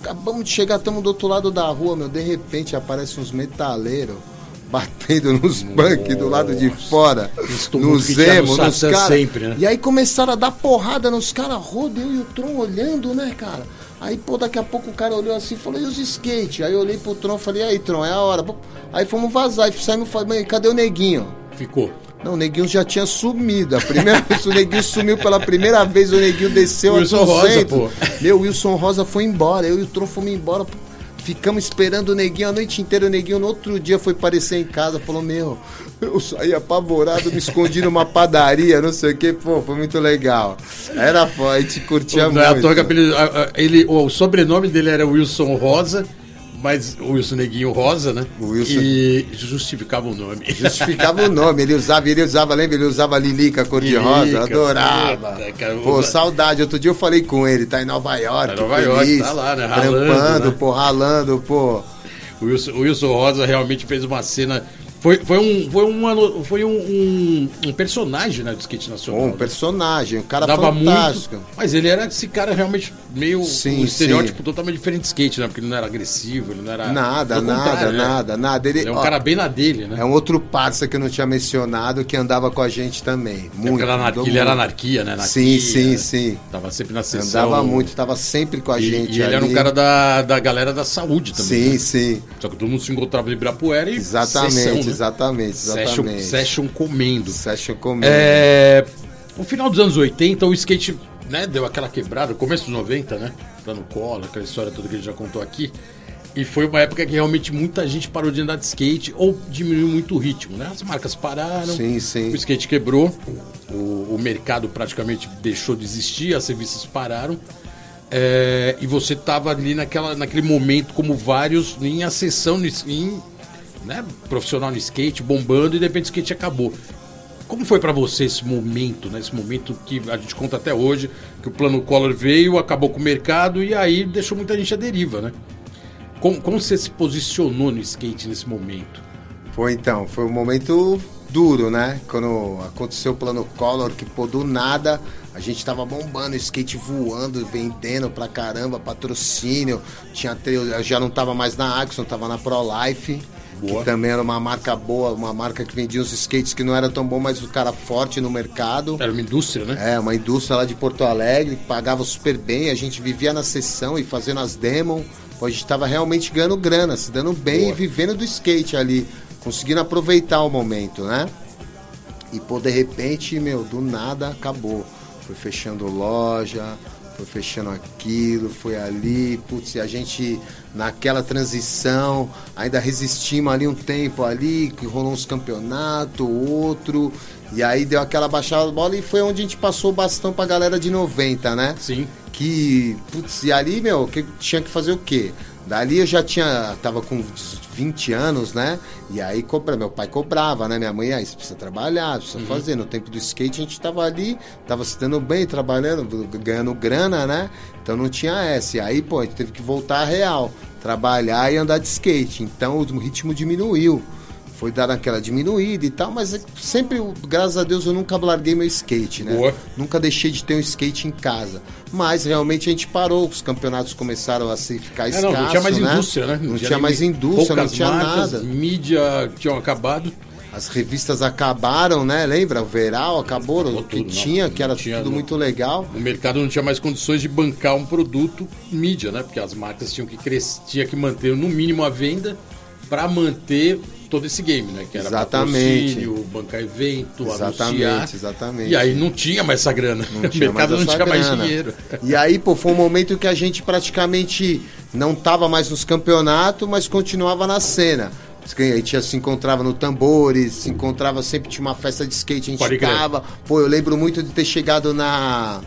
[SPEAKER 3] acabamos de chegar, estamos do outro lado da rua, meu, de repente aparece uns metaleiros. Batendo nos bunks do lado de fora, nos emos, nos caras.
[SPEAKER 1] né?
[SPEAKER 3] E aí começaram a dar porrada nos caras, roda, eu e o Tron olhando, né, cara? Aí, pô, daqui a pouco o cara olhou assim e falou, e os skate? Aí eu olhei pro Tron e falei, aí, Tron, é a hora. Aí fomos vazar, e saímos e falei, "Mãe, cadê o neguinho?
[SPEAKER 1] Ficou.
[SPEAKER 3] Não, o neguinho já tinha sumido. A primeira vez o neguinho sumiu pela primeira vez, o neguinho desceu
[SPEAKER 1] Wilson
[SPEAKER 3] a
[SPEAKER 1] Rosa,
[SPEAKER 3] 200.
[SPEAKER 1] pô.
[SPEAKER 3] Meu, Wilson Rosa foi embora, eu e o Tron fomos embora. pô. Ficamos esperando o neguinho a noite inteira. O neguinho no outro dia foi aparecer em casa, falou: Meu, eu saí apavorado, me escondi numa padaria, não sei o que. Pô, foi muito legal. Era foda, a gente curtia
[SPEAKER 1] é à
[SPEAKER 3] muito.
[SPEAKER 1] que a- ele, o sobrenome dele era Wilson Rosa, mas o Wilson Neguinho Rosa, né?
[SPEAKER 3] O Wilson-
[SPEAKER 1] E justificava o nome.
[SPEAKER 3] Justificava o nome, ele usava, ele usava, lembra? Ele usava Lilica cor-de-rosa, adorava.
[SPEAKER 1] puta,
[SPEAKER 3] Pô, saudade. Outro dia eu falei com ele, tá em Nova York,
[SPEAKER 1] Tá Nova York, tá lá, né? Ralando,
[SPEAKER 3] trampando,
[SPEAKER 1] né?
[SPEAKER 3] pô, ralando, pô.
[SPEAKER 1] O Wilson, o Wilson Rosa realmente fez uma cena. Foi, foi, um, foi, uma, foi um, um, um personagem né, do skate nacional.
[SPEAKER 3] Um
[SPEAKER 1] né?
[SPEAKER 3] personagem, um cara
[SPEAKER 1] Dava
[SPEAKER 3] fantástico.
[SPEAKER 1] muito. Mas ele era esse cara realmente meio
[SPEAKER 3] Sim,
[SPEAKER 1] um estereótipo
[SPEAKER 3] sim.
[SPEAKER 1] totalmente diferente de skate, né? Porque ele não era agressivo, ele não era.
[SPEAKER 3] Nada, nada,
[SPEAKER 1] né?
[SPEAKER 3] nada, nada. Ele,
[SPEAKER 1] é um
[SPEAKER 3] ó,
[SPEAKER 1] cara bem na dele, né?
[SPEAKER 3] é um outro parça que eu não tinha mencionado que andava com a gente também. Muito.
[SPEAKER 1] Época da anarquia,
[SPEAKER 3] andou
[SPEAKER 1] ele era
[SPEAKER 3] muito.
[SPEAKER 1] anarquia, né? Anarquia,
[SPEAKER 3] Sim, sim, sim.
[SPEAKER 1] Tava sempre na sessão.
[SPEAKER 3] Andava muito, tava sempre com a
[SPEAKER 1] E,
[SPEAKER 3] gente.
[SPEAKER 1] e ele era um
[SPEAKER 3] ali.
[SPEAKER 1] cara da, da galera da saúde também.
[SPEAKER 3] Sim,
[SPEAKER 1] né?
[SPEAKER 3] sim.
[SPEAKER 1] Só que todo mundo se encontrava em Ibirapuera e.
[SPEAKER 3] Exatamente,
[SPEAKER 1] sessão, né?
[SPEAKER 3] exatamente,
[SPEAKER 1] Session,
[SPEAKER 3] exatamente.
[SPEAKER 1] session comendo.
[SPEAKER 3] Session comendo.
[SPEAKER 1] É, no final dos anos 80, o skate né, deu aquela quebrada, começo dos 90, né? Dando cola, aquela história toda que ele já contou aqui. E foi uma época que realmente muita gente parou de andar de skate ou diminuiu muito o ritmo, né? As marcas pararam,
[SPEAKER 3] Sim, sim.
[SPEAKER 1] o skate quebrou, o, o mercado praticamente deixou de existir, as revistas pararam. É, e você tava ali naquela, naquele momento, como vários, em ascensão, em, né, profissional no skate, bombando, e de repente o skate acabou. Como foi pra você esse momento, né? Esse momento que a gente conta até hoje, que o plano Collor veio, acabou com o mercado e aí deixou muita gente à deriva, né? Como, como você se posicionou no skate nesse momento?
[SPEAKER 3] Foi então, foi um momento duro, né? Quando aconteceu o plano Collor, que pô, do nada a gente tava bombando, skate voando, vendendo pra caramba, patrocínio. Tinha já não tava mais na Axon, tava na Pro Life.
[SPEAKER 1] Boa.
[SPEAKER 3] Que também era uma marca boa, uma marca que vendia os skates que não era tão bom, mas o cara forte no mercado.
[SPEAKER 1] Era uma indústria, né?
[SPEAKER 3] É, uma indústria lá de Porto Alegre que pagava super bem, a gente vivia na sessão e fazendo as demos. A gente tava realmente ganhando grana, se dando bem
[SPEAKER 1] Boa.
[SPEAKER 3] e vivendo do skate ali, conseguindo aproveitar o momento, né? E pô, de repente, meu, do nada acabou. Foi fechando loja, foi fechando aquilo, foi ali, putz, e a gente naquela transição, ainda resistimos ali um tempo ali, que rolou uns campeonatos, outro, E aí deu aquela baixada da bola e foi onde a gente passou o bastão pra galera de 90, né?
[SPEAKER 1] Sim.
[SPEAKER 3] Que, putz, e ali, meu, que tinha que fazer o quê? Dali eu já tinha, tava com 20 anos, né? E aí cobra, meu pai cobrava, né? Minha mãe, aí você precisa trabalhar, precisa
[SPEAKER 1] Uhum.
[SPEAKER 3] fazer. No tempo do skate a gente tava ali, tava se dando bem, trabalhando, ganhando grana, né? Então não tinha essa. E aí, pô, a gente teve que voltar a real, trabalhar e andar de skate. Então o ritmo diminuiu. Foi dar aquela diminuída e tal, mas é sempre, graças a Deus, eu nunca larguei meu skate, né?
[SPEAKER 1] Boa.
[SPEAKER 3] Nunca deixei de ter um skate em casa. Mas realmente a gente parou, os campeonatos começaram a se ficar
[SPEAKER 1] É,
[SPEAKER 3] escassos.
[SPEAKER 1] não, não tinha mais
[SPEAKER 3] né?
[SPEAKER 1] indústria, né?
[SPEAKER 3] Não, tinha
[SPEAKER 1] nem-
[SPEAKER 3] mais indústria, não tinha
[SPEAKER 1] marcas,
[SPEAKER 3] nada.
[SPEAKER 1] Mídia tinham acabado.
[SPEAKER 3] As revistas acabaram, né? Lembra? O Veral acabou, o que
[SPEAKER 1] tudo, não.
[SPEAKER 3] tinha, que era
[SPEAKER 1] Não tinha,
[SPEAKER 3] tudo
[SPEAKER 1] não.
[SPEAKER 3] muito legal.
[SPEAKER 1] O mercado não tinha mais condições de bancar um produto mídia, né? Porque as marcas tinham que crescer, tinha que manter no mínimo a venda para manter todo esse game, né? Que era
[SPEAKER 3] Exatamente.
[SPEAKER 1] patrocínio, bancar evento,
[SPEAKER 3] Exatamente,
[SPEAKER 1] anunciar.
[SPEAKER 3] exatamente.
[SPEAKER 1] E aí não tinha mais essa grana.
[SPEAKER 3] Não
[SPEAKER 1] o
[SPEAKER 3] tinha
[SPEAKER 1] mercado
[SPEAKER 3] mais
[SPEAKER 1] não tinha mais
[SPEAKER 3] grana.
[SPEAKER 1] dinheiro.
[SPEAKER 3] E aí, pô, foi um momento que a gente praticamente não tava mais nos campeonatos, mas continuava na cena. A gente se encontrava no Tambores, se encontrava sempre, tinha uma festa de skate, a gente
[SPEAKER 1] Pode
[SPEAKER 3] tava. Pô, eu lembro muito de ter chegado na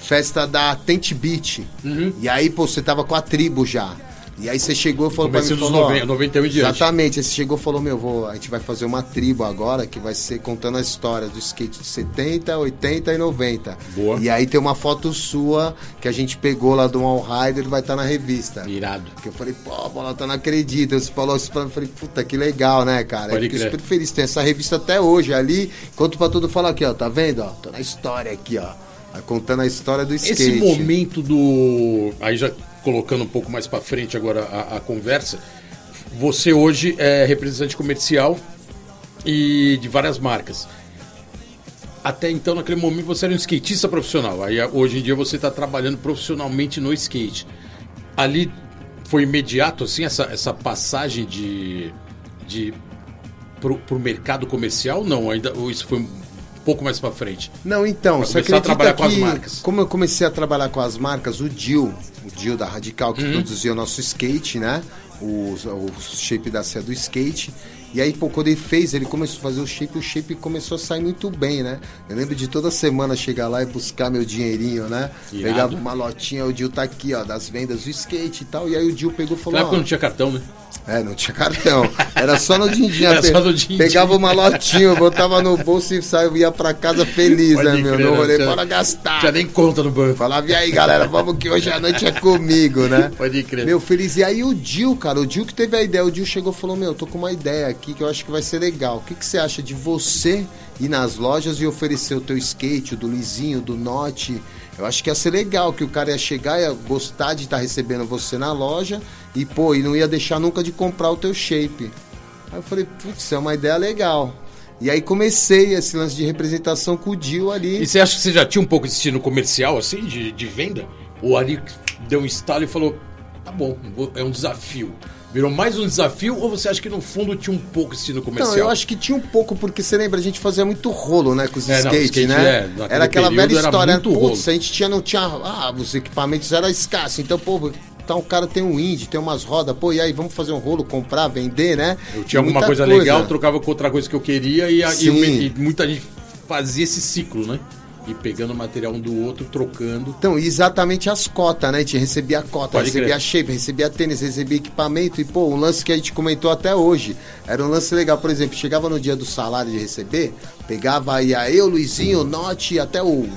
[SPEAKER 3] festa da Tent Beach.
[SPEAKER 1] Uhum.
[SPEAKER 3] E aí, pô, você tava com a tribo já. E aí você chegou e falou pra mim,
[SPEAKER 1] dos
[SPEAKER 3] falou, ó,
[SPEAKER 1] 90, 91 em diante.
[SPEAKER 3] Exatamente, aí você chegou e falou, meu, vou, a gente vai fazer uma tribo agora que vai ser contando a história do skate de 70, 80 e 90.
[SPEAKER 1] Boa.
[SPEAKER 3] E aí tem uma foto sua que a gente pegou lá do All Rider vai estar na revista.
[SPEAKER 1] Irado.
[SPEAKER 3] Que eu falei, pô, Bolota, não acredito. Você falou isso pra mim, eu falei, puta, que legal, né, cara?
[SPEAKER 1] Pode
[SPEAKER 3] eu fiquei
[SPEAKER 1] crer.
[SPEAKER 3] super feliz. Tem essa revista até hoje ali. Conto pra todo falar aqui, ó, tá vendo? Ó, tô na história aqui, ó. Tá Contando a história do skate.
[SPEAKER 1] Esse momento do. Aí já colocando um pouco mais pra frente agora a, a conversa. Você hoje é representante comercial e de várias marcas. Até então, naquele momento, você era um skatista profissional. Aí hoje em dia você está trabalhando profissionalmente no skate. Ali foi imediato, assim, essa, essa passagem de. de pro, pro mercado comercial? Não, ainda isso foi pouco mais pra frente.
[SPEAKER 3] Não, então,
[SPEAKER 1] Pra
[SPEAKER 3] você
[SPEAKER 1] começar a trabalhar com as
[SPEAKER 3] que,
[SPEAKER 1] marcas.
[SPEAKER 3] como eu comecei a trabalhar com as marcas, o Dil, o Dil da Radical,
[SPEAKER 1] Uhum.
[SPEAKER 3] que produzia o nosso skate, né? O, o shape da Sé do skate. E aí, pô, quando ele fez, ele começou a fazer o shape, o shape começou a sair muito bem, né? Eu lembro de toda semana chegar lá e buscar meu dinheirinho, né?
[SPEAKER 1] Irado.
[SPEAKER 3] Pegava uma lotinha, o Dil tá aqui, ó, das vendas do skate e tal. E aí o Dil pegou e falou,
[SPEAKER 1] Claro que não tinha cartão, né?
[SPEAKER 3] é, não tinha cartão. Era só no din-din.
[SPEAKER 1] Era
[SPEAKER 3] Pe-
[SPEAKER 1] só no din-din.
[SPEAKER 3] Pegava uma lotinha, botava no bolso e saia, ia pra casa feliz,
[SPEAKER 1] Pode
[SPEAKER 3] né, meu?
[SPEAKER 1] crer,
[SPEAKER 3] No rolê,
[SPEAKER 1] Tinha-
[SPEAKER 3] bora gastar.
[SPEAKER 1] Tinha nem conta no banco.
[SPEAKER 3] Falava, e aí, galera, vamos que hoje à noite é comigo, né?
[SPEAKER 1] Pode crer.
[SPEAKER 3] Meu, feliz. E aí o Dil, cara, o Dil que teve a ideia, o Dil chegou e falou, meu, tô com uma ideia aqui que eu acho que vai ser legal. O que, que você acha de você ir nas lojas e oferecer o teu skate, o do Lizinho, do Note? Eu acho que ia ser legal, que o cara ia chegar e ia gostar de estar recebendo você na loja e, pô, e não ia deixar nunca de comprar o teu shape. Aí eu falei, putz, é uma ideia legal. E aí comecei esse lance de representação com o Dil ali.
[SPEAKER 1] E você acha que você já tinha um pouco de estilo comercial, assim, de, de venda? Ou ali deu um estalo e falou, tá bom, é um desafio. Virou mais um desafio ou você acha que no fundo tinha um pouco de estilo comercial?
[SPEAKER 3] Não, eu acho que tinha um pouco, porque você lembra, a gente fazia muito rolo, né, com os
[SPEAKER 1] É, não,
[SPEAKER 3] skate,
[SPEAKER 1] skate,
[SPEAKER 3] né?
[SPEAKER 1] é,
[SPEAKER 3] era aquela velha
[SPEAKER 1] era
[SPEAKER 3] história,
[SPEAKER 1] muito
[SPEAKER 3] putz,
[SPEAKER 1] rolo.
[SPEAKER 3] a gente tinha, não tinha, ah, os equipamentos eram escassos, então, pô, então o cara tem um indie, tem umas rodas, pô, e aí, vamos fazer um rolo, comprar, vender, né?
[SPEAKER 1] Eu tinha alguma
[SPEAKER 3] muita
[SPEAKER 1] coisa, legal, trocava com outra coisa que eu queria e, e e muita gente fazia esse ciclo, né? E pegando material um do outro, trocando.
[SPEAKER 3] Então, exatamente as cotas, né? A gente recebia a cota,
[SPEAKER 1] Pode
[SPEAKER 3] recebia
[SPEAKER 1] crer.
[SPEAKER 3] shape, recebia tênis, recebia equipamento. E, pô, um lance que a gente comentou até hoje. Era um lance legal, por exemplo, chegava no dia do salário de receber, pegava aí a eu, Luizinho, Note, até o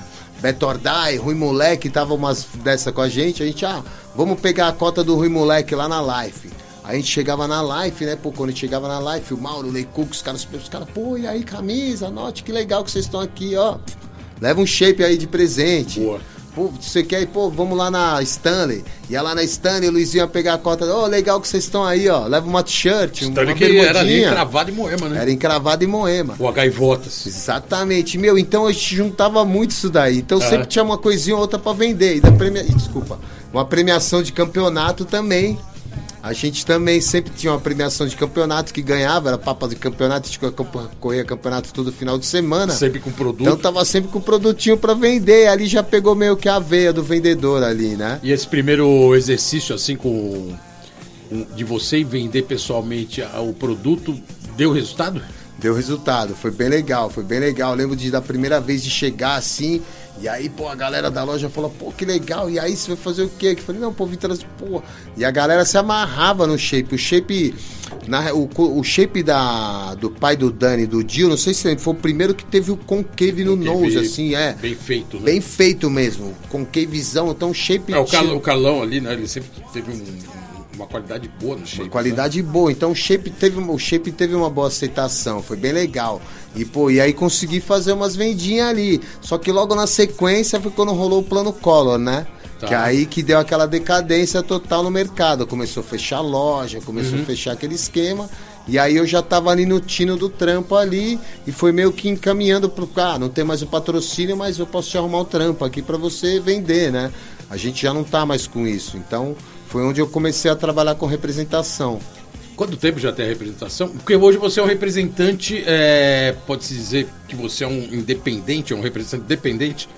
[SPEAKER 3] Beto Ordai, Rui Moleque, tava umas dessa com a gente. A gente, ah, vamos pegar a cota do Rui Moleque lá na live. Aí a gente chegava na live, né? Pô, quando a gente chegava na live, o Mauro, o Leicuco, os caras, os caras, pô, e aí, camisa, note, que legal que vocês estão aqui, ó. Leva um shape aí de presente.
[SPEAKER 1] Boa.
[SPEAKER 3] Pô, você quer ir, pô, vamos lá na Stanley. Ia lá na Stanley, o Luizinho ia pegar a cota. Ô, legal que vocês estão aí, ó. Leva uma t-shirt, uma
[SPEAKER 1] que era ali
[SPEAKER 3] bermudinha.
[SPEAKER 1] cravado em Moema, né?
[SPEAKER 3] Era encravado em Moema.
[SPEAKER 1] A gaivotas.
[SPEAKER 3] Exatamente, meu. Então a gente juntava muito isso daí. Então
[SPEAKER 1] Ah.
[SPEAKER 3] sempre tinha uma coisinha ou outra pra vender. E da premia... Desculpa. Uma premiação de campeonato também. A gente também sempre tinha uma premiação de campeonato que ganhava, era papa de campeonato, a gente corria- campeonato todo final de semana.
[SPEAKER 1] Sempre com produto.
[SPEAKER 3] Então tava sempre com produtinho pra vender. Ali já pegou meio que a veia do vendedor ali, né?
[SPEAKER 1] E esse primeiro exercício, assim, com, com- de você vender pessoalmente o produto, deu resultado?
[SPEAKER 3] Deu resultado, foi bem legal, foi bem legal. Eu lembro de da primeira vez de chegar assim, e aí, pô, a galera da loja falou, pô, que legal, e aí você vai fazer o quê? Eu falei, não, pô, vim trazer, pô. E a galera se amarrava no shape. O shape, na, o, o shape da, do pai do Dani, do Dio, não sei se foi o primeiro que teve o concave no
[SPEAKER 1] Concave
[SPEAKER 3] nose, assim, é.
[SPEAKER 1] Bem feito, né?
[SPEAKER 3] Bem feito mesmo, concavezão, então shape...
[SPEAKER 1] É, o, Carlão, o Carlão ali, né? Ele sempre teve um- uma qualidade boa no shape.
[SPEAKER 3] Uma qualidade boa. Então o shape teve o shape teve uma boa aceitação, foi bem legal. E pô, e aí consegui fazer umas vendinhas ali. Só que logo na sequência foi quando rolou o plano Collor, né?
[SPEAKER 1] Tá.
[SPEAKER 3] Que aí que deu aquela decadência total no mercado. Começou a fechar loja, começou
[SPEAKER 1] Uhum.
[SPEAKER 3] a fechar aquele esquema. E aí eu já tava ali no tino do trampo ali e foi meio que encaminhando pro ah, não tem mais o patrocínio, mas eu posso te arrumar um trampo aqui para você vender, né? A gente já não tá mais com isso. Então, foi onde eu comecei a trabalhar com representação.
[SPEAKER 1] Quanto tempo já tem a representação? Porque hoje você é um representante, é, pode-se dizer que você é um independente, é um representante dependente.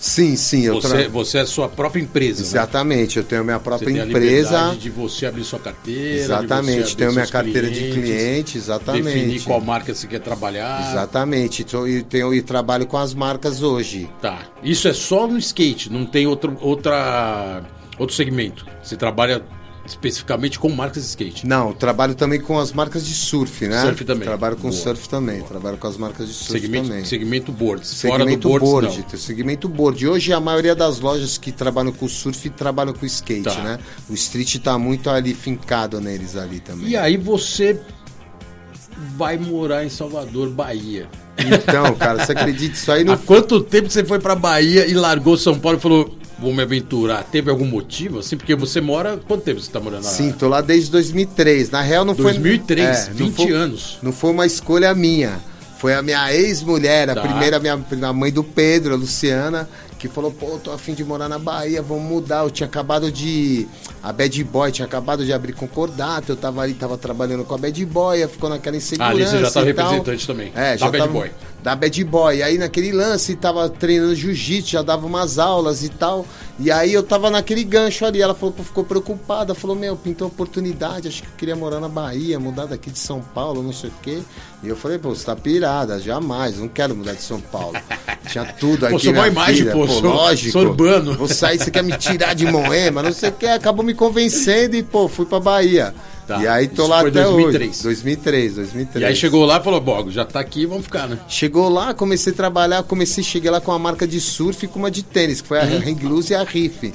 [SPEAKER 3] Sim, sim, eu
[SPEAKER 1] Você,
[SPEAKER 3] tra...
[SPEAKER 1] você é a sua própria empresa, né?
[SPEAKER 3] Exatamente, eu tenho minha
[SPEAKER 1] Você
[SPEAKER 3] própria
[SPEAKER 1] a
[SPEAKER 3] empresa.
[SPEAKER 1] de você abrir sua carteira.
[SPEAKER 3] Exatamente,
[SPEAKER 1] você
[SPEAKER 3] tenho minha carteira de cliente, exatamente.
[SPEAKER 1] Definir qual marca você quer trabalhar.
[SPEAKER 3] Exatamente, e, tenho, e trabalho com as marcas hoje.
[SPEAKER 1] Tá. Isso é só no skate, não tem outro, outra, outro segmento. Você trabalha especificamente com marcas de skate.
[SPEAKER 3] Não, trabalho também com as marcas de surf, né?
[SPEAKER 1] Surf também.
[SPEAKER 3] Trabalho com
[SPEAKER 1] Boa.
[SPEAKER 3] surf também, trabalho com as marcas de surf
[SPEAKER 1] Segmento,
[SPEAKER 3] também.
[SPEAKER 1] segmento boards. Fora do
[SPEAKER 3] Segmento
[SPEAKER 1] boards,
[SPEAKER 3] board, segmento board. Hoje a maioria das lojas que trabalham com surf trabalham com skate,
[SPEAKER 1] Tá.
[SPEAKER 3] né? O street tá muito ali fincado neles ali também.
[SPEAKER 1] E aí você vai morar em Salvador, Bahia.
[SPEAKER 3] Então, cara, você acredita isso aí
[SPEAKER 1] Há
[SPEAKER 3] não
[SPEAKER 1] quanto tempo você foi pra Bahia e largou São Paulo e falou, vou me aventurar? Teve algum motivo, assim? Porque você mora... Quanto tempo você tá morando lá?
[SPEAKER 3] Sim, tô lá desde 2003. Na real não foi
[SPEAKER 1] 2003,
[SPEAKER 3] é, não
[SPEAKER 1] 20
[SPEAKER 3] foi-
[SPEAKER 1] anos.
[SPEAKER 3] Não foi uma escolha minha. Foi a minha ex-mulher, a
[SPEAKER 1] Tá.
[SPEAKER 3] primeira minha, a mãe do Pedro, a Luciana, que falou: "Pô, tô afim de morar na Bahia, vamos mudar". Eu tinha acabado de a Bad Boy tinha acabado de abrir concordato, eu tava ali, tava trabalhando com a Bad Boy, ficou naquela insegurança.
[SPEAKER 1] ali você já tava
[SPEAKER 3] e tal.
[SPEAKER 1] representante também,
[SPEAKER 3] É,
[SPEAKER 1] da
[SPEAKER 3] já
[SPEAKER 1] Bad
[SPEAKER 3] tava-
[SPEAKER 1] Boy.
[SPEAKER 3] da Bad Boy. Aí naquele lance, tava treinando jiu-jitsu, já dava umas aulas e tal. E aí eu tava naquele gancho ali. Ela falou, pô, ficou preocupada. Falou, meu, pintou oportunidade. Acho que eu queria morar na Bahia, mudar daqui de São Paulo, não sei o quê. E eu falei, pô, você tá pirada, jamais, não quero mudar de São Paulo. Tinha tudo aqui.
[SPEAKER 1] Pô, sou
[SPEAKER 3] minha
[SPEAKER 1] imagem,
[SPEAKER 3] filha.
[SPEAKER 1] pô, sou-
[SPEAKER 3] lógico.
[SPEAKER 1] sou urbano.
[SPEAKER 3] Vou sair, você quer me tirar de Moema, não sei o quê. Acabou me convencendo e, pô, fui pra Bahia.
[SPEAKER 1] Tá,
[SPEAKER 3] E aí tô
[SPEAKER 1] isso
[SPEAKER 3] lá
[SPEAKER 1] foi
[SPEAKER 3] até
[SPEAKER 1] 2003.
[SPEAKER 3] hoje. 2003, 2003.
[SPEAKER 1] E aí chegou lá e falou, Bogo, já tá aqui, vamos ficar, né?
[SPEAKER 3] Chegou lá, comecei a trabalhar, comecei, cheguei lá com uma marca de surf e com uma de tênis, que foi a Hang Loose e a Riff.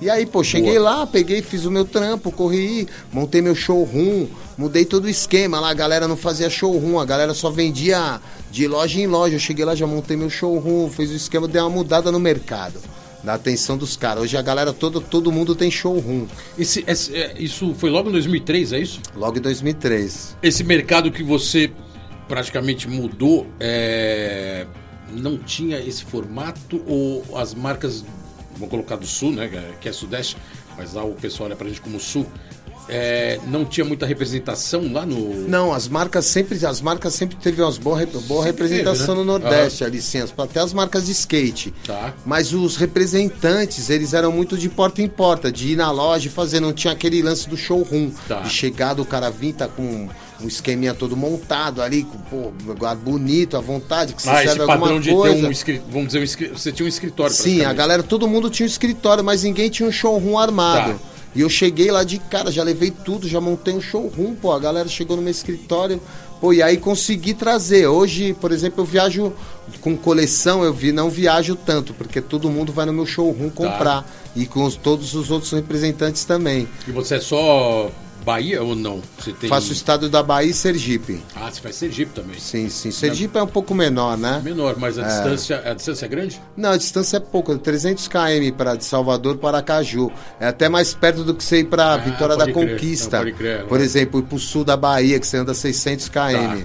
[SPEAKER 3] E aí, pô, cheguei lá, peguei, fiz o meu trampo, corri, montei meu showroom, mudei todo o esquema lá, a galera não fazia showroom, a galera só vendia de loja em loja. Eu cheguei lá, já montei meu showroom, fiz o esquema, dei uma mudada no mercado. Da atenção dos caras. Hoje a galera toda, todo mundo tem showroom.
[SPEAKER 1] Esse, esse- é, isso foi logo em 2003, é isso?
[SPEAKER 3] Logo em 2003.
[SPEAKER 1] Esse mercado que você praticamente mudou, é, não tinha esse formato ou as marcas, vou colocar do Sul, né, que é Sudeste, mas lá o pessoal olha pra gente como Sul, é, não tinha muita representação lá no...
[SPEAKER 3] Não, as marcas sempre, as marcas sempre teve umas boa, boa representação
[SPEAKER 1] teve, né?
[SPEAKER 3] no Nordeste, ali sim, as- até as marcas de skate.
[SPEAKER 1] Tá.
[SPEAKER 3] Mas os representantes, eles eram muito de porta em porta, de ir na loja e fazer, não tinha aquele lance do showroom,
[SPEAKER 1] Tá.
[SPEAKER 3] de chegar do cara vir, tá com um esqueminha todo montado ali, com pô, lugar bonito, à vontade, que você
[SPEAKER 1] Ah,
[SPEAKER 3] serve alguma
[SPEAKER 1] de
[SPEAKER 3] coisa.
[SPEAKER 1] ter um vamos dizer, um você tinha um escritório
[SPEAKER 3] Sim, a galera, todo mundo tinha um escritório, mas ninguém tinha um showroom armado.
[SPEAKER 1] Tá.
[SPEAKER 3] E eu cheguei lá de cara, já levei tudo, já montei um showroom, pô. A galera chegou no meu escritório, pô, e aí consegui trazer. Hoje, por exemplo, eu viajo com coleção, eu vi, não viajo tanto, porque todo mundo vai no meu showroom comprar. E com os- todos os outros representantes também.
[SPEAKER 1] E você é só Bahia ou não? Você tem...
[SPEAKER 3] Faço o estado da Bahia e Sergipe.
[SPEAKER 1] Ah, você faz Sergipe também.
[SPEAKER 3] Sim, sim. Sergipe é um pouco menor, né?
[SPEAKER 1] Menor, mas a distância, a distância é grande?
[SPEAKER 3] Não, a distância é pouco, 300 km para de Salvador para Aracaju. É até mais perto do que você ir para
[SPEAKER 1] Ah,
[SPEAKER 3] Vitória da
[SPEAKER 1] crer.
[SPEAKER 3] Conquista.
[SPEAKER 1] Crer,
[SPEAKER 3] Por
[SPEAKER 1] né?
[SPEAKER 3] exemplo, ir para o sul da Bahia, que você anda 600 km.
[SPEAKER 1] Tá.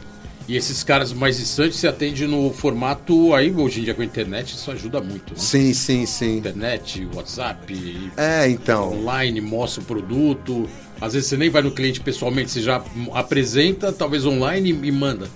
[SPEAKER 1] E esses caras mais distantes você atende no formato aí, hoje em dia com a internet, isso ajuda muito. Né?
[SPEAKER 3] Sim, sim, sim.
[SPEAKER 1] Internet, WhatsApp,
[SPEAKER 3] É, então.
[SPEAKER 1] online, mostra o produto. Às vezes você nem vai no cliente pessoalmente, você já apresenta, talvez online e, manda.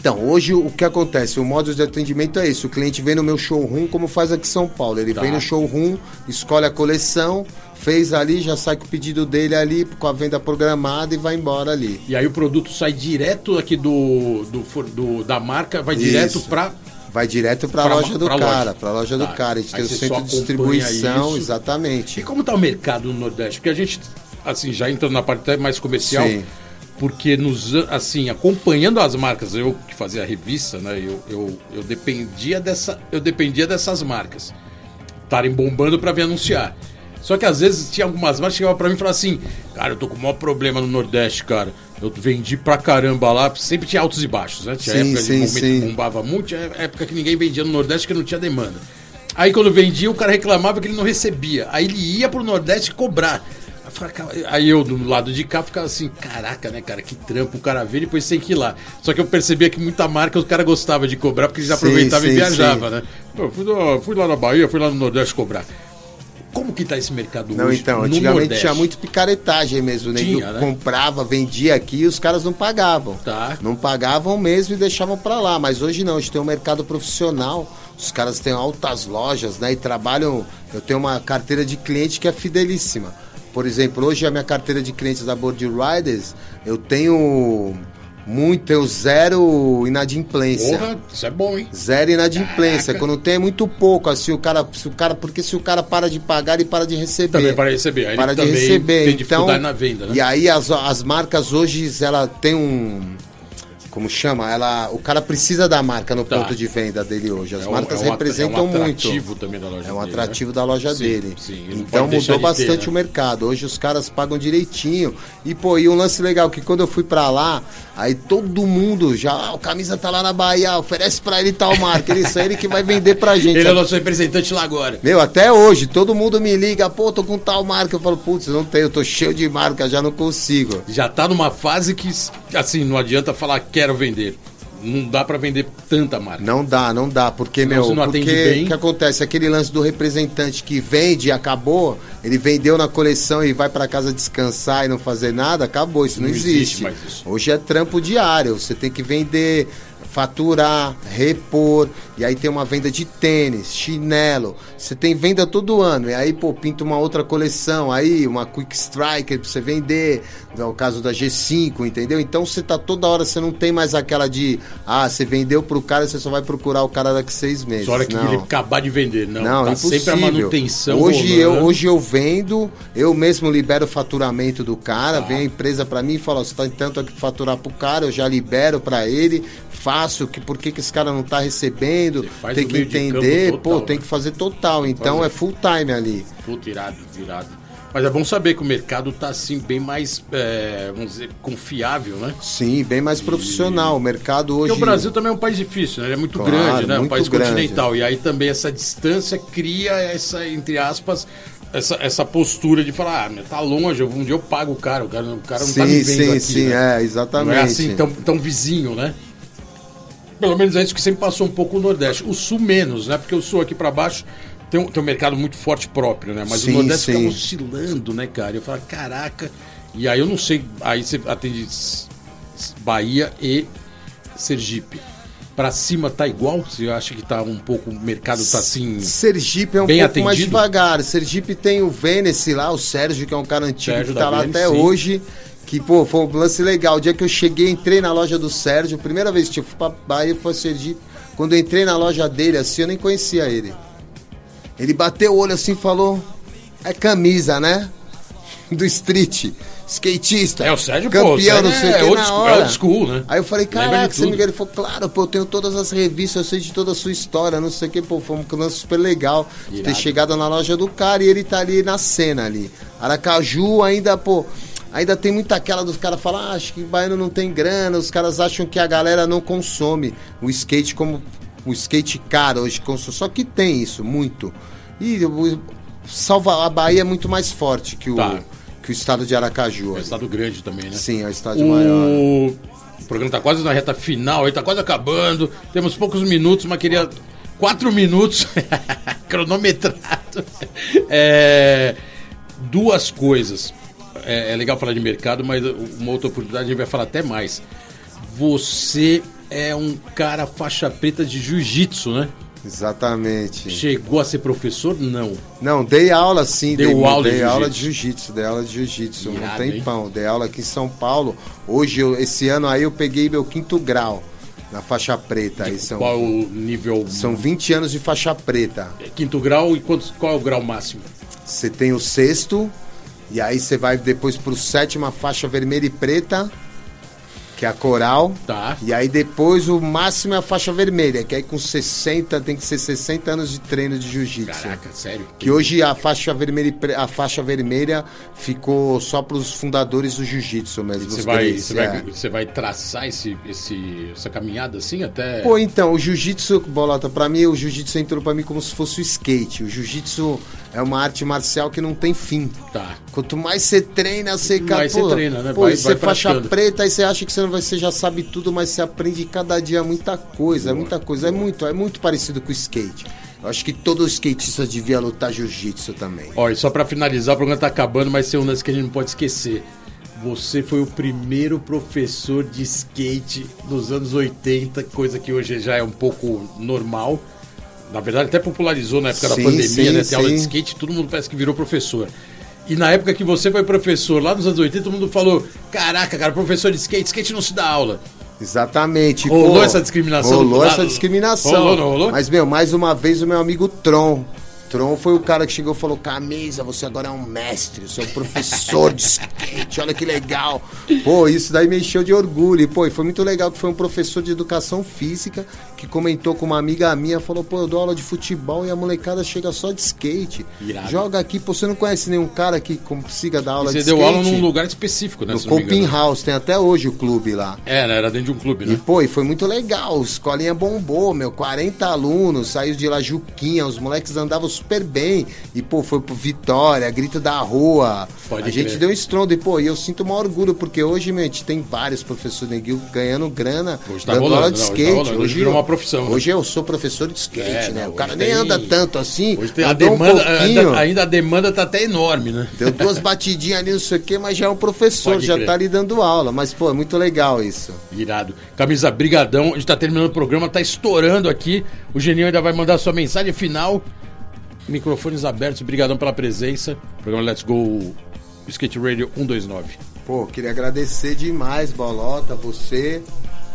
[SPEAKER 3] Então, hoje o que acontece? O modo de atendimento é esse. O cliente vem no meu showroom, como faz aqui em São Paulo. Ele
[SPEAKER 1] Tá.
[SPEAKER 3] vem no showroom, escolhe a coleção, fez ali, já sai com o pedido dele ali, com a venda programada e vai embora ali.
[SPEAKER 1] E aí o produto sai direto aqui do, do, do- da marca, vai direto pra.
[SPEAKER 3] Vai direto para a
[SPEAKER 1] Pra-
[SPEAKER 3] loja do
[SPEAKER 1] pra
[SPEAKER 3] cara, para a loja
[SPEAKER 1] Tá.
[SPEAKER 3] do cara. A gente
[SPEAKER 1] Aí
[SPEAKER 3] tem o centro de distribuição,
[SPEAKER 1] isso.
[SPEAKER 3] exatamente.
[SPEAKER 1] E como tá o mercado no Nordeste? Porque a gente, assim, já entrando na parte mais comercial,
[SPEAKER 3] Sim.
[SPEAKER 1] porque nos, assim, acompanhando as marcas, eu que fazia a revista, né? Eu, eu, eu dependia dessa, eu dependia dessas marcas estarem bombando para vir anunciar. Só que às vezes tinha algumas marcas que chegavam pra mim e falavam assim, cara, eu tô com o maior problema no Nordeste, cara. Eu vendi pra caramba lá, sempre tinha altos e baixos, né? Tinha
[SPEAKER 3] Sim,
[SPEAKER 1] época
[SPEAKER 3] sim,
[SPEAKER 1] de
[SPEAKER 3] sim.
[SPEAKER 1] que bombava muito, tinha época que ninguém vendia no Nordeste que não tinha demanda. Aí quando vendia, o cara reclamava que ele não recebia. Aí ele ia pro Nordeste cobrar. Aí eu eu, do lado de cá, ficava assim, caraca, né, cara, que trampo o cara vê e depois tem que ir lá. Só que eu percebia que muita marca o cara gostava de cobrar porque ele já
[SPEAKER 3] Sim,
[SPEAKER 1] aproveitava e viajava,
[SPEAKER 3] sim.
[SPEAKER 1] né? Pô, fui, lá- fui lá na Bahia, fui lá no Nordeste cobrar. Como que tá esse mercado
[SPEAKER 3] Não,
[SPEAKER 1] hoje?
[SPEAKER 3] então,
[SPEAKER 1] no
[SPEAKER 3] antigamente
[SPEAKER 1] Nordeste?
[SPEAKER 3] tinha muito picaretagem mesmo, né?
[SPEAKER 1] Tinha, né?
[SPEAKER 3] Comprava, vendia aqui e os caras não pagavam.
[SPEAKER 1] Tá.
[SPEAKER 3] Não pagavam mesmo e deixavam pra lá. Mas hoje não, a gente tem um mercado profissional. Os caras têm altas lojas, né? E trabalham. Eu tenho uma carteira de cliente que é fidelíssima. Por exemplo, hoje a minha carteira de clientes da Board Riders, eu tenho muito, eu zero inadimplência.
[SPEAKER 1] Porra, isso é bom, hein?
[SPEAKER 3] Zero inadimplência. Quando tem é muito pouco, assim, o cara, se o cara, porque se o cara para de pagar, ele para de receber.
[SPEAKER 1] Também para receber. Aí
[SPEAKER 3] para de receber.
[SPEAKER 1] tem
[SPEAKER 3] então,
[SPEAKER 1] dificuldade na venda, né?
[SPEAKER 3] E aí as, as marcas hoje, ela tem um como chama? Ela, o cara precisa da marca no
[SPEAKER 1] Tá.
[SPEAKER 3] ponto de venda dele hoje. As
[SPEAKER 1] É um-
[SPEAKER 3] marcas
[SPEAKER 1] é um
[SPEAKER 3] representam
[SPEAKER 1] é um
[SPEAKER 3] muito.
[SPEAKER 1] atrativo também da loja
[SPEAKER 3] É um
[SPEAKER 1] dele,
[SPEAKER 3] atrativo
[SPEAKER 1] né?
[SPEAKER 3] da loja
[SPEAKER 1] Sim,
[SPEAKER 3] dele.
[SPEAKER 1] sim,
[SPEAKER 3] então mudou
[SPEAKER 1] de ter,
[SPEAKER 3] bastante
[SPEAKER 1] né?
[SPEAKER 3] o mercado. Hoje os caras pagam direitinho. E pô, e um lance legal que quando eu fui pra lá, aí todo mundo já, ah, o camisa tá lá na Bahia, oferece pra ele tal marca. Ele é ele que vai vender pra gente.
[SPEAKER 1] Ele é o nosso representante lá agora.
[SPEAKER 3] Meu, até hoje, todo mundo me liga, pô, tô com tal marca. Eu falo, putz, não tenho, eu tô cheio de marca, já não consigo.
[SPEAKER 1] Já tá numa fase que, assim, não adianta falar quero vender. Não dá pra vender tanta marca.
[SPEAKER 3] Não dá, não dá, porque,
[SPEAKER 1] Senão
[SPEAKER 3] meu,
[SPEAKER 1] não
[SPEAKER 3] porque o que acontece? Aquele lance do representante que vende e acabou, ele vendeu na coleção e vai pra casa descansar e não fazer nada, acabou, isso não,
[SPEAKER 1] Não existe
[SPEAKER 3] existe.
[SPEAKER 1] isso.
[SPEAKER 3] Hoje é trampo diário, você tem que vender, faturar, repor, e aí tem uma venda de tênis, chinelo, você tem venda todo ano, e aí, pô, pinta uma outra coleção, aí uma Quick Striker pra você vender, é o caso da G5, entendeu? Então você tá toda hora, você não tem mais aquela de, ah, você vendeu pro cara, você só vai procurar o cara daqui seis meses.
[SPEAKER 1] Só hora que
[SPEAKER 3] não.
[SPEAKER 1] ele acabar de vender. Não,
[SPEAKER 3] Não,
[SPEAKER 1] tá
[SPEAKER 3] impossível.
[SPEAKER 1] sempre a manutenção.
[SPEAKER 3] Hoje eu, hoje eu vendo, eu mesmo libero o faturamento do cara,
[SPEAKER 1] Tá.
[SPEAKER 3] vem a empresa pra mim e fala, ó, você tá tanto aqui pra faturar pro cara, eu já libero pra ele, faço, que por que, que esse cara não tá recebendo, tem que entender, pô, tem
[SPEAKER 1] né?
[SPEAKER 3] que fazer total, então é full time ali.
[SPEAKER 1] Puta, irado, irado. Mas é bom saber que o mercado tá, assim, bem mais, é, vamos dizer, confiável, né?
[SPEAKER 3] Sim, bem mais profissional, o mercado hoje...
[SPEAKER 1] Porque o Brasil também é um país difícil, né? Ele é muito
[SPEAKER 3] Claro,
[SPEAKER 1] grande, né? Um
[SPEAKER 3] muito
[SPEAKER 1] país
[SPEAKER 3] grande.
[SPEAKER 1] continental. E aí também essa distância cria essa, entre aspas, essa, essa postura de falar, ah, meu, tá longe, um dia eu pago o cara, o cara, o cara não tá me
[SPEAKER 3] Sim,
[SPEAKER 1] vendo
[SPEAKER 3] sim,
[SPEAKER 1] aqui,
[SPEAKER 3] sim,
[SPEAKER 1] né?
[SPEAKER 3] é, exatamente.
[SPEAKER 1] Não é assim tão, tão vizinho, né? Pelo menos é isso que sempre passou um pouco o Nordeste. O Sul menos, né? Porque o Sul aqui pra baixo tem um, tem um mercado muito forte próprio, né? Mas
[SPEAKER 3] Sim,
[SPEAKER 1] o Nordeste
[SPEAKER 3] sim.
[SPEAKER 1] fica oscilando, né, cara? Eu falo, caraca. E aí eu não sei. Aí você atende Bahia e Sergipe. Pra cima tá igual? Você acha que tá um pouco. O mercado tá assim.
[SPEAKER 3] Sergipe é um pouco mais
[SPEAKER 1] atendido?
[SPEAKER 3] devagar. Sergipe tem o Vênice lá, o Sérgio, que é um cara antigo
[SPEAKER 1] Sérgio
[SPEAKER 3] que tá lá
[SPEAKER 1] Vênice,
[SPEAKER 3] até
[SPEAKER 1] sim.
[SPEAKER 3] hoje. Que, pô, foi um lance legal. O dia que eu cheguei, entrei na loja do Sérgio, primeira vez que eu fui pra Bahia foi Sergipe. Quando eu entrei na loja dele, assim, eu nem conhecia ele. Ele bateu o olho assim e falou: É camisa, né? Do street. Skatista.
[SPEAKER 1] É, o Sérgio, pô,
[SPEAKER 3] campeão,
[SPEAKER 1] Sérgio
[SPEAKER 3] não sei
[SPEAKER 1] é
[SPEAKER 3] que,
[SPEAKER 1] old
[SPEAKER 3] na
[SPEAKER 1] school-
[SPEAKER 3] hora.
[SPEAKER 1] é old school, né?
[SPEAKER 3] Aí eu falei, caraca, você me Ele falou, claro, pô, eu tenho todas as revistas, eu sei de toda a sua história, não sei o que, pô, foi um lance super legal de ter
[SPEAKER 1] Irado.
[SPEAKER 3] chegado na loja do cara e ele tá ali na cena ali. Aracaju ainda, pô, ainda tem muita aquela dos caras falar, ah, acho que baiano não tem grana, os caras acham que a galera não consome o skate como o skate caro hoje consome, só que tem isso, muito. E o- Salva, a Bahia é muito mais forte que o,
[SPEAKER 1] Tá.
[SPEAKER 3] que o estado de Aracaju.
[SPEAKER 1] É um estado grande também, né?
[SPEAKER 3] Sim, é o estádio maior.
[SPEAKER 1] O... o programa tá quase na reta final, ele tá quase acabando. Temos poucos minutos, mas queria. Quatro minutos cronometrado. É, Duas coisas. É, é legal falar de mercado, mas uma outra oportunidade a gente vai falar até mais. Você é um cara faixa preta de jiu-jitsu, né?
[SPEAKER 3] Exatamente.
[SPEAKER 1] Chegou a ser professor? Não.
[SPEAKER 3] Não, dei aula sim,
[SPEAKER 1] Deu
[SPEAKER 3] dei,
[SPEAKER 1] aula de
[SPEAKER 3] dei aula de
[SPEAKER 1] jiu-jitsu.
[SPEAKER 3] dei aula de jiu-jitsu, um tempão. Dei aula aqui em São Paulo. Hoje, eu- esse ano aí, eu peguei meu quinto grau na faixa preta. Aí são,
[SPEAKER 1] Qual o nível?
[SPEAKER 3] são 20 anos de faixa preta.
[SPEAKER 1] Quinto grau e quantos, qual é o grau máximo?
[SPEAKER 3] Você tem o sexto, e aí você vai depois pro sétima faixa vermelha e preta, que é a coral.
[SPEAKER 1] Tá.
[SPEAKER 3] E aí depois o máximo é a faixa vermelha, que aí com 60, tem que ser 60 anos de treino de jiu-jitsu.
[SPEAKER 1] Caraca, sério?
[SPEAKER 3] Que hoje a faixa vermelha, a faixa vermelha ficou só para os fundadores do jiu-jitsu mesmo.
[SPEAKER 1] Você vai, você, vai,
[SPEAKER 3] é.
[SPEAKER 1] você vai traçar esse, esse, essa caminhada assim até.
[SPEAKER 3] Pô, então, o jiu-jitsu, Bolota, pra mim, o jiu-jitsu entrou pra mim como se fosse o skate. O jiu-jitsu é uma arte marcial que não tem fim.
[SPEAKER 1] Tá.
[SPEAKER 3] Quanto mais você treina, você
[SPEAKER 1] Mais você treina, né?
[SPEAKER 3] Pô,
[SPEAKER 1] Vai-
[SPEAKER 3] e
[SPEAKER 1] vai
[SPEAKER 3] você faixa preta, aí você acha que você, não vai, você já sabe tudo, mas você aprende cada dia muita coisa, é muita coisa. É muito, é muito parecido com o skate. Eu acho que todo skatista devia lutar jiu-jitsu também.
[SPEAKER 1] E só pra finalizar, o programa tá acabando, mas tem um lance que a gente não pode esquecer. Você foi o primeiro professor de skate dos anos 80, coisa que hoje já é um pouco normal. Na verdade, até popularizou na época da
[SPEAKER 3] Sim,
[SPEAKER 1] pandemia,
[SPEAKER 3] sim,
[SPEAKER 1] né? Ter aula de
[SPEAKER 3] sim.
[SPEAKER 1] skate, todo mundo parece que virou professor. E na época que você foi professor, lá nos anos 80, todo mundo falou: Caraca, cara, professor de skate, skate não se dá aula.
[SPEAKER 3] Exatamente.
[SPEAKER 1] Rolou
[SPEAKER 3] pô,
[SPEAKER 1] essa discriminação
[SPEAKER 3] Rolou
[SPEAKER 1] do
[SPEAKER 3] essa discriminação.
[SPEAKER 1] Rolou, não rolou?
[SPEAKER 3] Mas, meu, mais uma vez o meu amigo Tron. Tron foi o cara que chegou e falou: Camisa, você agora é um mestre, você é um professor de skate, olha que legal. Pô, isso daí me encheu de orgulho. E, pô, e foi muito legal que foi um professor de educação física que comentou com uma amiga minha, falou, pô, eu dou aula de futebol e a molecada chega só de skate.
[SPEAKER 1] Irado.
[SPEAKER 3] Joga aqui, pô, você não conhece nenhum cara que consiga dar aula
[SPEAKER 1] Você
[SPEAKER 3] de
[SPEAKER 1] deu
[SPEAKER 3] skate?
[SPEAKER 1] aula num lugar específico, né?
[SPEAKER 3] No
[SPEAKER 1] engano.
[SPEAKER 3] House, tem até hoje o clube lá.
[SPEAKER 1] É, né, era dentro de um clube,
[SPEAKER 3] E,
[SPEAKER 1] né?
[SPEAKER 3] pô, e foi muito legal. A escolinha bombou, meu. 40 alunos, saiu de lá Juquinha, os moleques andavam super bem. E, pô, foi pro Vitória, grito da rua.
[SPEAKER 1] Pode
[SPEAKER 3] a gente
[SPEAKER 1] crer.
[SPEAKER 3] deu um estrondo. E, pô, e eu sinto um orgulho, porque hoje, meu, a gente tem vários professores neguinho ganhando grana.
[SPEAKER 1] Hoje tá
[SPEAKER 3] dando
[SPEAKER 1] rolando,
[SPEAKER 3] aula de
[SPEAKER 1] não, hoje tá
[SPEAKER 3] skate.
[SPEAKER 1] rolando, hoje virou uma profissão, né?
[SPEAKER 3] Hoje eu sou professor de skate,
[SPEAKER 1] É,
[SPEAKER 3] né?
[SPEAKER 1] não,
[SPEAKER 3] o cara nem
[SPEAKER 1] tem-
[SPEAKER 3] anda tanto assim.
[SPEAKER 1] Hoje tem a
[SPEAKER 3] um
[SPEAKER 1] demanda, ainda, ainda a demanda tá até enorme, né?
[SPEAKER 3] Deu duas batidinhas ali, não sei o quê, mas já é um professor,
[SPEAKER 1] Pode
[SPEAKER 3] já
[SPEAKER 1] crer.
[SPEAKER 3] tá ali dando aula. Mas, pô, é muito legal isso.
[SPEAKER 1] Irado. Camisa, brigadão. A gente tá terminando o programa, tá estourando aqui. O Geninho ainda vai mandar sua mensagem final. Microfones abertos, brigadão pela presença. Programa Let's Go Skate Radio 129.
[SPEAKER 3] Pô, queria agradecer demais, Bolota, você,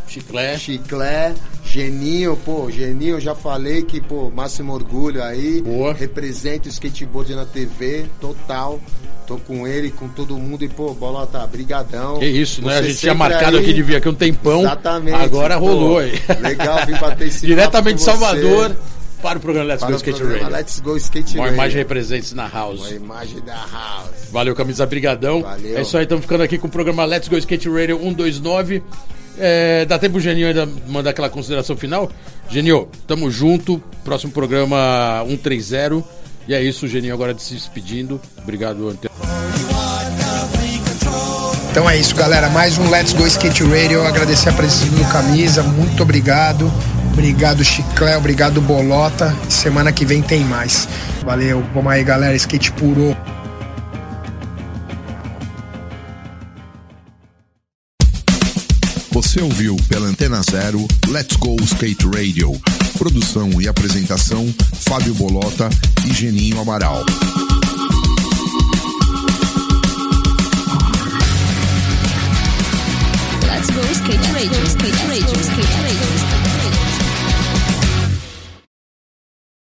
[SPEAKER 1] Chiclé.
[SPEAKER 3] Chiclé, Geninho, pô, Geninho, eu já falei que, pô, máximo orgulho aí.
[SPEAKER 1] Boa.
[SPEAKER 3] Representa o skateboard na TV, total. Tô com ele, com todo mundo e, pô, Bolota, brigadão.
[SPEAKER 1] Que isso, né? A
[SPEAKER 3] Você
[SPEAKER 1] gente tinha marcado
[SPEAKER 3] aí.
[SPEAKER 1] aqui de vir aqui um tempão.
[SPEAKER 3] Exatamente.
[SPEAKER 1] Agora
[SPEAKER 3] pô.
[SPEAKER 1] rolou aí.
[SPEAKER 3] Legal, vim bater esse
[SPEAKER 1] Diretamente de
[SPEAKER 3] você.
[SPEAKER 1] Salvador para o programa Let's
[SPEAKER 3] Para
[SPEAKER 1] Go Skate
[SPEAKER 3] programa
[SPEAKER 1] Radio.
[SPEAKER 3] Let's Go Skate
[SPEAKER 1] Uma
[SPEAKER 3] Radio.
[SPEAKER 1] imagem represente na house.
[SPEAKER 3] Uma imagem da House.
[SPEAKER 1] Valeu, camisa, brigadão.
[SPEAKER 3] Valeu.
[SPEAKER 1] É isso aí, estamos ficando aqui com o programa Let's Go Skate Radio 129. É, dá tempo o Geninho ainda mandar aquela consideração final? Genio, tamo junto. Próximo programa 130. E é isso, o Geninho agora se despedindo. Obrigado, Ante.
[SPEAKER 2] Então é isso, galera. Mais um Let's Go Skate Radio. Agradecer a presença do Camisa. Muito obrigado. Obrigado, Chiclé. Obrigado, Bolota. Semana que vem tem mais. Valeu. Vamos aí, galera. Skate puro.
[SPEAKER 8] Você ouviu pela Antena Zero Let's Go Skate Radio. Produção e apresentação Fábio Bolota e Geninho Amaral.
[SPEAKER 5] Let's go skate radio, skate radio, skate radio.